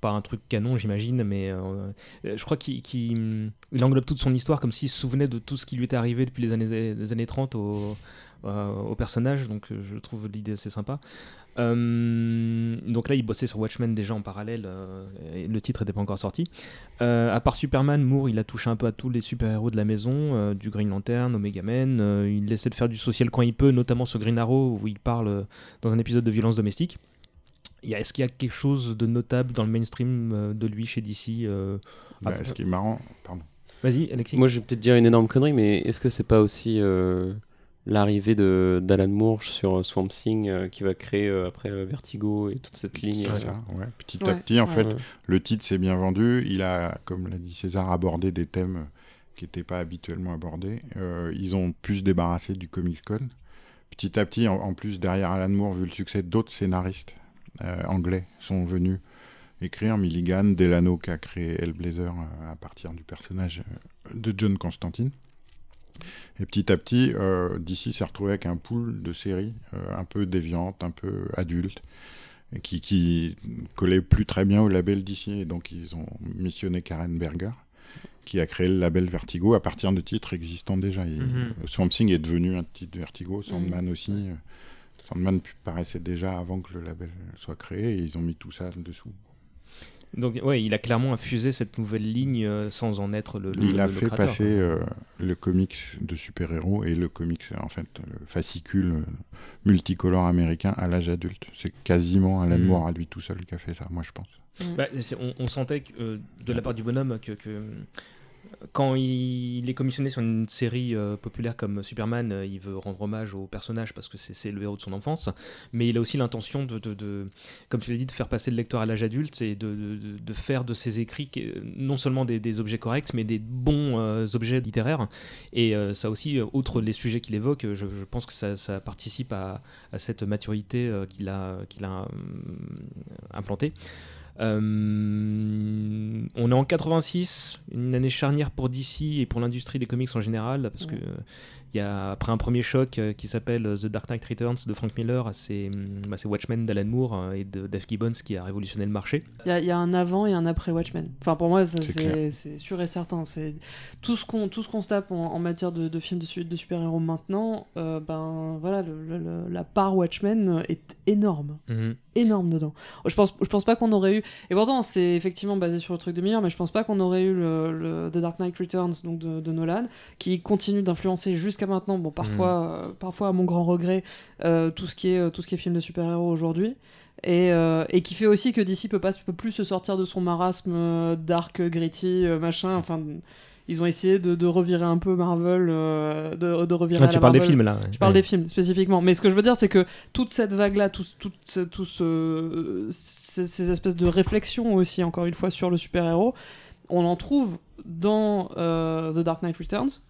pas un truc canon, j'imagine, mais euh, je crois qu'il qu'il- il englobe toute son histoire comme s'il se souvenait de tout ce qui lui était arrivé depuis les années, les années 30 au, personnage. Donc je trouve l'idée assez sympa. Euh, donc là, il bossait sur Watchmen déjà en parallèle. euh, et le titre n'était pas encore sorti. Euh, à part Superman, Moore, il a touché un peu à tous les super-héros de la maison, euh, du Green Lantern au Mega Man. euh, il essaie de faire du social quand il peut, notamment sur Green Arrow, où il parle euh, dans un épisode de violence domestique. Est-ce qu'il y a quelque chose de notable dans le mainstream euh, de lui chez DC euh, Bah, Ah, ce qui est marrant, pardon. Vas-y, Alexis. Moi, je vais peut-être dire une énorme connerie, mais est-ce que c'est pas aussi euh, l'arrivée de d'Alan Moore sur euh, Swamp Thing euh, qui va créer euh, après euh, Vertigo et toute cette ligne ouais. Petit Ouais, à petit, en ouais. fait, le titre s'est bien vendu. Il a, comme l'a dit César, abordé des thèmes qui n'étaient pas habituellement abordés. Euh, ils ont pu se débarrasser du Comic Con. Petit à petit, en, en plus, derrière Alan Moore, vu le succès d'autres scénaristes euh, anglais sont venus écrire. Milligan, Delano qui a créé Hellblazer euh, à partir du personnage de John Constantine. Et petit à petit, euh, DC s'est retrouvé avec un pool de séries euh, un peu déviantes, un peu adultes, qui, qui collait plus très bien au label DC. Et donc, ils ont missionné Karen Berger, qui a créé le label Vertigo à partir de titres existants déjà. Et, Mhm. euh, Swamp Thing est devenu un titre Vertigo, Sandman aussi. euh, Sandman paraissait déjà avant que le label soit créé, et ils ont mis tout ça dessous. Donc, ouais, il a clairement infusé cette nouvelle ligne euh, sans en être le. le- Il a le fait créateur, passer euh, le comics de super-héros et le comics, en fait, le fascicule euh, multicolore américain à l'âge adulte. C'est quasiment Alan Mhm. Moore à lui tout seul qui a fait ça, moi je pense. Bah, c'est- on, on sentait que, euh, de la part du bonhomme que, que, quand il, est commissionné sur une série euh, populaire comme Superman, euh, il veut rendre hommage au personnage parce que c'est le héros de son enfance, mais il a aussi l'intention de, comme tu l'as dit, de faire passer le lecteur à l'âge adulte et de, faire de ses écrits qui- non seulement des, objets corrects, mais des bons euh, objets littéraires. Et euh, ça aussi, euh, outre les sujets qu'il évoque, je, pense que ça, participe à, cette maturité euh, qu'il a, euh, implantée. Euh, on est en 86, une année charnière pour DC et pour l'industrie des comics en général, parce que y a après un premier choc euh, qui s'appelle euh, The Dark Knight Returns de Frank Miller, c'est bah, c'est Watchmen d'Alan Moore euh, et de Dave Gibbons qui a révolutionné le marché. Il y, a- il y a un avant et un après Watchmen. Enfin, pour moi, C'est sûr et certain. C'est tout ce qu'on tout ce qu'on se tape en, en matière de, de films de, de super-héros maintenant. euh, ben voilà, le- le- le- la part Watchmen est énorme, énorme dedans. Je pense je pense pas qu'on aurait eu. Et pourtant, c'est effectivement basé sur le truc de Miller, mais je pense pas qu'on aurait eu le, le- The Dark Knight Returns donc de, de Nolan, qui continue d'influencer jusqu'à maintenant. Bon, parfois, euh, parfois à mon grand regret, euh, tout ce qui est tout ce qui est film de super-héros aujourd'hui. Et, euh, et qui fait aussi que DC peut pas peut plus se sortir de son marasme euh, dark, gritty, euh, machin. Enfin, ils ont essayé de, de revirer un peu Marvel, euh, de, de revirer. Ah, à tu la parles des films là. Je parle des films spécifiquement. Mais ce que je veux dire, c'est que toute cette vague-là, tout, tout, tout ce- ces, ces espèces de réflexions aussi, encore une fois, sur le super-héros, on en trouve dans euh, The Dark Knight Returns.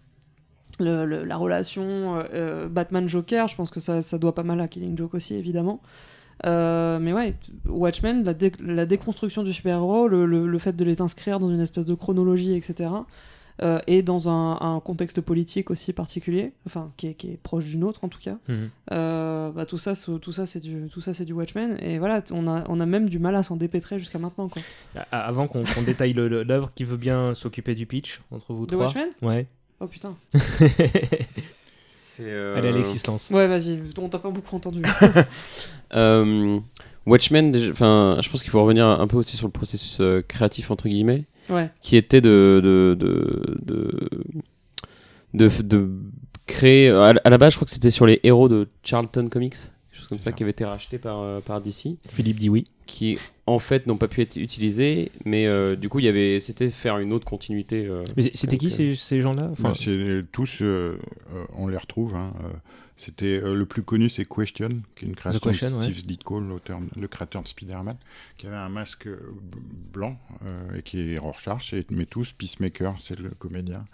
Le- le- la relation euh, Batman-Joker, je pense que ça, ça doit pas mal à Killing Joke aussi, évidemment. Euh, mais ouais, Watchmen, la, dé- la déconstruction du super-héros, le, le- le fait de les inscrire dans une espèce de chronologie, etc. euh, et dans un, un contexte politique aussi particulier, enfin qui est, qui est proche du nôtre en tout cas. Mhm. Euh, bah, tout ça, c'est- tout ça, c'est du, tout ça, du Watchmen. Et voilà, on a, on a même du mal à s'en dépêtrer jusqu'à maintenant, quoi. Avant qu'on détaille le- le- l'œuvre, qui veut bien s'occuper du pitch entre vous De trois Watchmen? Ouais. Oh putain. C'est, euh, Allez, Alexis lance. Ouais, vas-y. On t'a pas beaucoup entendu. *laughs* euh, Watchmen, déjà- enfin, je pense qu'il faut revenir un peu aussi sur le processus euh, créatif entre guillemets, ouais. qui était de de de de, de, de créer. À, la- à la base, je crois que c'était sur les héros de Charlton Comics, chose comme ça, ça. qui avait été racheté par euh, par DC, Philippe dit oui. qui en fait n'ont pas pu être utilisés, mais euh, du coup, il y avait, c'était faire une autre continuité. euh, Mais C'était qui ces, ces gens-là enfin, Bah, c'est tous, euh, euh, on les retrouve. hein, euh, C'était euh, le plus connu, c'est Question, qui est une création Question, de ouais. Steve Ditko, l'auteur, le créateur de Spider-Man, qui avait un masque blanc euh, et qui est Rorschach, et, mais tous Peacemaker, c'est le comédien.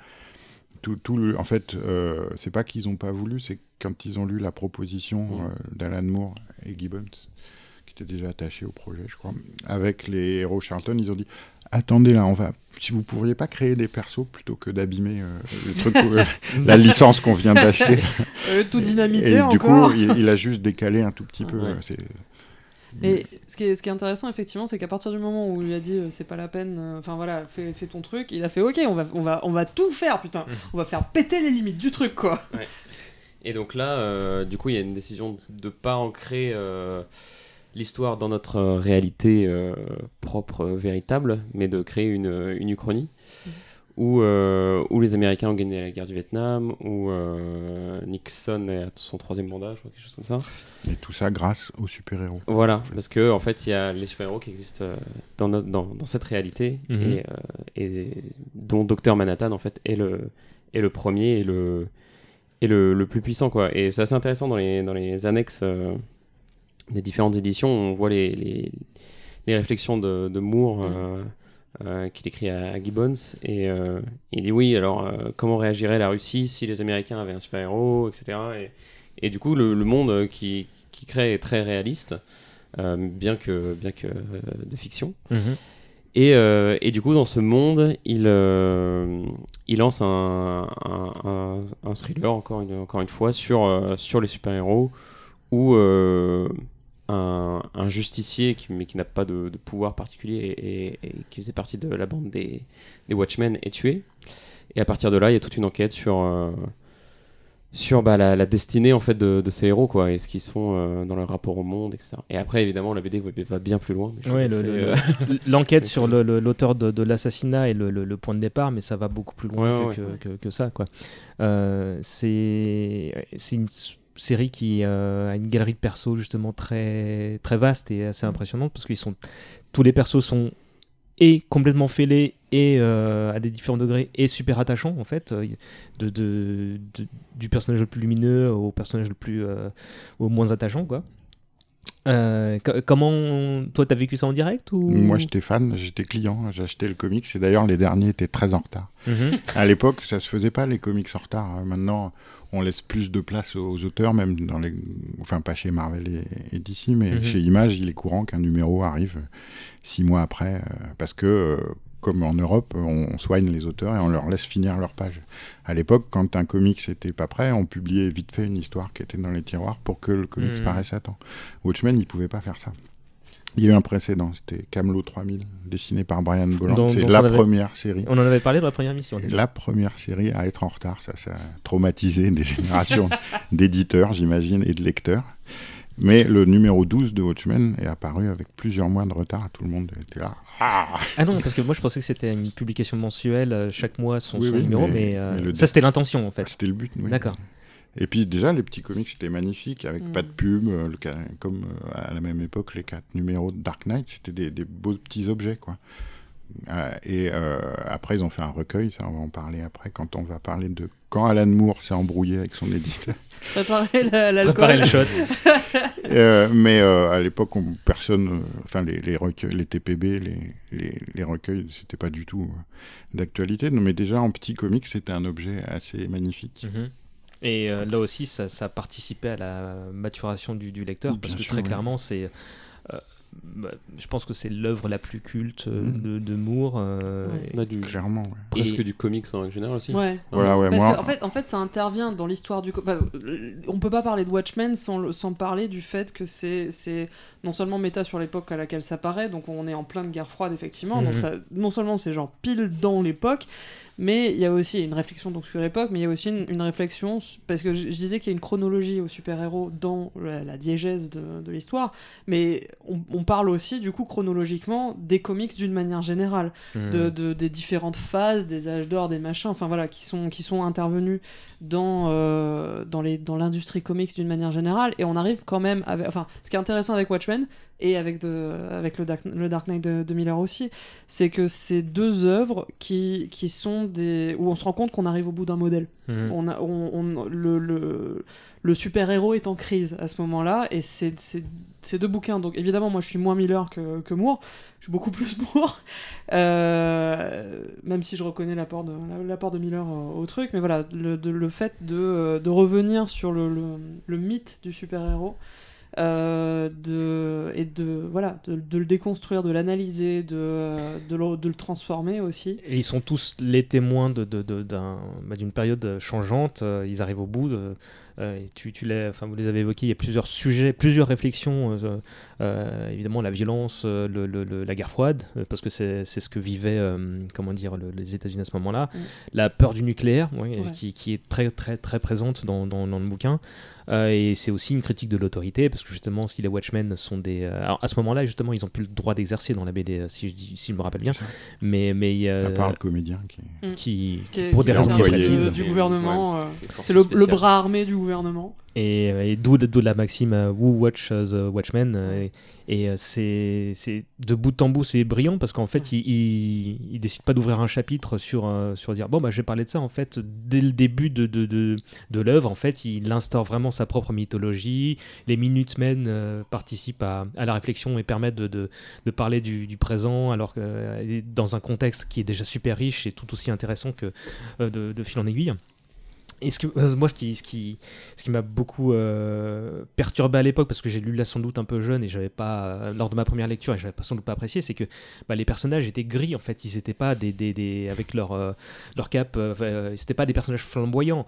Tout, tout le- en fait, euh, c'est pas qu'ils ont pas voulu, c'est quand ils ont lu la proposition Mm. euh, d'Alan Moore et Gibbons, qui étaient déjà attachés au projet, je crois, avec les héros Charlton, ils ont dit attendez là, on va. Si vous pourriez pas créer des persos plutôt que d'abîmer euh, le truc, euh, *laughs* la licence qu'on vient d'acheter. Euh, tout dynamité Et du encore. coup, il, il a juste décalé un tout petit peu. Ouais. Et ce qui, est, ce qui est intéressant, effectivement, c'est qu'à partir du moment où il lui a dit euh, c'est pas la peine, euh, enfin voilà, fais, fais ton truc, il a fait ok, on va, on va, on va tout faire, putain, on va faire péter les limites du truc, quoi. Et donc là, euh, du coup, il y a une décision de pas ancrer l'histoire dans notre réalité propre, véritable, mais de créer une, une uchronie où, euh, où les Américains ont gagné la guerre du Vietnam, où euh, Nixon est à son troisième mandat, je crois, quelque chose comme ça. Et tout ça grâce aux super-héros. Voilà, parce que en fait, il y a les super-héros qui existent euh, dans, notre- dans, dans cette réalité, Mhm. et, euh, et dont Docteur Manhattan en fait est le, est le premier et le, et le, le plus puissant quoi. Et c'est assez intéressant dans les, dans les annexes des différentes éditions, on voit les, les, les réflexions de, de Moore. euh, euh, qu'il écrit à, à Gibbons et euh, il dit oui alors euh, comment réagirait la Russie si les Américains avaient un super héros etc et, et du coup le, le monde qui, qui crée est très réaliste euh, bien que bien que de fiction Mhm. et, et du coup, dans ce monde, il, il lance un, un, un- un thriller, encore une, encore une fois, sur, sur les super-héros, où un, un justicier, qui, mais qui n'a pas de, de pouvoir particulier et, et- et qui faisait partie de la bande des, des Watchmen, est tué. Et à partir de là, il y a toute une enquête sur, euh, sur bah, la, la destinée en fait, de, de ces héros, quoi, et ce qu'ils sont euh, dans leur rapport au monde, etc. Et après, évidemment, la BD va, bien plus loin. Ouais, le- euh, L'enquête *laughs* sur le- le- l'auteur de, de l'assassinat est le, le- le point de départ, mais ça va beaucoup plus loin Ouais, que, ouais. que- que- que ça. quoi. C'est une série qui euh, a une galerie de persos justement très, très vaste et assez impressionnante parce que tous les persos sont et complètement fêlés et euh, à des différents degrés et super attachants en fait euh, de, du personnage le plus lumineux au personnage le plus au moins attachant quoi Euh, co- comment toi t'as vécu ça en direct ou? Moi, j'étais fan, j'étais client, acheté le comics, et d'ailleurs, les derniers étaient très en retard. Mhm. À l'époque, ça se faisait pas les comics en retard. Euh, Maintenant, on laisse plus de place aux auteurs, même dans les, enfin pas chez Marvel et, et DC, mais Mhm. chez Image, il est courant qu'un numéro arrive six mois après, euh, parce que euh, comme en Europe, on soigne les auteurs et on leur laisse finir leur page. À l'époque, quand un comics n'était pas prêt, on publiait vite fait une histoire qui était dans les tiroirs pour que le comics Mhm. paraisse à temps. Watchmen, il pouvait pas faire ça. Il y a eu un précédent, c'était Camelot 3000, dessiné par Brian Bolland. C'est la avait- première série. On en avait parlé dans la première mission. La première série à être en retard, ça, ça a traumatisé des *laughs* générations d'éditeurs, j'imagine, et de lecteurs. Mais le numéro 12 de Watchmen est apparu avec plusieurs mois de retard. Tout le monde était là. Ah Ah non, parce que moi je pensais que c'était une publication mensuelle, euh, chaque mois son, Oui, son oui, numéro, mais- mais, euh, mais ça c'était l'intention en fait. C'était le but. oui. D'accord. Et puis déjà, les petits comics étaient magnifiques, avec Mm. pas de pub, euh, le comme euh, à la même époque, les quatre numéros de Dark Knight, c'était des, des beaux petits objets. quoi. Euh, et euh, après, ils ont fait un recueil, ça on va en parler après, quand on va parler de quand Alan Moore s'est embrouillé avec son éditeur. Préparer la- l'alcool. Préparer le shot. *laughs* Euh, mais euh, à l'époque, on- personne, euh, enfin les, les recueils, les TPB, les, les, les recueils, c'était pas du tout euh, d'actualité. Mais déjà en petit comics, c'était un objet assez magnifique. Mhm. Et euh, là aussi, ça, ça participait à la maturation du, du lecteur, Oui, parce bien que sûr, très oui. clairement, c'est. Bah, je pense que c'est l'œuvre la plus culte euh, Mhm. de, de Moore. euh, Ouais. et- On a du, Clairement, ouais. presque Et- du comics en règle générale aussi. Ouais. Voilà, ouais, Parce moi, qu'en fait, en fait, ça intervient dans l'histoire du. que, euh, on peut pas parler de Watchmen sans, sans parler du fait que c'est c'est non seulement méta sur l'époque à laquelle ça paraît, donc on est en pleine guerre froide effectivement. Donc Mhm. ça, non seulement c'est genre pile dans l'époque, mais il y a aussi une réflexion donc sur l'époque, mais il y a aussi une, une réflexion parce que je, je disais qu'il y a une chronologie aux super-héros dans la, la diégèse de, de l'histoire, mais on, on parle aussi du coup chronologiquement des comics d'une manière générale Mhm. de, de- des différentes phases, des âges d'or, des machins, enfin voilà, qui sont, qui sont intervenus dans, euh, dans, les, dans l'industrie comics d'une manière générale. Et on arrive quand même avec. Enfin, ce qui est intéressant avec Watchmen et avec, de, avec le, Dark, le Dark Knight de, de Miller aussi, c'est que c'est deux œuvres qui, qui sont des, où on se rend compte qu'on arrive au bout d'un modèle. Mhm. On a, on, on- le, le, le super-héros est en crise à ce moment-là, et c'est c'est- ces deux bouquins. Donc évidemment, moi je suis moins Miller que, que Moore, je suis beaucoup plus *laughs* Moore, Euh, même si je reconnais l'apport de, l'apport de Miller au, au truc. Mais voilà, le, de- le fait de, euh, de revenir sur le mythe du super-héros. Euh, de, et de, voilà, de, le déconstruire, de l'analyser, de, euh, de, le, transformer aussi. Ils sont tous les témoins de- de- de- d'un- bah, d'une période changeante. euh, ils arrivent au bout. Et tu, tu l'as- enfin, vous les avez évoqués. Il y a plusieurs sujets, plusieurs réflexions. euh, euh, évidemment, la violence, euh, le- le- le- la guerre froide, euh, parce que c'est c'est ce que vivaient, euh, comment dire, le- les États-Unis à ce moment-là. Mm. La peur du nucléaire, ouais, Ouais. qui, qui est très très très présente dans, dans- dans le bouquin. Euh, et c'est aussi une critique de l'autorité, parce que justement, si les Watchmen sont des. euh, alors à ce moment-là, justement, ils n'ont plus le droit d'exercer dans la BD, euh, si je, dis- si je me rappelle bien. Mais, mais euh, À part le comédien qui est- qui, Qui est- pour qui des raisons précises. du Et- gouvernement. euh, C'est le, bras armé du gouvernement. Et, et d'où d'où la maxime euh, Who Watch the Watchmen. euh, et et, euh, c'est c'est- de bout en bout, c'est brillant parce qu'en fait, il, il, il décide pas d'ouvrir un chapitre sur, euh, sur dire bon, bah, je vais parler de ça. En fait, dès le début de, de, de, de l'œuvre, en fait, il instaure vraiment sa propre mythologie. Les Minutemen euh, participent à, à la réflexion et permettent de, de, de parler du, du présent, alors que euh, dans un contexte qui est déjà super riche et tout aussi intéressant que euh, de, de fil en aiguille. Et ce que, euh, moi, ce qui, ce qui, ce qui m'a beaucoup euh, perturbé à l'époque, parce que j'ai lu là sans doute un peu jeune et j'avais pas, euh, lors de ma première lecture, et j'avais pas sans doute pas apprécié, c'est que bah, les personnages étaient gris en fait. Ils étaient pas des, des, des- avec leur, euh, leur cap, euh, euh, c'était pas des personnages flamboyants.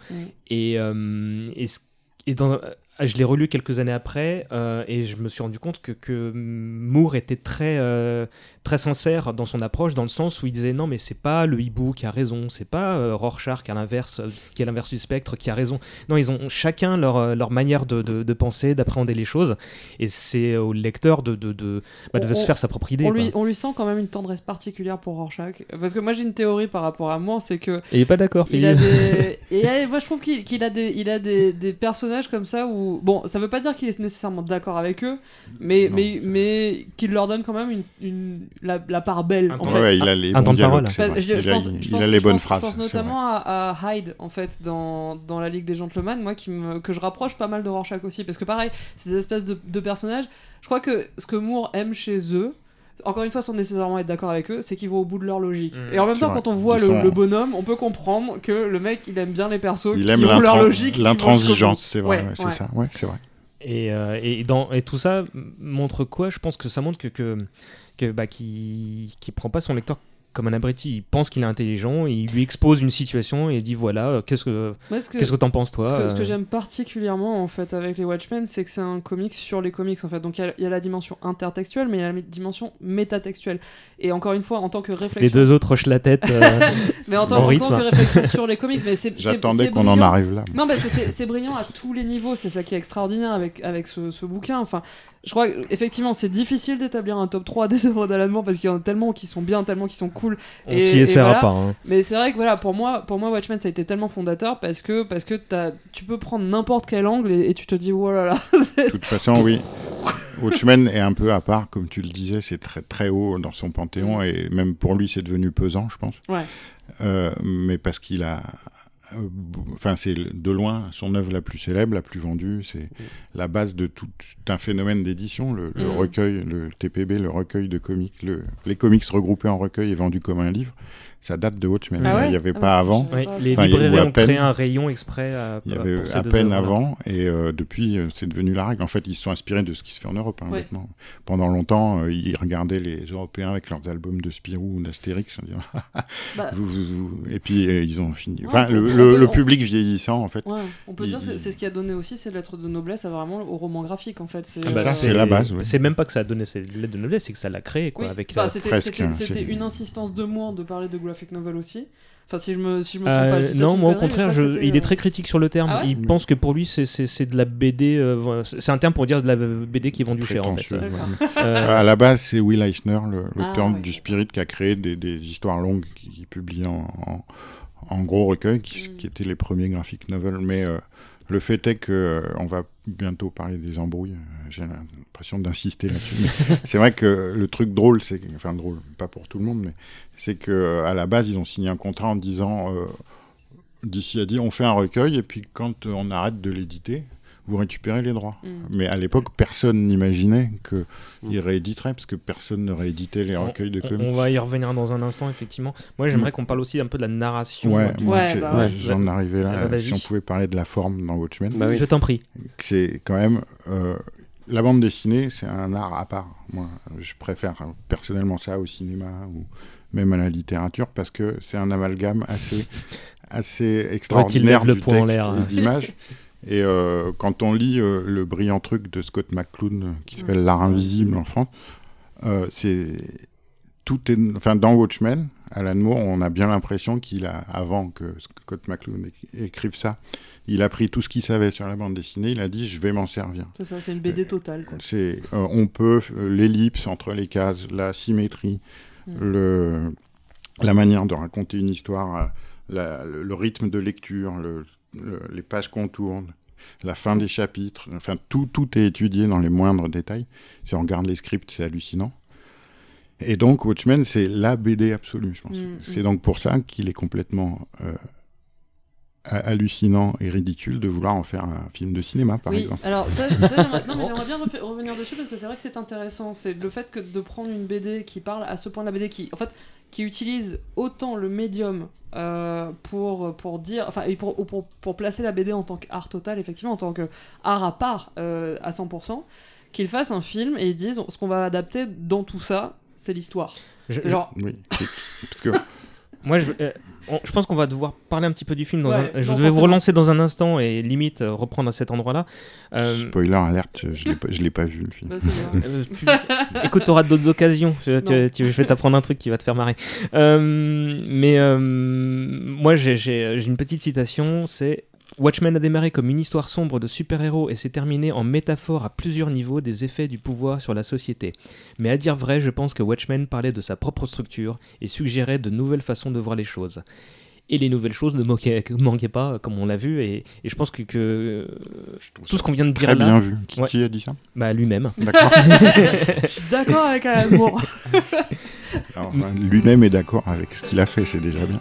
Et, et, ce- et dans, je l'ai relu quelques années après euh, et je me suis rendu compte que, que Moore était très, euh, très sincère dans son approche, dans le sens où il disait non, mais c'est pas le hibou qui a raison, c'est pas euh, Rorschach à l'inverse, euh, qui est l'inverse du spectre qui a raison. Non, ils ont chacun leur, leur manière de, de, de penser, d'appréhender les choses et c'est au lecteur de, de, de, bah, de On- se faire sa propre idée. On lui, on lui sent quand même une tendresse particulière pour Rorschach. Parce que moi j'ai une théorie par rapport à moi, c'est que Et il est pas d'accord, il a des. *laughs* Et moi je trouve qu'il qu'il a, des, il a des, des personnages comme ça où. Bon, ça veut pas dire qu'il est nécessairement d'accord avec eux, mais, Non. mais, mais qu'il leur donne quand même une, une, la, la part belle. Un en fait. Ouais, il a les un bons temps de dialogues, parole. c'est Bah, vrai. je, je il a, pense, il je a pense- les je bonnes phrases. Je pense notamment à, à Hyde, en fait, dans, dans la Ligue des Gentlemen, moi, qui me, que je rapproche pas mal de Rorschach aussi. Parce que, pareil, ces espèces de, de personnages, je crois que ce que Moore aime chez eux, encore une fois, sans nécessairement être d'accord avec eux, c'est qu'ils vont au bout de leur logique. Mmh, Et en même temps, vrai. quand on voit le, sont- le bonhomme, on peut comprendre que le mec, il aime bien les persos Il qui aime ont leur logique. qui l'intransigeance, c'est vrai, Ouais, ouais, c'est ouais. ça. Ouais, c'est vrai. Et, euh, et, dans, et tout ça montre quoi? Je pense que ça montre que, que, que bah, qu'il qu'il prend pas son lecteur comme un abruti. Il pense qu'il est intelligent, il lui expose une situation et il dit voilà, euh, qu'est-ce que qu'est-ce que t'en penses toi Ce que, ce que euh, j'aime particulièrement en fait avec les Watchmen, c'est que c'est un comics sur les comics en fait. Donc il y a- il y, a la dimension intertextuelle, mais il y a la dimension métatextuelle. Et encore une fois, en tant que Les réflexion, deux autres hochent la tête. euh, *laughs* mais en tant, en en tant rythme. que réflexion sur les comics, mais c'est J'attendais qu'on en arrive là. Non, parce que c'est c'est brillant à tous les niveaux. C'est ça qui est extraordinaire avec avec ce, ce bouquin. Enfin, je crois effectivement c'est difficile d'établir un top 3 *laughs* des œuvres d'Alan Moore parce qu'il y en a tellement qui sont bien, tellement qui sont cool. on Et- s'y et essaiera voilà. pas. hein. Mais c'est vrai que voilà, pour moi, pour moi, Watchmen, ça a été tellement fondateur parce que parce que tu peux prendre n'importe quel angle et, et tu te dis oh là là. *laughs* De toute façon, oui. Watchmen est un peu à part, comme tu le disais, c'est très très haut dans son panthéon et même pour lui, c'est devenu pesant, je pense. Ouais. Euh, mais parce qu'il a, enfin, c'est de loin son œuvre la plus célèbre, la plus vendue. C'est la base de tout un phénomène d'édition, le, le Mm. recueil, le TPB, le recueil de comics, le- les comics regroupés en recueil et vendus comme un livre. Ça date de Watchmen. Ah ouais Il n'y avait Ah pas ouais, avant. Ouais, les. Enfin, librairies ont peine- créé un rayon exprès à, Il y avait à peine avant et euh, depuis euh, c'est devenu la règle. En fait, ils se sont inspirés de ce qui se fait en Europe. hein, Ouais. Pendant longtemps, euh, ils regardaient les Européens avec leurs albums de Spirou ou d'Astérix. *laughs* Bah, Et puis euh, ils ont fini. Ouais, Enfin, on- le, on- public vieillissant, en fait. Ouais, on peut Il- dire c'est ce qui a donné aussi ces lettres de noblesse à vraiment au roman graphique en fait. C'est Ah bah, euh, la base, ouais. C'est même pas que ça a donné ces lettres de noblesse, c'est que ça l'a créé quoi. c'était une insistance de Moore de parler de graphic novel aussi. Enfin, si je me si je me trompe Euh, pas, je non, moi au contraire, je il est euh, très critique sur le terme. Ah ouais il pense que pour lui, c'est- de la BD. euh, c'est un terme pour dire de la BD qui est vendue cher en fait. Ouais. Euh, *laughs* À la base, c'est Will Eisner, le- l'auteur Ah, ouais, du. Spirit, qui a créé des, des histoires longues qui publie en, en, en gros recueils, qui, Mm. qui étaient les premiers graphic novels. Mais euh, Le fait est que euh, on va bientôt parler des embrouilles. euh, J'ai l'impression d'insister là-dessus. *laughs* c'est vrai que le truc drôle, c'est enfin drôle, pas pour tout le monde, mais c'est que euh, à la base ils ont signé un contrat en disant euh, d'ici à dire on fait un recueil et puis quand on arrête de l'éditer, vous récupérez les droits. Mm. Mais à l'époque, personne n'imaginait qu'ils rééditeraient parce que personne ne rééditait les On- recueils de on, comics. on va y revenir dans un instant, effectivement. Moi, j'aimerais qu'on parle aussi un peu de la narration. Ouais, Ouais, bah ouais. j'en arrivais Ah bah, là. vas-y. si on pouvait parler de la forme dans Watchmen, Bah oui. Je t'en prie. c'est quand même euh, la bande dessinée, c'est un art à part. Moi, je préfère personnellement ça au cinéma ou même à la littérature parce que c'est un amalgame assez assez extraordinaire le du en texte l'air. et d'images. *laughs* Et euh, quand on lit euh, le brillant truc de Scott McCloud euh, qui s'appelle L'art invisible en France, euh, c'est tout est enfin dans Watchmen, Alan Moore, on a bien l'impression qu'il a avant que Scott McCloud éc- écrive ça, il a pris tout ce qu'il savait sur la bande dessinée, il a dit je vais m'en servir. C'est ça, c'est une BD totale. C'est on peut l'ellipse entre les cases, la symétrie, Mm. le la manière de raconter une histoire, la- le, le rythme de lecture, le- le- les pages qu'on tourne, la fin des chapitres, enfin tout, tout est étudié dans les moindres détails. Si on regarde les scripts, c'est hallucinant. Et donc Watchmen, c'est la BD absolue, je pense. Mm, c'est mm. donc pour ça qu'il est complètement euh, ha- hallucinant et ridicule de vouloir en faire un film de cinéma, par oui, exemple. alors ça, ça, j'aimerais, *laughs* bien revenir dessus parce que c'est vrai que c'est intéressant. C'est le fait que de prendre une BD qui parle à ce point de la BD qui, en fait, qui utilise autant le médium euh, pour, pour dire, enfin, et pour, pour, pour placer la BD en tant qu'art total, effectivement, en tant que art à part euh, à 100%, qu'il fasse un film et ils se disent ce qu'on va adapter dans tout ça, c'est l'histoire. C'est genre, Oui, parce que *laughs* Moi, je, euh, on- je pense qu'on va devoir parler un petit peu du film. Dans Ouais, un- non, je vais vous relancer dans un instant et limite euh, reprendre à cet endroit-là. Euh, Spoiler alerte, je- je l'ai pas- vu le film. bah, euh, tu- Écoute, t'auras d'autres occasions. Je, tu- tu- vais t'apprendre un truc qui va te faire marrer. Euh, mais euh, moi, j'ai une petite citation. C'est Watchmen a démarré comme une histoire sombre de super-héros et s'est terminé en métaphore à plusieurs niveaux des effets du pouvoir sur la société. Mais à dire vrai, je pense que Watchmen parlait de sa propre structure et suggérait de nouvelles façons de voir les choses. Et les nouvelles choses ne manquaient, *laughs* manquaient pas, comme on l'a vu, et, et je pense que, que, tout ce qu'on vient de dire Très là, bien vu. Qui, Ouais. qui a dit ça? Bah, lui-même. D'accord. *laughs* Je suis d'accord avec Alan Moore. Alors, enfin, Lui-même est d'accord avec ce qu'il a fait, c'est déjà bien.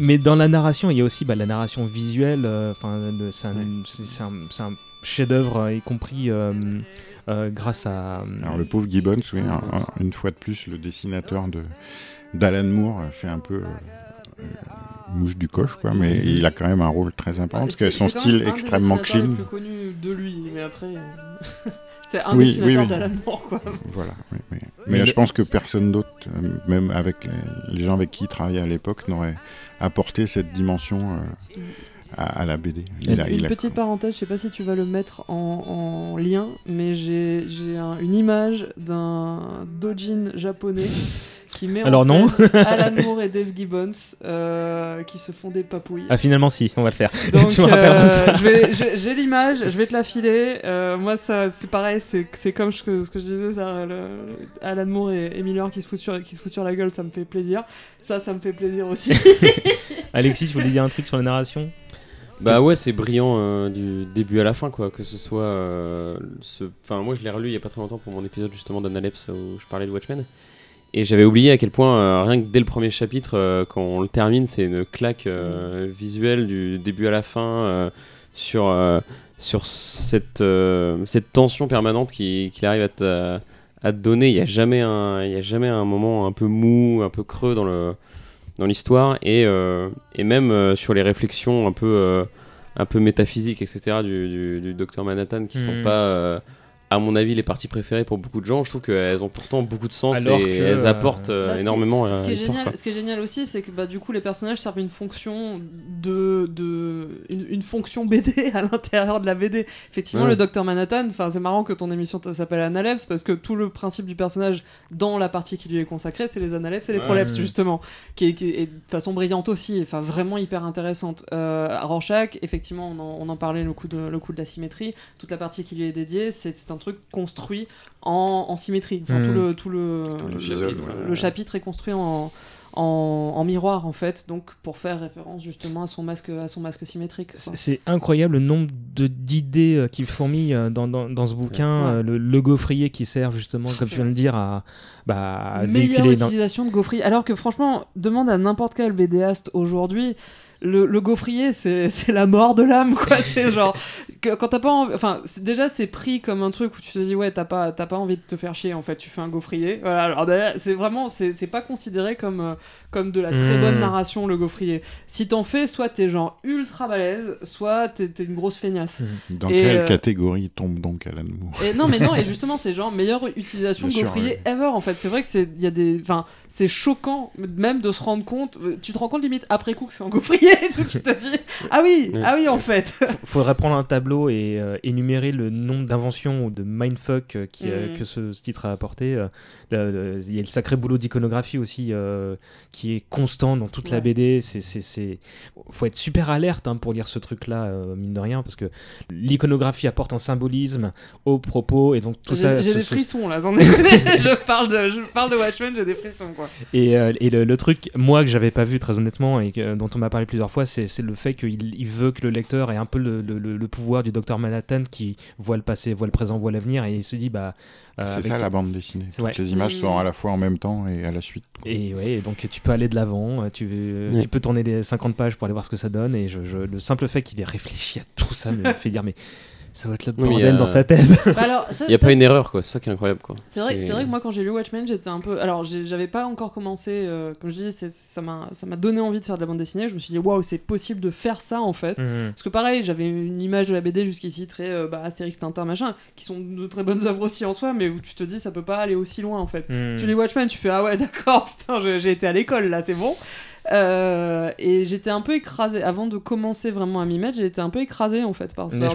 Mais dans la narration, il y a aussi bah, la narration visuelle. euh, Enfin, le- c'est un, c'est- c'est un- c'est un chef-d'œuvre, euh, y compris euh, euh, grâce à. Alors le pauvre Gibbons, oui, un- un- une fois de plus, le dessinateur de d'Alan Moore fait un peu euh, euh, mouche du coche, quoi, mais il a quand même un rôle très important parce que C'est- son c'est style extrêmement clean. les plus connu de lui, mais après. *laughs* c'est un Oui, dessinateur oui, oui. d'Alan Moore, quoi. Voilà, oui, mais, Mais mais le- je pense que personne d'autre, euh, même avec les, les gens avec qui il travaillait à l'époque, n'aurait apporté cette dimension euh, à, à la BD. Il a- Une il a- petite parenthèse, je sais pas si tu vas le mettre en, en lien, mais j'ai j'ai un- une image d'un dojin japonais qui met Alors en non. scène *laughs* Alan Moore et Dave Gibbons euh, qui se font des papouilles. Ah, finalement, si, on va le faire. *laughs* Donc, tu me rappelleras euh, *laughs* je j'ai l'image, je vais te la filer. Euh, moi, ça, c'est pareil, c'est comme ce que, ce que je disais, ça, le- Alan Moore et, et Miller qui se, foutent sur, qui se foutent sur la gueule, ça me fait plaisir. Ça, ça me fait plaisir aussi. Alexis, tu voulais dire un truc sur la narration? Bah ouais, c'est brillant euh, du début à la fin, quoi. Que ce soit. euh, ce... Enfin, moi, je l'ai relu il y a pas très longtemps pour mon épisode justement d'Analeps où je parlais de Watchmen. Et j'avais oublié à quel point, euh, rien que dès le premier chapitre, euh, quand on le termine, c'est une claque euh, visuelle du début à la fin sur, sur cette, cette tension permanente qui- qu'il arrive à te, à te donner. Il n'y a, jamais un- il y a jamais un moment un peu mou, un peu creux dans le dans l'histoire et, et même sur les réflexions un peu un peu métaphysiques etc du, du, du docteur Manhattan qui sont Hmm. pas à mon avis les parties préférées pour beaucoup de gens je trouve qu'elles ont pourtant beaucoup de sens Alors et que, elles euh, apportent euh, Bah, ce qui- énormément à Ce qui, est génial, ce qui est génial aussi, c'est que bah, du coup les personnages servent une fonction de, de une, une fonction BD *laughs* à l'intérieur de la BD. Effectivement, Ouais. le docteur Manhattan, enfin c'est marrant que ton émission s'appelle Analepse parce que tout le principe du personnage dans la partie qui lui est consacrée, c'est les analepses et les Ouais. prolepses justement, qui est, qui est de façon brillante aussi, enfin vraiment hyper intéressante. Euh, Rorschach, effectivement, on en, on en parlait le coup de le coup de la symétrie, toute la partie qui lui est dédiée, c'est c'est un truc construit en, en symétrie. Enfin, Mm. tout le tout le, Tout le l'épisode, chapitre, ouais. le chapitre est construit en, en, en miroir en fait, donc pour faire référence justement à son masque, à son masque symétrique. C'est incroyable le nombre de- d'idées euh, qui fourmillent euh, dans, dans, dans ce bouquin. Ouais. euh, le, le gaufrier qui sert justement, comme tu viens de dire, à, bah, à Meilleure véhiculer. dans- utilisation de gaufrier. Alors que franchement, demande à n'importe quel BDaste aujourd'hui. Le, le gaufrier, c'est c'est la mort de l'âme, quoi. *laughs* c'est genre. que- quand t'as pas envie. Enfin, déjà, c'est pris comme un truc où tu te dis, ouais, t'as pas, pas envie de te faire chier, en fait. Tu fais un gaufrier. Voilà, alors ben, c'est vraiment. C'est c'est pas considéré comme, euh, comme de la très bonne narration, le gaufrier. Si t'en fais, soit t'es genre ultra balèze, soit t'es une grosse feignasse. Dans Et, quelle euh, catégorie tombe donc Alan Moore Et non, mais non, et *laughs* justement, c'est genre meilleure utilisation Bien sûr, gaufrier ever en fait. C'est vrai que c'est il y a des enfin, c'est choquant même de se rendre compte, tu te rends compte limite après coup que c'est un gaufrier *laughs* et tout, tu te dis ah oui, ah oui en fait. faudrait prendre un tableau et euh, énumérer le nombre d'inventions ou de mindfuck euh, qui, euh, Mhm. que ce, ce titre a apporté. euh, Il y a le sacré boulot d'iconographie aussi euh, qui est constant dans toute la. BD. C'est, c'est, c'est- faut être super alerte hein, pour lire ce truc-là, euh, mine de rien, parce que l'iconographie apporte un symbolisme au propos et donc tout ça. j'ai des frissons là, j'en ai *laughs* *laughs* je parle de je parle de Watchmen, j'ai des frissons quoi. Et, euh, et le, le truc, moi, que j'avais pas vu très honnêtement et que- dont on m'a parlé plusieurs fois, c'est c'est le fait qu'il il veut que le lecteur ait un peu le, le- le- le pouvoir du docteur Manhattan qui voit le passé, voit le présent, voit l'avenir et il se dit, bah. Euh, C'est ça la bande dessinée. Toutes Ouais. les images sont à la fois en même temps et à la suite. quoi. Et ouais, donc tu peux aller de l'avant, euh, tu, veux- Ouais. tu peux tourner les 50 pages pour aller voir ce que ça donne. Et je, je- le simple fait qu'il ait réfléchi à tout ça me *laughs* fait dire, mais ça va être le Oui, mais il y bordel a- dans sa tête. Bah *laughs* alors, ça- il y a ça, pas une erreur quoi c'est ça qui est incroyable quoi C'est vrai, c'est vrai que moi quand j'ai lu Watchmen j'étais un peu alors j'avais pas encore commencé euh, comme je dis ça m'a ça m'a donné envie de faire de la bande dessinée je me suis dit waouh c'est possible de faire ça en fait Mhm. Parce que pareil, j'avais une image de la BD jusqu'ici très euh, bah, Astérix, Tintin, machin, qui sont de très bonnes œuvres aussi en soi, mais où tu te dis ça peut pas aller aussi loin en fait. Mhm. Tu lis Watchmen, tu fais ah ouais *laughs* d'accord, putain j'ai été à l'école là, c'est bon. Euh, et j'étais un peu écrasée avant de commencer vraiment à m'y mettre, j'ai été un peu écrasée en fait par, le na-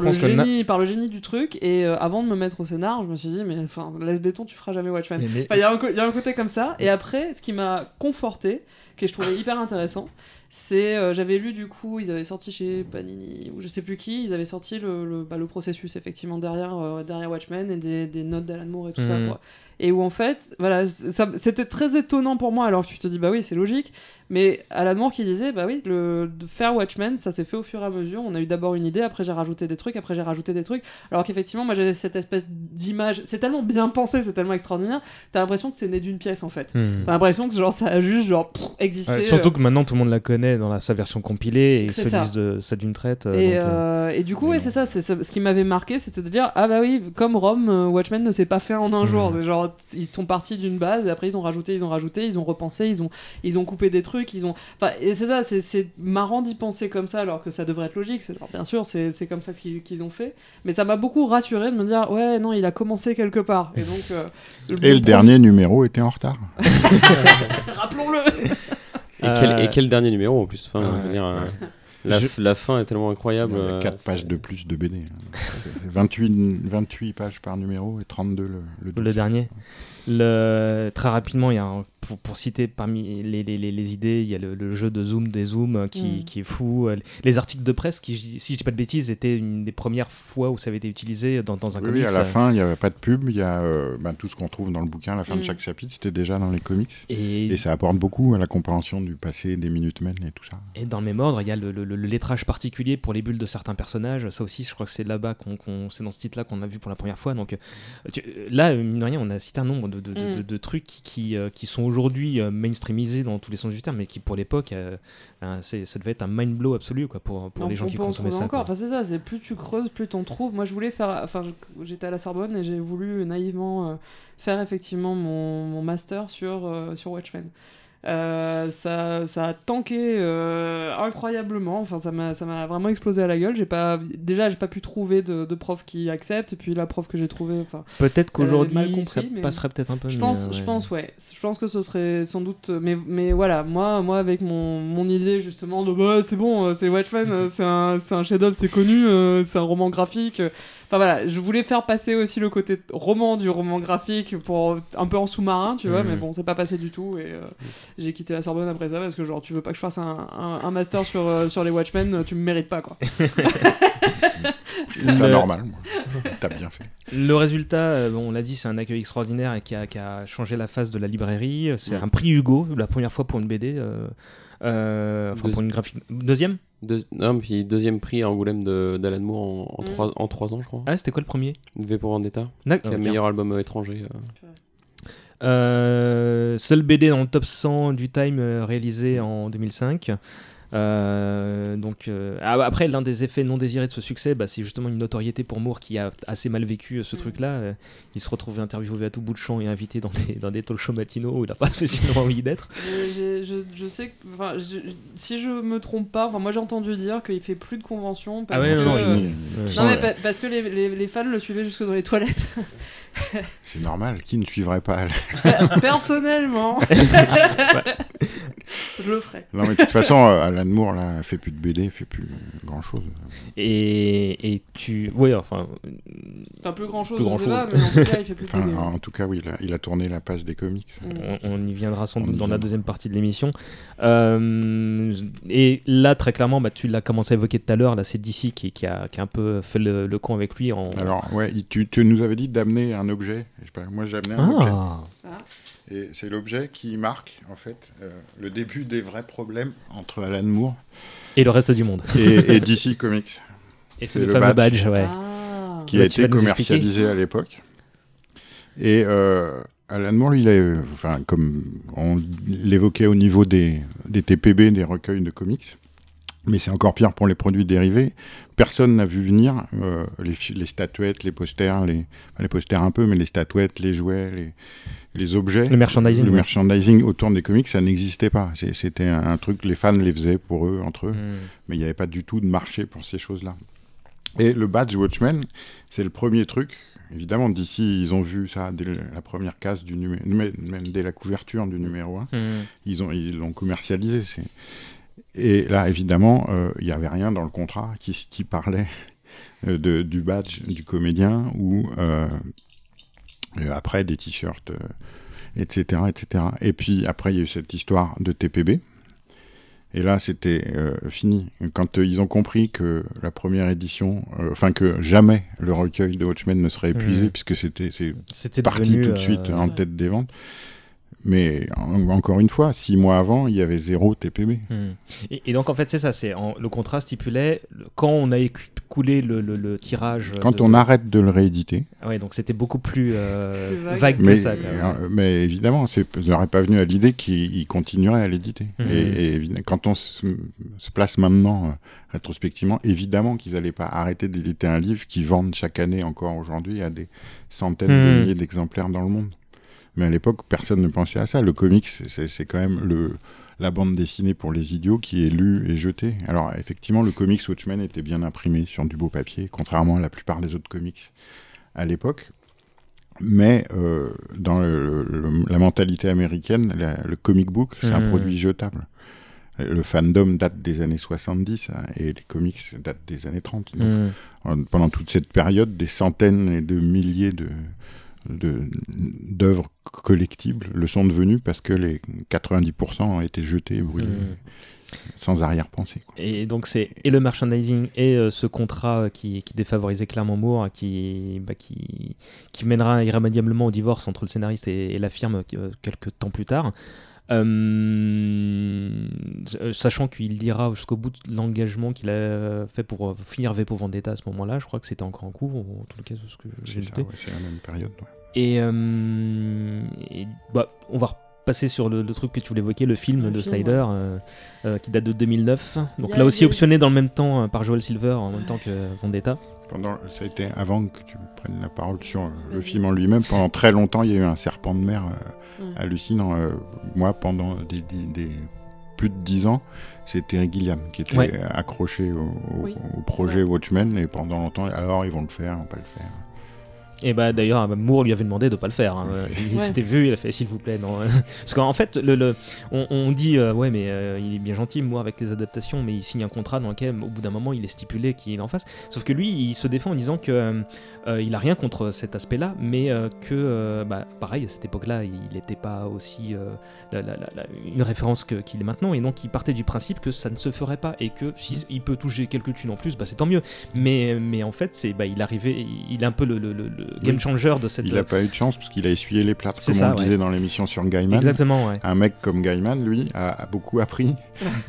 génie, par le génie du truc. Et euh, avant de me mettre au scénar, je me suis dit mais enfin laisse béton, tu feras jamais Watchmen. Mais- mais- Enfin, Il y, a un co- il y a un côté comme ça. Et après, ce qui m'a conforté, que je trouvais hyper intéressant, c'est euh, j'avais lu du coup, ils avaient sorti chez Panini ou je sais plus qui, ils avaient sorti le, le, bah, le processus effectivement derrière, euh, derrière Watchmen et des, des notes d'Alan Moore et tout ça. Mhm. Et où en fait, voilà, c'était très étonnant pour moi. Alors tu te dis bah oui, c'est logique, mais Alan Moore qui disait bah oui, le, de faire Watchmen, ça s'est fait au fur et à mesure. On a eu d'abord une idée, après j'ai rajouté des trucs, après j'ai rajouté des trucs. Alors qu'effectivement, moi j'avais cette espèce d'image, c'est tellement bien pensé, c'est tellement extraordinaire, t'as l'impression que c'est né d'une pièce en fait. Mhm. T'as l'impression que genre ça a juste genre pff, existé. Ouais, surtout euh, que maintenant tout le monde la connaît dans la, sa version compilée et ils se ça. disent de, ça d'une traite. euh, Et, donc, euh, et du coup, ouais, c'est ça, c'est. Ce qui m'avait marqué, c'était de dire Ah bah oui, comme Rome, Watchmen ne s'est pas fait en un Mhm. jour. Genre, ils sont partis d'une base et après ils ont rajouté, ils ont rajouté, ils ont repensé, ils ont, ils ont coupé des trucs, ils ont. Enfin, et c'est ça, c'est- c'est marrant d'y penser comme ça alors que ça devrait être logique. C'est genre, bien sûr, c'est c'est comme ça qu'ils qu'ils ont fait. Mais ça m'a beaucoup rassuré de me dire Ouais, non, il a commencé quelque part. Et donc. euh, Et le dernier numéro était en retard. *laughs* Rappelons-le et, quel, Euh, et quel dernier numéro en plus enfin, ouais. je veux dire, euh, la, Je- la fin est tellement incroyable Il y a euh, 4 pages de plus de BD. hein. C'est 28, 28 pages par numéro et 32 le, le le dernier. Le... Très rapidement, il y a un pour, pour citer parmi les, les, les- les idées, il y a le, le jeu de zoom des zooms euh, qui, Mm. qui est fou. euh, Les articles de presse qui, si je dis pas de bêtises, étaient une des premières fois où ça avait été utilisé dans, dans un Oui, comics. oui, à la euh, fin, il n'y avait pas de pub. Il y a euh, ben, tout ce qu'on trouve dans le bouquin. À la fin de Mm. chaque chapitre, c'était déjà dans les comics. Et, Et ça apporte beaucoup à la compréhension du passé, des Minutemen et tout ça. et dans le même ordre, il y a le, le- le lettrage particulier pour les bulles de certains personnages. Ça aussi, je crois que c'est là-bas qu'on, qu'on- c'est dans ce titre-là qu'on a vu pour la première fois. Donc tu- là, mine de rien, on a cité un nombre de, de- de- Mm. de- de trucs qui, qui, euh, sont aujourd'hui euh, mainstreamisés dans tous les sens du terme, mais qui pour l'époque, euh, ça devait être un mind blow absolu quoi, pour, pour Non, les gens qui consommaient ça. encore. Enfin, c'est ça, c'est plus tu creuses, plus t'en trouves. Moi, je voulais faire. Enfin, j'étais à la Sorbonne et j'ai voulu naïvement faire effectivement mon, mon master sur, sur Watchmen. Euh, ça, ça a tanké euh, incroyablement. Enfin, ça m'a, ça m'a vraiment explosé à la gueule. J'ai pas, déjà, j'ai pas pu trouver de, de prof qui accepte. Et puis la prof que j'ai trouvée, enfin, Peut-être qu'aujourd'hui, ça mais- passerait peut-être un peu. je pense, euh, je ouais. pense, ouais. Je pense que ce serait sans doute. Mais, mais voilà, moi, moi avec mon, mon idée justement de bah c'est bon, euh, c'est Watchmen, *laughs* c'est un, c'est un chef-d'œuvre, c'est connu, c'est un roman graphique. Enfin voilà, je voulais faire passer aussi le côté roman du roman graphique pour un peu en sous-marin, tu vois, Mhm. mais bon, c'est pas passé du tout et euh, j'ai quitté la Sorbonne après ça parce que genre tu veux pas que je fasse un, un, un master sur, euh, sur les Watchmen, tu me mérites pas quoi. Le- normal, moi. T'as bien fait. Le résultat, euh, bon, on l'a dit, c'est un accueil extraordinaire et qui a, qui a changé la face de la librairie. C'est Mm. un prix Hugo, la première fois pour une BD. euh, euh, enfin, Deuxi- pour une graphique. Deuxième? Deux- non, puis deuxième prix à Angoulême de- d'Alan Moore en, en, Mm. trois, en trois ans, je crois. Ah, c'était quoi le premier V pour Vendetta, D'accord. tiens. meilleur album euh, étranger. euh. Euh, seul BD dans le top 100 du Time réalisé en 2005. Euh, donc euh, ah, après l'un des effets non désirés de ce succès bah, c'est justement une notoriété pour Moore qui a assez mal vécu euh, ce Mm. truc là il se retrouvait interviewé à tout bout de champ et invité dans des, dans des talk shows matinaux où il n'a pas *laughs* spécialement envie d'être Je, je, je sais que, enfin, je- si je me trompe pas, moi j'ai entendu dire qu'il fait plus de conventions parce Ah ouais, que, non, non, Fini. Ouais. Sans- non, mais pa- parce que les, les, les fans le suivaient jusque dans les toilettes. *laughs* *laughs* C'est normal. Qui ne suivrait pas *laughs* Personnellement, *laughs* je le ferai. Non, mais de toute façon, euh, Alan Moore, là, fait plus de BD, fait plus grand chose. et, et tu ouais enfin Enfin, plus grand chose, Plus grand mais en tout cas, il fait plus de Enfin, BD. en tout cas, oui, il a, il a tourné la page des comics. Mm. on, on y viendra sans On doute dans la deuxième partie de l'émission Euh, et là très clairement bah, tu l'as commencé à évoquer tout à l'heure là c'est DC qui, qui, a, qui a un peu fait le, le con avec lui en Alors, ouais, tu, tu nous avais dit d'amener un objet. Je sais pas, moi, j'ai amené un objet. ah Et c'est l'objet qui marque, en fait, euh, le début des vrais problèmes entre Alan Moore et le reste du monde et, et *laughs* DC Comics, et c'est le, le fameux badge, badge. ouais Ah. qui Bah, a vas été commercialisé à l'époque. Et euh, Alan Moore, il a, enfin, comme on l'évoquait au niveau des, des TPB, des recueils de comics, mais c'est encore pire pour les produits dérivés. Personne n'a vu venir euh, les, statuettes, les posters, les, enfin, les posters un peu, mais les statuettes, les jouets, les, les objets. Le merchandising, Le ouais. merchandising autour des comics, ça n'existait pas. C'était un, truc, les fans les faisaient pour eux, entre eux Hmm. mais il n'y avait pas du tout de marché pour ces choses-là. Et le badge Watchmen, c'est le premier truc. Évidemment, d'ici, ils ont vu ça dès la première case du numéro, même dès la couverture du numéro 1. Hmm. Ils ont, ils l'ont commercialisé. c'est- Et là, évidemment, euh, il n'y avait rien dans le contrat qui, qui parlait euh, de, du badge du comédien ou euh, après des t-shirts, etc., etc. Et puis après, il y a eu cette histoire de TPB. Et là, c'était euh, fini. Quand euh, ils ont compris que la première édition, euh, enfin que jamais le recueil de Watchmen ne serait épuisé, Mhm. puisque c'était parti devenu, tout de suite en tête des ventes. Mais en- encore une fois, six mois avant, il y avait zéro TPB. Hmm. Et, et donc en fait c'est ça, c'est en- le contrat stipulait le- quand on a écoulé le, le- le tirage. Quand de- on arrête de le rééditer, Ah ouais, donc c'était beaucoup plus, euh, Plus vague. vague, que mais, ça. quand même. euh, mais évidemment, c'est- je n'aurais pas venu à l'idée qu'il il continuerait à l'éditer. Mhm. Et, quand on se, se place maintenant, euh, rétrospectivement, évidemment qu'ils n'allaient pas arrêter d'éditer un livre qui vendent chaque année encore aujourd'hui à des centaines de Mhm. milliers d'exemplaires dans le monde. Mais à l'époque, personne ne pensait à ça. Le comics, c'est- quand même le, la bande dessinée pour les idiots qui est lue et jetée. Alors, effectivement, le comics Watchmen était bien imprimé sur du beau papier, contrairement à la plupart des autres comics à l'époque. Mais euh, dans le- le- la mentalité américaine, la- le comic book, c'est un Mhm. produit jetable. Le fandom date des années 70 hein, et les comics datent des années 30. Donc, en- pendant toute cette période, des centaines et de milliers de- d'œuvres collectibles le sont devenus parce que les 90% ont été jetés et brûlés Mm. sans arrière-pensée. Et donc c'est et le merchandising et euh, ce contrat qui, qui défavorisait clairement Moore, qui, bah, qui, qui mènera irrémédiablement au divorce entre le scénariste et, et la firme euh, quelques temps plus tard. Euh, euh, sachant qu'il ira jusqu'au bout de l'engagement qu'il a fait pour finir V pour Vendetta à ce moment-là, je crois que c'était encore en cours, ou en tout cas c'est ce que j'ai C'est ça, noté. ouais, c'est la même période. ouais. Et, euh, et, bah, on va repasser sur le, le truc que tu voulais évoquer, le film Le de film, Snyder, euh, euh, qui date de 2009. Donc là aussi optionné dans le même temps euh, par Joel Silver, en même temps que Vendetta. Pendant, ça a été avant que tu prennes la parole sur le film en lui-même. Pendant très longtemps, il y a eu un serpent de mer euh, Ouais. hallucinant. Euh, moi, pendant des, des- des- plus de dix ans, c'est Terry Gilliam qui était Ouais. accroché au, au- Oui, au projet Watchmen et pendant longtemps, alors ils vont le faire, ils vont pas le faire. Et bah d'ailleurs, euh, Moore lui avait demandé de pas le faire. hein. Il Ouais. s'était vu, il a fait s'il vous plaît, non. *laughs* Parce qu'en fait, le, le- on, on dit euh, ouais, mais euh, il est bien gentil, Moore, avec les adaptations, mais il signe un contrat dans lequel, au bout d'un moment, il est stipulé qu'il est en face. Sauf que lui, il se défend en disant que euh, il a rien contre cet aspect-là, mais euh, que, euh, bah, pareil, à cette époque-là, il n'était pas aussi euh, la- la- la- la- une référence qu'il est maintenant, et donc il partait du principe que ça ne se ferait pas, et que si il peut toucher quelques thunes en plus, bah, c'est tant mieux. Mais, mais en fait, c'est, bah, il arrivait, il est un peu le, le- le- le game changer de cette. Il n'a pas eu de chance parce qu'il a essuyé les C'est comme ça, on ouais. disait dans l'émission sur Gaiman. Exactement, ouais. Un mec comme Gaiman, lui, a, a beaucoup appris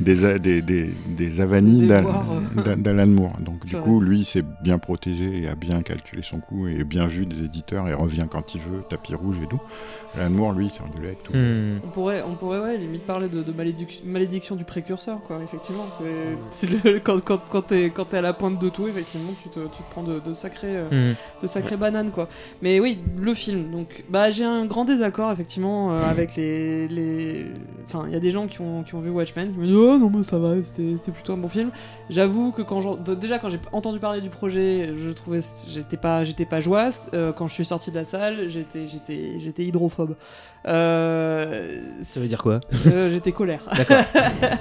des, a- des, des, des avanies d'Alan Moore. Donc *laughs* du coup, lui, il s'est bien protégé et a bien calculé son coup et bien vu des éditeurs et revient quand il veut, tapis rouge et tout. Alan Moore, lui, engueulé avec tout. Hmm. On pourrait, on pourrait ouais, limite parler de, de malédic- malédiction du précurseur, quoi, effectivement. C'est, c'est le- quand, quand, quand t'es, quand t'es à la pointe de tout, effectivement, tu te, tu te prends de, de sacrées, euh, Hmm. de sacrées bananes, quoi. Mais oui, le film, donc, bah, j'ai un grand désaccord, effectivement, euh, avec les. les... Enfin, il y a des gens qui ont, qui ont vu Watchmen qui me disent Oh non, mais ça va, c'était, c'était plutôt un bon film. J'avoue que quand déjà, quand j'ai entendu parler du projet, je trouvais. J'étais pas, j'étais pas joasse. Euh, quand je suis sorti de la salle, j'étais, j'étais, j'étais hydrophobe. Euh, Ça veut dire quoi? euh, J'étais colère. *laughs* D'accord. *laughs*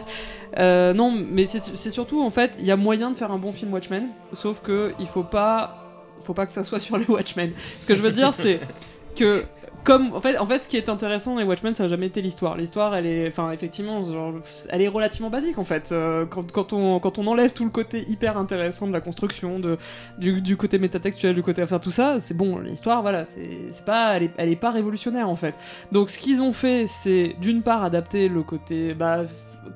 Non, mais c'est c'est surtout en fait, il y a moyen de faire un bon film Watchmen, sauf que il faut pas, faut pas que ça soit sur les Watchmen. Ce que je veux dire, c'est que en fait, ce qui est intéressant dans les Watchmen, ça n'a jamais été l'histoire. L'histoire, elle est, enfin, effectivement, elle est relativement basique en fait. Euh, quand, on enlève tout le côté hyper intéressant de la construction, du, côté métatextuel, du côté, enfin tout ça, c'est bon. L'histoire, voilà, c'est pas, elle est, pas révolutionnaire en fait. Donc ce qu'ils ont fait, c'est d'une part adapter le côté, bah,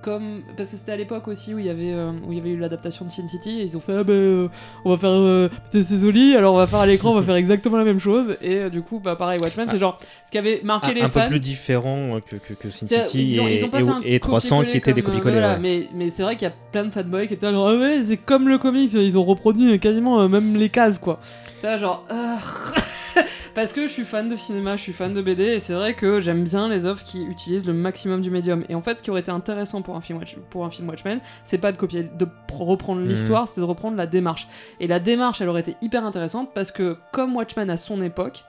comme parce que c'était à l'époque aussi où il y avait euh, où il y avait eu l'adaptation de Sin City, et ils ont fait ah ben euh, on va faire euh, c'est alors on va faire à l'écran, on va *laughs* faire exactement la même chose, et euh, du coup bah pareil Watchmen, c'est genre ce qui avait marqué les un peu fans. plus différent euh, que, que, que Sin City ils ont- et, ils ont pas et- fait un et 300 qui étaient des voilà, ouais. mais, mais c'est vrai qu'il y a plein de fanboys qui étaient genre ah ouais c'est comme le comics ils ont reproduit quasiment même les cases quoi là, genre ah. *laughs* *laughs* parce que je suis fan de cinéma je suis fan de BD et c'est vrai que j'aime bien les œuvres qui utilisent le maximum du médium et en fait ce qui aurait été intéressant pour un film Watch- pour un film Watchmen c'est pas de copier de pr- reprendre Mhm. l'histoire c'est de reprendre la démarche et la démarche elle aurait été hyper intéressante parce que comme Watchmen à son époque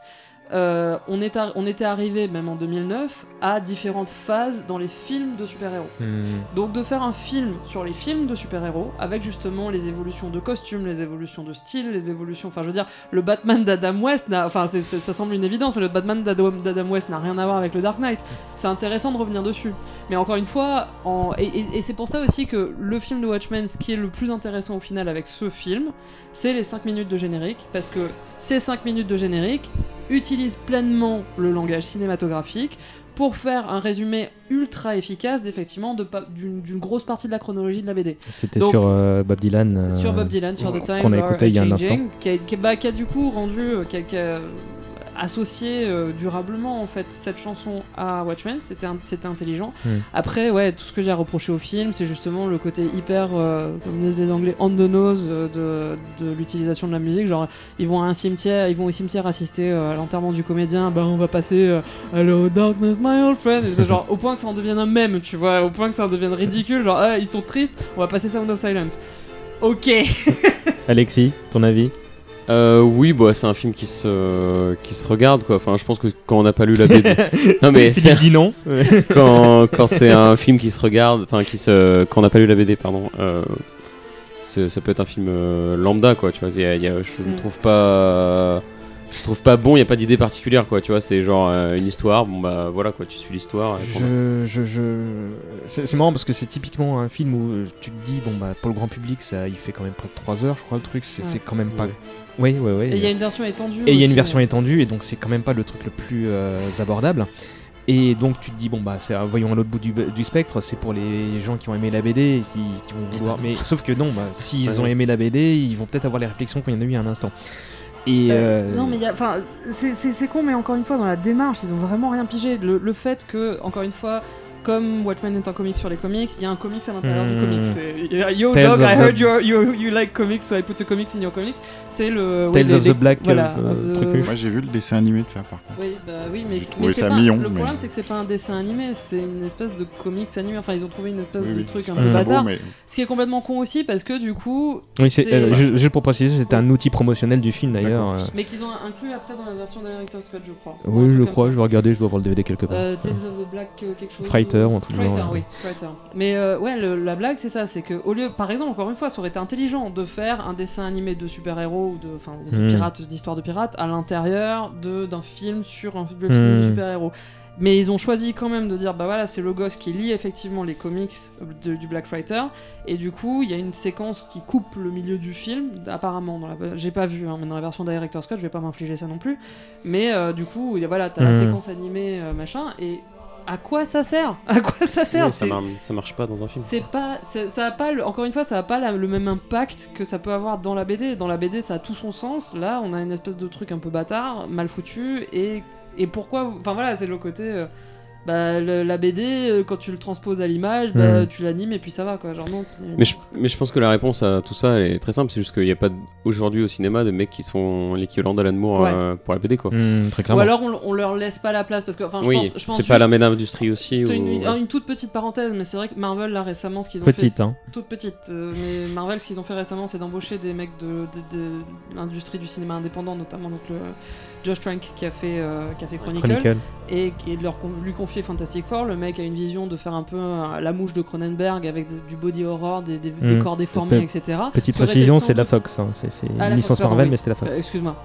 euh, on, est ar- on était arrivé, même en 2009, à différentes phases dans les films de super-héros. Hmm. Donc de faire un film sur les films de super-héros, avec justement les évolutions de costumes, les évolutions de style, les évolutions... Enfin je veux dire, le Batman d'Adam West, n'a- enfin ça semble une évidence, mais le Batman d'Adam d'Adam West n'a rien à voir avec le Dark Knight. C'est intéressant de revenir dessus. Mais encore une fois, en... et, et- et c'est pour ça aussi que le film de Watchmen, ce qui est le plus intéressant au final avec ce film, c'est les 5 minutes de générique, parce que ces 5 minutes de générique utilisent pleinement le langage cinématographique pour faire un résumé ultra efficace d'effectivement d'une grosse partie de la chronologie de la BD. C'était sur euh, Bob Dylan. euh, sur Bob Dylan, sur The Times qu'on a Are écouté il y a un Changing, qui a, qui a- bah, qui a du coup rendu, euh, qui a, qui a associé euh, durablement en fait cette chanson à Watchmen, c'était c'était intelligent. Hmm. Après, ouais, tout ce que j'ai à reprocher au film, c'est justement le côté hyper, euh, comme disent les Anglais, on the nose euh, de, de l'utilisation de la musique. Genre, ils vont à un cimetière, ils vont au cimetière assister à l'enterrement du comédien. Ben, on va passer Hello Darkness, my old friend. C'est genre au point que ça en devienne un mème, tu vois, au point que ça en devienne ridicule. Genre, ah, ils sont tristes, on va passer Sound of Silence. Ok. Alexis, ton avis? Euh, oui, bah, c'est un film qui se, qui se regarde, quoi. Enfin, je pense que quand on n'a pas lu la BD. *laughs* non, mais c'est dis non. *laughs* quand, quand c'est un film qui se regarde, enfin, qui se, quand on n'a pas lu la BD, pardon. Euh, c'est- ça peut être un film euh, lambda, quoi. Tu vois, il y a- y a- je ne Mm. trouve pas. Je trouve pas bon, il y a pas d'idée particulière quoi, tu vois, c'est genre euh, une histoire, bon bah voilà quoi, tu suis l'histoire. Je, je, je- C'est marrant parce que c'est typiquement un film où euh, tu te dis, bon bah pour le grand public, ça, il fait quand même près de 3 heures, je crois, le truc, c'est Ouais. quand même pas. Ouais. Oui, oui, oui. Et il y a une version étendue. Et il y a une version ouais. étendue, et donc c'est quand même pas le truc le plus euh, abordable. Et donc tu te dis, bon bah, c'est- voyons à l'autre bout du, du spectre, c'est pour les gens qui ont aimé la BD et qui, qui vont vouloir. Mais sauf que non, bah, s'ils ont aimé la BD, ils vont peut-être avoir les réflexions qu'il y en a eu à un instant. Et. Euh, euh, Non mais c'est- con mais encore une fois dans la démarche ils ont vraiment rien pigé le, le fait que encore une fois comme Watchmen est un comic sur les comics, il y a un comics à l'intérieur du Hmm. comics. Yo Tales dog, I the- heard you, you, you like comics, so I put the comics in your comics. C'est le oui, Tales les- of the Black, voilà, euh, of the- truc Moi, j'ai vu le dessin animé de ça, par contre. Oui, bah oui, mais, c'est pas, le mais- problème c'est que c'est pas un dessin animé, c'est une espèce de comics animé. Enfin, ils ont trouvé une espèce Oui, de oui. truc un peu beau, bâtard. mais Ce qui est complètement con aussi parce que du coup, Oui, c'est, c'est- euh, ju- juste pour préciser, c'était un outil promotionnel du film d'ailleurs. Euh. mais qu'ils ont inclus après dans la version Director's Cut, je crois. Oui, je crois, je vais regarder, je dois voir le DVD quelque part. Euh, Tales of the Black euh, quelque chose. Ou- un truc genre, oui. Mais euh, ouais, le- la blague c'est ça, c'est que au lieu, par exemple, encore une fois, ça aurait été intelligent de faire un dessin animé de super-héros ou de, enfin, ou de Hmm. pirates, d'histoire de pirates, à l'intérieur de d'un film sur un le film de Hmm. super-héros. Mais ils ont choisi quand même de dire bah voilà c'est le gosse qui lit effectivement les comics de- du Black Frighter et du coup il y a une séquence qui coupe le milieu du film apparemment dans la j'ai pas vu hein, mais dans la version Director's Cut je vais pas m'infliger ça non plus mais euh, du coup il y a- voilà t'as la Mhm. séquence animée euh, machin et à quoi ça sert? À quoi ça sert? Ça, C'est- mar- ça marche pas dans un film. c'est pas, ça a pas, encore une fois, ça a pas la- le même impact que ça peut avoir dans la BD. Dans la BD, ça a tout son sens. Là, on a une espèce de truc un peu bâtard, mal foutu, et et pourquoi, enfin voilà, c'est le côté, euh, bah le- la BD euh, quand tu le transposes à l'image, bah Mm. tu l'animes et puis ça va quoi. Genre non. Mais je, mais je pense que la réponse à tout ça elle est très simple, c'est juste qu'il n'y a pas aujourd'hui au cinéma de mecs qui sont l'équivalent d'Alan Moore Ouais. euh, pour la BD quoi. Hmm, très Ou clairement. alors on, on leur laisse pas la place parce que, enfin, je oui, pense, je pense c'est pas la même industrie aussi. c'est ou- une, toute petite parenthèse, mais c'est vrai que Marvel là récemment, ce qu'ils ont fait, Petite, hein. toute petite. euh, mais Marvel, ce qu'ils ont fait récemment, c'est d'embaucher des mecs de, de- de l'industrie du cinéma indépendant, notamment donc le Josh Trank qui a fait, euh, qui a fait Chronicle, Chronicle. et, et de leur lui confier Fantastic Four. Le mec a une vision de faire un peu euh, la mouche de Cronenberg avec des- du body horror, des, des- des Mm. corps déformés, Pe- etc. Petite précision, c'est la doute- Fox. hein. C'est c'est Ah, une la licence Marvel, oui. mais c'était la Fox. Euh, Excuse-moi.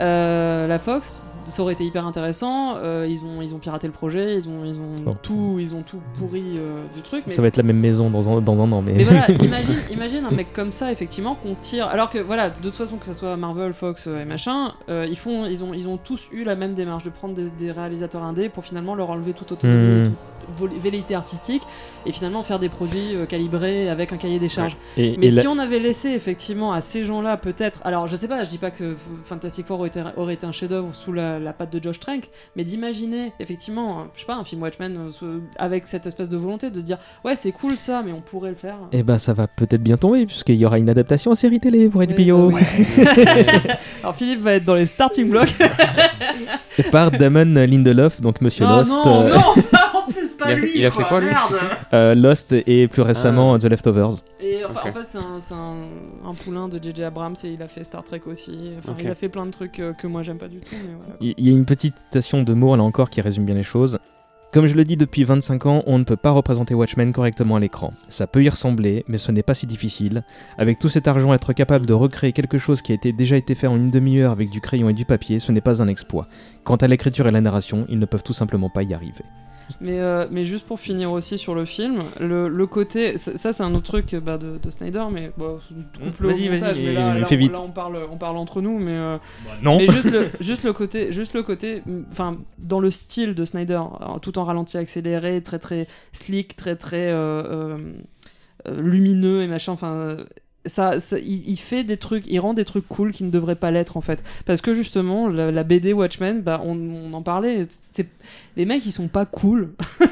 Euh, la Fox, ça aurait été hyper intéressant. euh, ils ont ils ont piraté le projet, ils ont ils ont tout ils ont tout pourri euh, du truc. Mais Ça va être la même maison dans un, dans un an, mais. mais voilà, *laughs* imagine, imagine un mec comme ça, effectivement, qu'on tire. Alors que voilà, de toute façon, que ce soit Marvel, Fox euh, et machin, euh, ils, font, ils, ont, ils ont tous eu la même démarche de prendre des, des réalisateurs indés pour finalement leur enlever toute autonomie, et toute velléité artistique, et finalement faire des produits calibrés avec un cahier des charges. Et- Mais et si la- on avait laissé effectivement à ces gens-là, peut-être. Alors, je sais pas, je dis pas que Fantastic Four aurait été, aurait été un chef-d'œuvre sous la, la patte de Josh Trank, mais d'imaginer effectivement, je sais pas, un film Watchmen euh, avec cette espèce de volonté de se dire, ouais, c'est cool ça, mais on pourrait le faire. Eh ben, ça va peut-être bien tomber, puisqu'il y aura une adaptation en série télé pour Ouais, HBO. bah oui. *laughs* Alors Philippe va être dans les starting blocks. par Damon Lindelof, donc Monsieur Oh Lost. non, euh, non, a- lui. il a fait quoi, lui euh, Lost et plus récemment Ah. The Leftovers. Et enfin, en fait, c'est un, c'est un, un poulain de JJ Abrams et il a fait Star Trek aussi. Enfin, il a fait plein de trucs euh, que moi j'aime pas du tout. Mais voilà. Il il y a une petite citation de Moore là encore qui résume bien les choses. Comme je le dis depuis 25 ans, on ne peut pas représenter Watchmen correctement à l'écran. Ça peut y ressembler, mais ce n'est pas si difficile. Avec tout cet argent, être capable de recréer quelque chose qui a été, déjà été fait en une demi-heure avec du crayon et du papier, ce n'est pas un exploit. Quant à l'écriture et la narration, ils ne peuvent tout simplement pas y arriver. Mais, euh, mais juste pour finir aussi sur le film, le, le côté. ça, c'est un autre truc bah, de, de Snyder, mais bon, coupe-le au Vas-y, vas-y, mais là, on, vite. là, on parle, on parle entre nous, mais. euh, Non Mais juste le, *laughs* juste le côté, juste le côté, mm, enfin, dans le style de Snyder, tout en ralenti accéléré, très très slick, très très euh, euh, lumineux et machin, enfin. Ça, ça- il, il fait des trucs, il rend des trucs cool qui ne devraient pas l'être en fait. Parce que justement, la, la BD Watchmen, bah, on, on en parlait, c'est, les mecs ils sont pas cool. *laughs*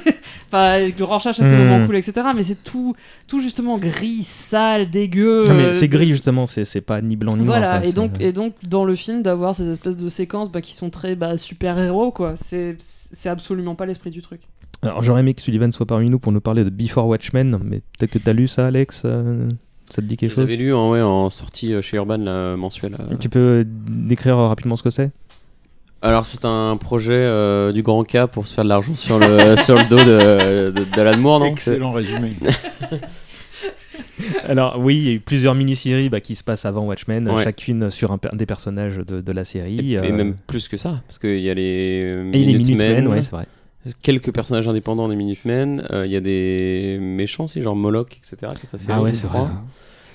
enfin, le Rorschach a ses Hmm. moments cool, etc. Mais c'est tout, tout justement gris, sale, dégueu. Non, mais euh, c'est gris justement, c'est pas ni blanc ni noir. voilà, et donc, et donc dans le film, d'avoir ces espèces de séquences bah, qui sont très bah, super-héros, quoi, c'est c'est absolument pas l'esprit du truc. Alors j'aurais aimé que Sullivan soit parmi nous pour nous parler de Before Watchmen, mais peut-être que t'as lu ça, Alex euh, Ça te dit quelque Je chose l'avais lu en, ouais, en sortie euh, chez Urban la mensuelle. euh. Tu peux décrire euh, rapidement ce que c'est? Alors c'est un projet euh, du grand K pour se faire de l'argent sur le *laughs* sur le dos de de- d'Alan Moore, non? Excellent résumé. *laughs* Alors oui, il y a eu plusieurs mini-séries bah, qui se passent avant Watchmen, Ouais. chacune sur un, per- des personnages de, de la série. Et, et même plus que ça, parce qu'il y a les euh, et les Minutemen, Minutemen, ouais, c'est vrai. Quelques personnages indépendants des Minutemen, euh, il y a des méchants aussi, genre Moloch, etc. qui Ah ouais, c'est vrai.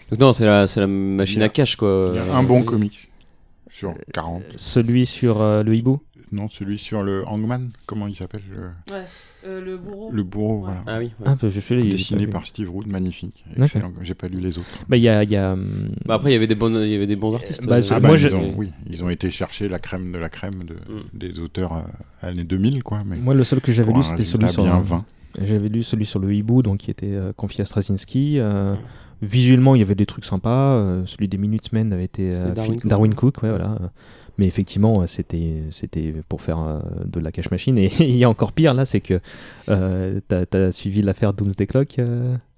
Donc non, c'est la, c'est la machine a- à cash, quoi. Il y a Euh, un bon comic sur 40. Celui sur euh, le hibou? Non, celui sur le Hangman, comment il s'appelle le, Ouais, euh, le bourreau. le bourreau, voilà. Ah oui, ouais. Ah, je suis Dessiné par Steve Wood, magnifique. Excellent. J'ai pas lu les autres. Bah, il y a. y a, hum, Bah après, il y avait des, bonnes, il y avait des bons artistes. Bah, euh, Ah moi, bah, je- ils ont, oui, ils ont été chercher la crème de la crème de, Mm. des auteurs euh, années 2000, quoi. Mais Moi, le seul que j'avais lu, c'était celui sur. bien 20. J'avais lu celui sur le hibou, donc qui était euh, confié à Straczynski. euh, Visuellement, il y avait des trucs sympas. euh, celui des Minutemen avait été euh, Darwin Cook. Darwin Cook, ouais, voilà. Mais effectivement, euh, c'était c'était pour faire euh, de la cash machine. Et *laughs* il y a encore pire là, c'est que euh, t'as as suivi l'affaire Doomsday Clock,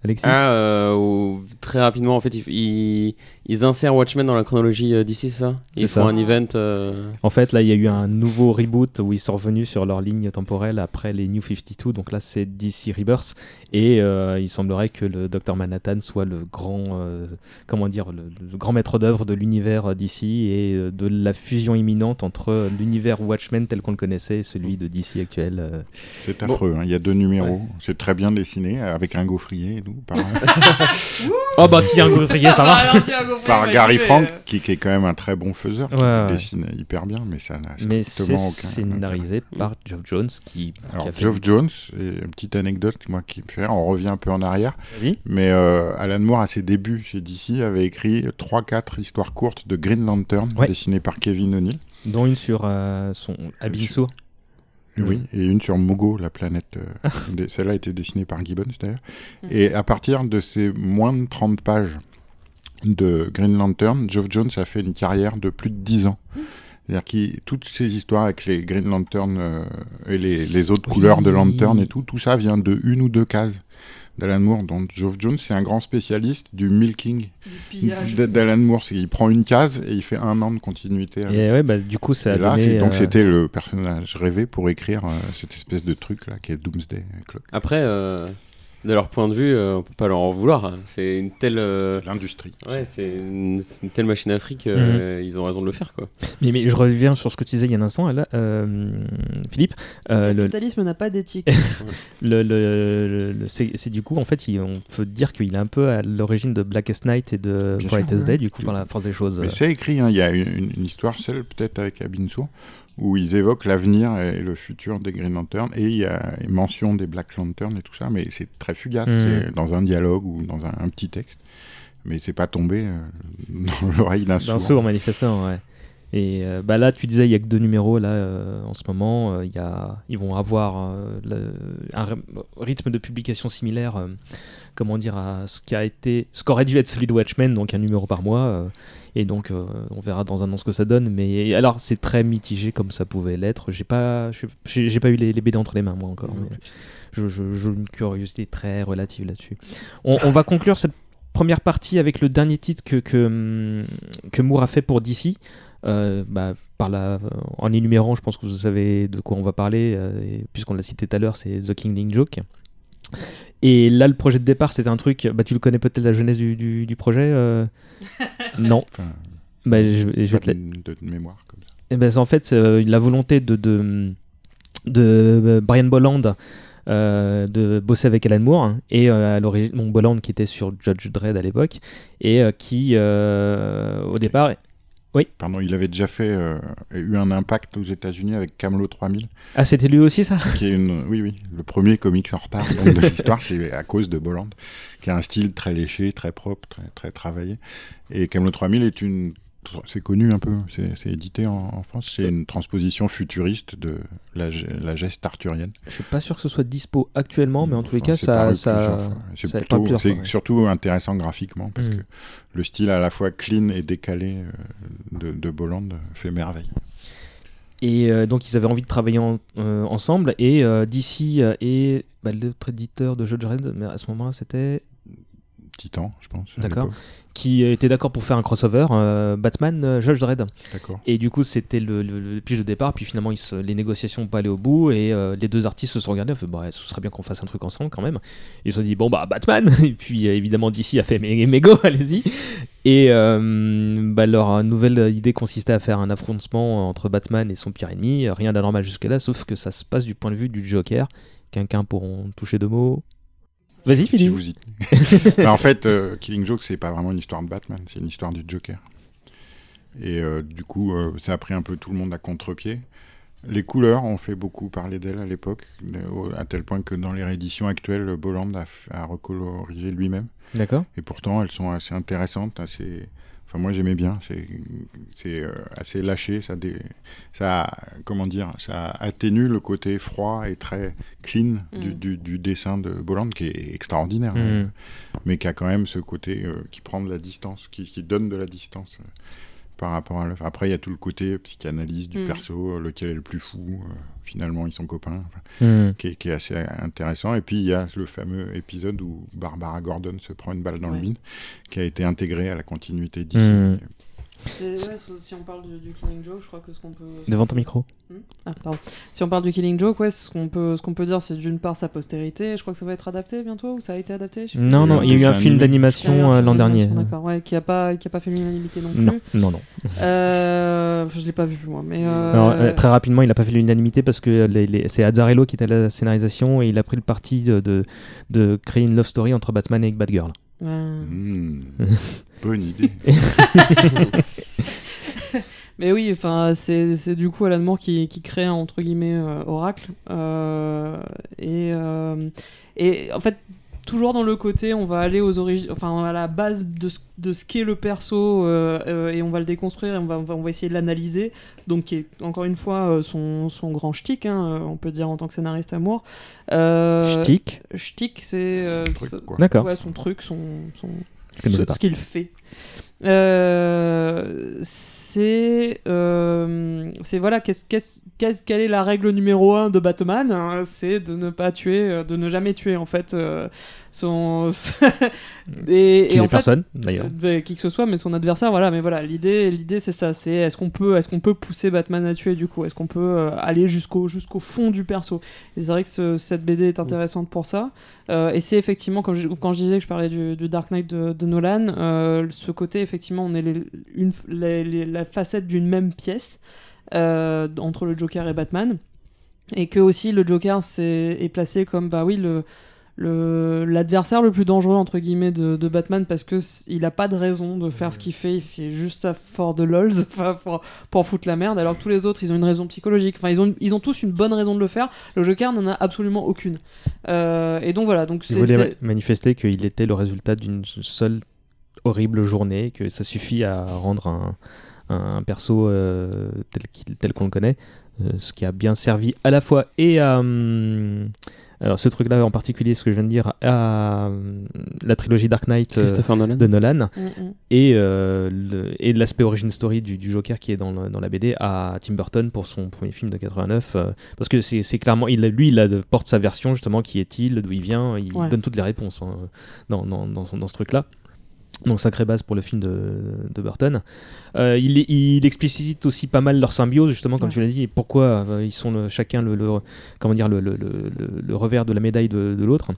Alexis Ah, euh, très rapidement, en fait, ils, insèrent Watchmen dans la chronologie euh, d'ici, ça? Ils font ça. un event. euh, En fait, là, il y a eu un nouveau reboot où ils sont revenus sur leur ligne temporelle après les New 52. Donc là, c'est DC Rebirth. Et euh, il semblerait que le Dr Manhattan soit le grand, euh, comment dire, le, le grand maître d'œuvre de l'univers DC et de la fusion imminente entre l'univers Watchmen tel qu'on le connaissait et celui de DC actuel. C'est affreux, hein. il y a deux numéros. C'est très bien dessiné, avec un gaufrier et tout, par, Oh *laughs* bah si un gaufrier, ça va. Alors, si un gaufrier, par bah, Gary Frank, euh, qui, qui est quand même un très bon faiseur, qui Ouais, ouais. dessine hyper bien, mais ça n'a Mais c'est strictement aucun. scénarisé par Geoff Jones qui, qui Alors, a fait. Geoff Jones, et une petite anecdote moi qui me fait, on revient un peu en arrière, mais euh, Alan Moore à ses débuts chez DC avait écrit 3-4 histoires courtes de Green Lantern Ouais. dessinées par Kevin O'Neill. Dont une sur euh, son Abinso. Oui, et une sur Mogo, la planète. euh, *laughs* Celle-là a été dessinée par Gibbons d'ailleurs. Et à partir de ces moins de 30 pages de Green Lantern, Geoff Jones a fait une carrière de plus de 10 ans. C'est-à-dire que toutes ces histoires avec les Green Lantern euh, et les, les autres couleurs de Lantern et tout, tout ça vient de une ou deux cases d'Alan Moore. Donc Geoff Jones, c'est un grand spécialiste du milking d'Alan Moore. C'est qu'il prend une case et il fait un an de continuité. avec. Et ouais, bah, du coup, ça a là, donné, donc euh, c'était le personnage rêvé pour écrire euh, cette espèce de truc là qui est Doomsday Clock. Après, euh, de leur point de vue, euh, on peut pas leur en vouloir. C'est une telle. euh, C'est l'industrie. Ouais, c'est une, telle machine à fric, euh, ils ont raison de le faire, quoi. Mais, mais je reviens sur ce que tu disais il y a un instant, là, euh, Philippe. euh, Le le, capitalisme n'a pas d'éthique. *laughs* le, le- le- le- c'est du coup, en fait, il- on peut dire qu'il est un peu à l'origine de Blackest Night et de Brightest Day, ouais. du coup, par la force des choses. Mais c'est écrit, hein, il y a une, une histoire seule, peut-être avec Abinso, où ils évoquent l'avenir et le futur des Green Lantern, et il y a mention des Black Lantern et tout ça, mais c'est très fugace, Mhm. c'est dans un dialogue ou dans un, un petit texte, mais c'est pas tombé euh, *laughs* dans l'oreille d'un D'un sourd. sourd manifestant, ouais. Et euh, bah là, tu disais, il y a que deux numéros là euh, en ce moment. euh, y a, ils vont avoir euh, le- un ry- rythme de publication similaire, comment dire, à ce qui a été, ce qu'aurait dû être celui de Watchmen, donc un numéro par mois. et donc, on verra dans un an ce que ça donne. Mais alors, c'est très mitigé comme ça pouvait l'être. J'ai pas, j'ai pas eu les, les BD entre les mains moi encore. Mais je, je- j'ai une curiosité très relative là-dessus. On, on va conclure cette première partie avec le dernier titre que, que, hum, que Moore a fait pour DC. Euh, bah, par la, en énumérant, je pense que vous savez de quoi on va parler, euh, et puisqu'on l'a cité tout à l'heure, c'est The Kingling Joke. Et là, le projet de départ, c'était un truc. Bah, tu le connais peut-être la jeunesse du, du, du projet euh? *laughs* Non. Enfin, Bah, je, je vais te la- de, mémoire comme ça. eh ben, en fait, c'est, euh, la volonté de, de, de Brian Bolland euh, de bosser avec Alan Moore hein, et euh, à l'origine, bon, Bolland qui était sur Judge Dredd à l'époque et euh, qui, euh, au départ, Pardon, il avait déjà fait, euh, eu un impact aux États-Unis avec Camelot 3000, ah, c'était lui aussi ça? Qui est une, oui, oui, le premier comics en retard donc, de l'histoire, c'est à cause de Bolland, qui a un style très léché, très propre, très, très travaillé. Et Camelot 3000 est une, c'est connu un peu, c'est édité en, en France, c'est une transposition futuriste de la, ge- la geste arthurienne. Je suis pas sûr que ce soit dispo actuellement, mais en tous les cas, c'est ça. C'est ouais. surtout intéressant graphiquement parce Mm. que le style à la fois clean et décalé euh, de, de Bolland fait merveille. Et euh, donc ils avaient envie de travailler en- euh, ensemble et euh, DC euh, et bah, l'autre éditeur de Judge Dredd, mais à ce moment-là c'était Titan, je pense. D'accord. qui était d'accord pour faire un crossover euh, Batman euh, Judge Dredd. D'accord. Et du coup, c'était le, le, le pitch de départ. Puis finalement, ils se- les négociations n'ont pas allé au bout. Et euh, les deux artistes se sont regardés. On fait, bah, ce serait bien qu'on fasse un truc ensemble quand même. Ils se sont dit, bon, bah, Batman. *laughs* Et puis, euh, évidemment, DC a fait, mais, mais go, *laughs* allez-y. Et euh, bah, leur nouvelle idée consistait à faire un affrontement entre Batman et son pire ennemi. Rien d'anormal jusque-là, sauf que ça se passe du point de vue du Joker. Quelqu'un pourront toucher deux mots. Vas-y, Si Philippe. vous y. Mais *laughs* en fait, euh, Killing Joke, c'est pas vraiment une histoire de Batman, c'est une histoire du Joker. Et euh, du coup, euh, ça a pris un peu tout le monde à contre-pied. Les couleurs ont fait beaucoup parler d'elle à l'époque, à tel point que dans les rééditions actuelles, Bolland a, a recolorisé lui-même. D'accord. Et pourtant, elles sont assez intéressantes, assez. Enfin, moi, j'aimais bien. C'est, c'est euh, assez lâché. Ça, dé... ça, comment dire, ça atténue le côté froid et très clean du, Mm. du- du dessin de Bolland, qui est extraordinaire, Mhm. mais qui a quand même ce côté euh, qui prend de la distance, qui, qui donne de la distance. Par rapport à l'œuvre. Après, il y a tout le côté psychanalyse du Mm. perso, lequel est le plus fou. euh, finalement, ils sont copains. Enfin, Mhm. qui est, qui est assez intéressant. Et puis il y a le fameux épisode où Barbara Gordon se prend une balle dans le bide, qui a été intégré à la continuité d'ici. Hmm. Et ouais, si on parle du, du Killing Joke, je crois que ce qu'on peut. Devant ton micro. Hmm Ah, pardon. Si on parle du Killing Joke, ouais, ce qu'on peut, ce qu'on peut dire, c'est d'une part sa postérité. Je crois que ça va être adapté bientôt, ou ça a été adapté je sais plus. Non, non, il y a eu C'est un film a d'animation euh, l'an dernier. D'accord, ouais, qui a pas, qui a pas fait l'unanimité non plus. Non, non, non. Euh, je l'ai pas vu moi, mais. euh, Alors, euh, très rapidement, il n'a pas fait l'unanimité parce que les- les- c'est Azzarello qui était à la scénarisation et il a pris le parti de, de, de créer une love story entre Batman et Batgirl. Hmm, bonne idée. *laughs* Mais oui, enfin, c'est du coup Alan Moore qui, qui crée entre guillemets euh, Oracle. Euh, et, euh, et en fait, toujours dans le côté, on va aller aux origines, enfin à la base de ce, de ce qu'est le perso euh, euh, et on va le déconstruire et on va, on va, on va essayer de l'analyser. Donc, qui est encore une fois euh, son, son grand shtick, hein, on peut dire en tant que scénariste Amour. Euh, Shtick. Shtick, c'est. euh. D'accord. Ouais, son truc, son, son, ce qu'il fait. Euh, c'est euh, c'est voilà qu'est-ce qu'est-ce qu'est-ce- quelle est la règle numéro un de Batman hein, c'est de ne pas tuer euh, de ne jamais tuer en fait euh, son *laughs* et, Qui et en personne, d'ailleurs. bah, qui que ce soit mais son adversaire voilà mais voilà l'idée l'idée c'est ça c'est est-ce qu'on peut est-ce qu'on peut pousser Batman à tuer du coup? Est-ce qu'on peut aller jusqu'au jusqu'au fond du perso? C'est vrai que ce- cette BD est intéressante pour ça. Et c'est effectivement, quand je, quand je disais que je parlais du, du Dark Knight de, de Nolan, ce côté, effectivement, on est les- une, les- les- la facette d'une même pièce euh, entre le Joker et Batman. Et que aussi le Joker c'est- est placé comme, bah oui, le le- l'adversaire le, plus dangereux entre guillemets de, de Batman parce que il a pas de raison de faire ce qu'il fait. Il fait juste ça fort de lols *laughs* pour, pour foutre la merde alors que tous les autres ils ont une raison psychologique. Enfin ils ont ils ont tous une bonne raison de le faire. Le Joker n'en a absolument aucune. Euh, et donc voilà. Donc c'est manifester qu'il était le résultat d'une seule horrible journée, que ça suffit à rendre un, un perso euh, tel qu'il- tel qu'on le connaît, euh, ce qui a bien servi à la fois et à... hum, alors ce truc-là en particulier, ce que je viens de dire, à hum, la trilogie Dark Knight euh, Nolan. de Nolan, Mm, mm. et, euh, le- et de l'aspect origin story du, du Joker qui est dans, le- dans la BD à Tim Burton pour son premier film de 89 euh, parce que c'est c'est clairement il lui il a porte sa version justement qui est-il d'où il vient il Ouais. donne toutes les réponses hein, dans, dans, dans, son- dans ce truc là donc sacrée base pour le film de, de Burton. Euh, il, il explicite aussi pas mal leur symbiose justement comme Ouais. tu l'as dit et pourquoi euh, ils sont le- chacun le, le- comment dire le, revers de la médaille de, de l'autre.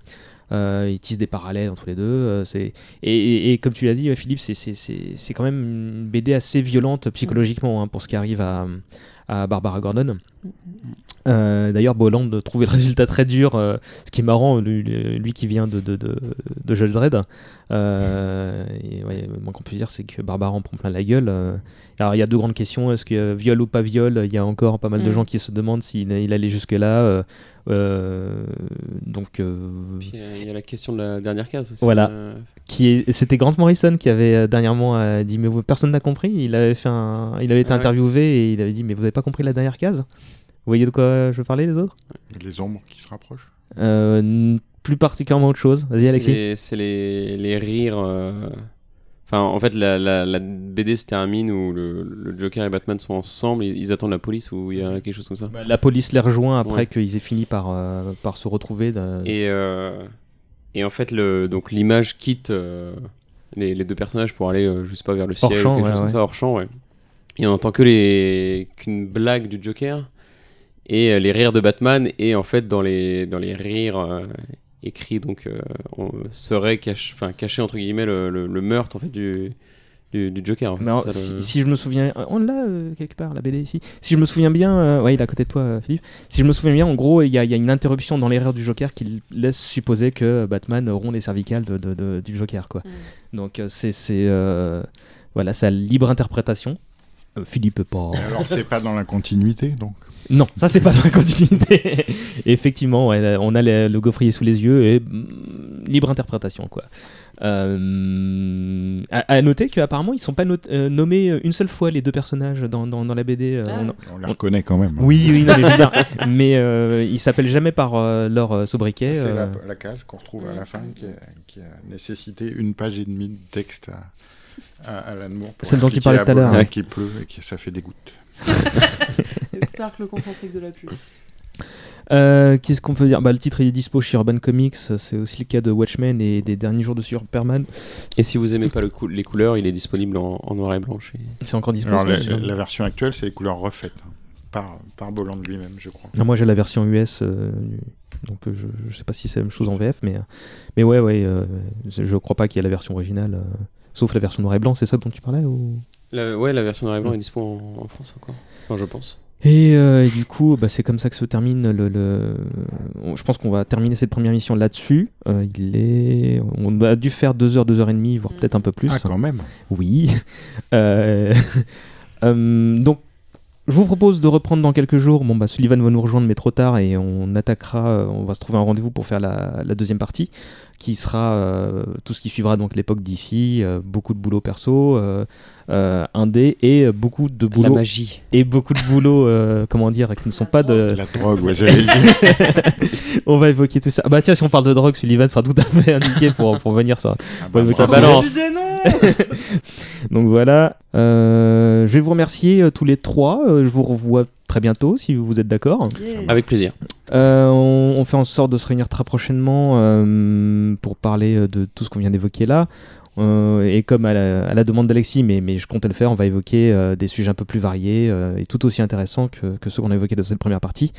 Euh, ils tissent des parallèles entre les deux. c'est et, et- et comme tu l'as dit, Philippe, c'est quand même une BD assez violente psychologiquement hein, pour ce qui arrive à, à Barbara Gordon. Euh, D'ailleurs, Bolland trouvait le résultat très dur, euh, ce qui est marrant, lui, lui qui vient de, de, de, de Judge Dredd. Euh, et ouais, moins qu'on puisse dire, c'est que Barbara en prend plein la gueule. euh. Alors, il y a deux grandes questions est-ce que euh, viol ou pas viol? Il y a encore pas mal de Mm. gens qui se demandent s'il il allait jusque-là. Euh, donc, euh, euh, il y a la question de la dernière case. aussi, Voilà. euh, qui est, c'était Grant Morrison qui avait dernièrement euh, dit mais vous- personne n'a compris. Il avait fait un, il avait été Ah ouais. interviewé et il avait dit mais vous avez pas compris la dernière case? Vous voyez de quoi je veux parler les autres? Les ombres qui se rapprochent. Euh, n- Plus particulièrement autre chose. Vas-y c'est Alexis. les- C'est les, les rires. euh, Enfin, en fait, la, la, la BD se termine où le, le Joker et Batman sont ensemble, ils, ils attendent la police ou il y a quelque chose comme ça. Bah, La police les rejoint après Ouais. qu'ils aient fini par, euh, par se retrouver. de- Et, euh, et en fait, le, donc l'image quitte euh, les, les deux personnages pour aller, je sais pas, vers le ciel Hors champ, ou quelque ouais, chose comme ça, hors champ, ouais. Et on entend que les qu'une blague du Joker et les rires de Batman et en fait dans les dans les rires euh, écrits donc euh, on serait caché, enfin caché entre guillemets le, le- le meurtre en fait du du, du Joker. en fait, Mais alors, c'est ça, si, le- si je me souviens, on l'a euh, quelque part la BD ici. Si je me souviens bien, euh, ouais, il est à côté de toi, euh, Philippe. Si je me souviens bien, en gros, il y, a- il y a une interruption dans les rires du Joker qui laisse supposer que Batman rompt les cervicales de, de- de- du Joker, quoi. Donc euh, c'est c'est euh, voilà, c'est à libre interprétation. Euh, Philippe pas. Alors, c'est pas dans la continuité, donc. Non, ça c'est pas dans la continuité. *laughs* Effectivement, ouais, on a le, le gaufrier sous les yeux et mm, libre interprétation quoi. Euh, à, à noter qu'apparemment ils sont pas not- euh, nommés une seule fois les deux personnages dans, dans, dans la BD. euh, Ah. on- On les reconnaît quand même. Oui, oui, non, mais, *laughs* mais euh, ils s'appellent jamais par euh, leur euh, sobriquet. C'est euh, la, la case qu'on retrouve à la fin qui a, qui a nécessité une page et demie de texte à, à Alan Moore. Celle dont tu parlais tout à l'heure, qu'il pleut et que ça fait des gouttes. *laughs* Le cercle concentrique de la pluie. euh, Qu'est-ce qu'on peut dire? Bah, Le titre est dispo chez Urban Comics, c'est aussi le cas de Watchmen et des derniers jours de Superman. Et si vous aimez pas le cou- les couleurs, il est disponible en, en noir et blanc. C'est encore dispo. Alors, la, la version actuelle, c'est les couleurs refaites hein, par, par Boland lui-même, je crois. Non, moi j'ai la version US, euh, donc euh, je, je sais pas si c'est la même chose en VF, mais, mais ouais, ouais, euh, je je crois pas qu'il y ait la version originale, euh, sauf la version noir et blanc, c'est ça dont tu parlais ou... La- ouais, la version noir et blanc est dispo en, en France encore. Enfin, je pense. et, euh, et du coup, bah, c'est comme ça que se termine le. Je pense qu'on va terminer cette première mission là-dessus. Euh, il est, on a dû faire 2 heures, 2 heures et demie, voire peut-être un peu plus. Ah, quand même. Oui. *laughs* Euh, *laughs* euh, donc, je vous propose de reprendre dans quelques jours. Bon, bah, Sullivan va nous rejoindre, mais trop tard, et on attaquera. On va se trouver un rendez-vous pour faire la, la deuxième partie, qui sera euh, tout ce qui suivra donc l'époque d'ici, euh, beaucoup de boulot perso, euh, euh, indé, et beaucoup de La boulot magie. et beaucoup de boulot, euh, comment dire, qui ne sont pas de. La *laughs* drogue, ouais, j'allais le dire. *laughs* On va évoquer tout ça. Ah bah tiens, si on parle de drogue, Sullivan sera tout à fait indiqué pour, pour venir ça. Ah, bravo. ça balance. Je dénonce *laughs* Donc voilà, Euh, je vais vous remercier euh, tous les trois. Euh, je vous revois très bientôt si vous êtes d'accord. Yeah. Avec plaisir. Euh, on, on fait en sorte de se réunir très prochainement euh, pour parler euh, de tout ce qu'on vient d'évoquer là. Euh, et comme à la, à la demande d'Alexis, mais, mais je comptais le faire, on va évoquer euh, des sujets un peu plus variés euh, et tout aussi intéressants que, que ceux qu'on a évoqués dans cette première partie.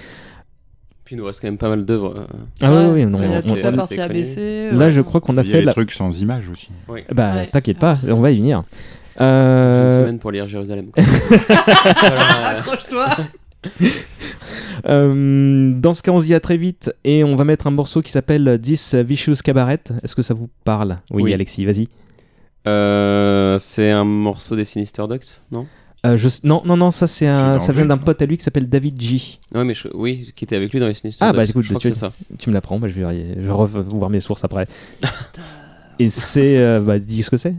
Puis il nous reste quand même pas mal d'œuvres. Ah Ouais, oui, oui, non, il y a on- la partie. ABC. là je crois qu'on a Il y a fait des la... trucs sans images aussi. Oui. Bah Ouais. t'inquiète pas, on va y venir. Euh, une semaine pour lire Jérusalem. *laughs* Voilà. Accroche-toi *laughs* Euh, dans ce cas, on se dit à très vite et on va mettre un morceau qui s'appelle This Vicious Cabaret. Est-ce que ça vous parle? Oui, Oui. Alexis, vas-y. Euh, c'est un morceau des Sinister Ducks, non? Euh, je... Non, non, non, ça c'est un... Ça vient d'un pote à lui qui s'appelle David G. Ouais, mais je- oui, qui était avec lui dans les Sinister Ah, Ducks. bah, écoute, je crois tu- que c'est ça. Tu me l'apprends, bah, je vais, je revoir mes sources après. et c'est, euh, bah, dis ce que c'est.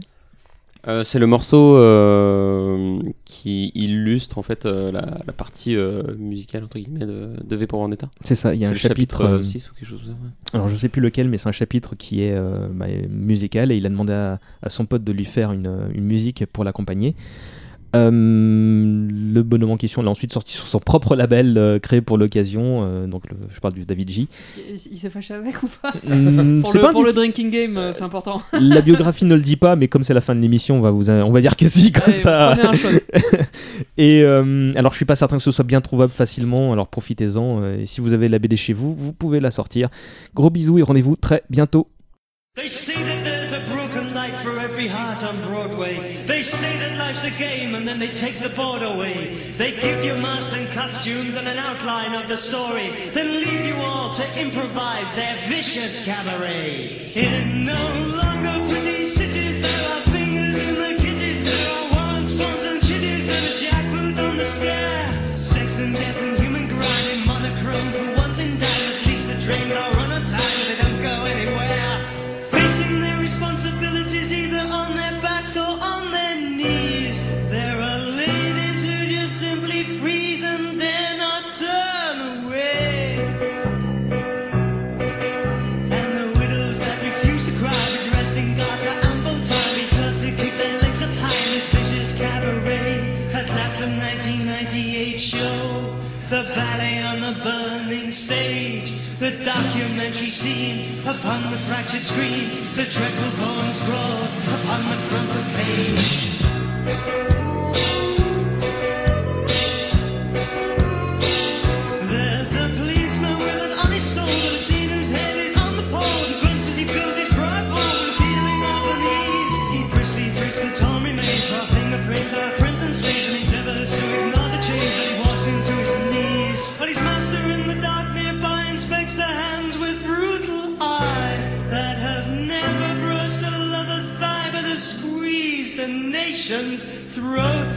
Euh, c'est le morceau euh, qui illustre en fait euh, la, la partie musicale entre guillemets de, de V pour Vendetta. C'est ça. Il y a un chapitre. 6 ou quelque chose comme ça. ouais. Alors je sais plus lequel, mais c'est un chapitre qui est bah, musical et il a demandé à, à son pote de lui faire une, une musique pour l'accompagner. Euh, le bonhomme en question l'a ensuite sorti sur son propre label euh, créé pour l'occasion. euh, donc le- je parle du David J. Il s'est fâché avec ou pas *laughs* Hmm, Pour, c'est le, pas pour le indiqué. drinking game, euh, c'est important. *laughs* La biographie ne le dit pas, mais comme c'est la fin de l'émission, on va vous, on va dire que si comme Allez, ça. Prenez un shot. *laughs* Et euh, alors, je suis pas certain que ce soit bien trouvable facilement, alors profitez-en. euh, et si vous avez la BD chez vous, vous pouvez la sortir. Gros bisous et rendez-vous très bientôt. They say that there's a broken light for every heart on Broadway. They say that life's a game and then they take the board away. They give you masks and costumes and an outline of the story, then leave you all to improvise their vicious cabaret. In no longer pretty Upon the fractured screen, the dreadful poem scrawled upon the crumpled page. nation's throat.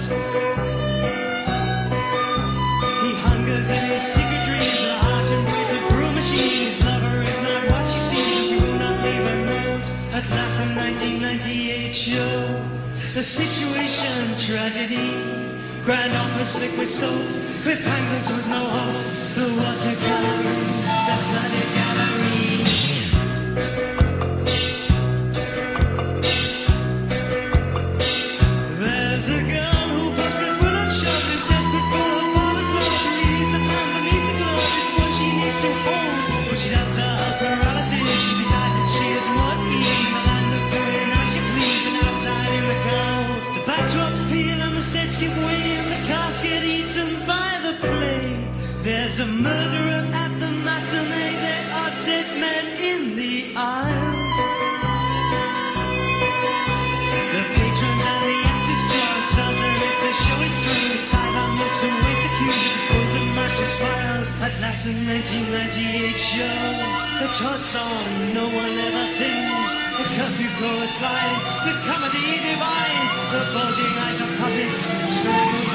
He hungers in his secret dreams, the heart embrace of cruel machines. His lover is not what she seems, she will not leave a note. At last, a 1998 show, the situation tragedy. Grand office liquid soap, cliffhangers with no hope, the water. That's the 1998 show. The chart song no one ever sings. The curfew chorus line. The comedy divine. The bulging eyes of puppets.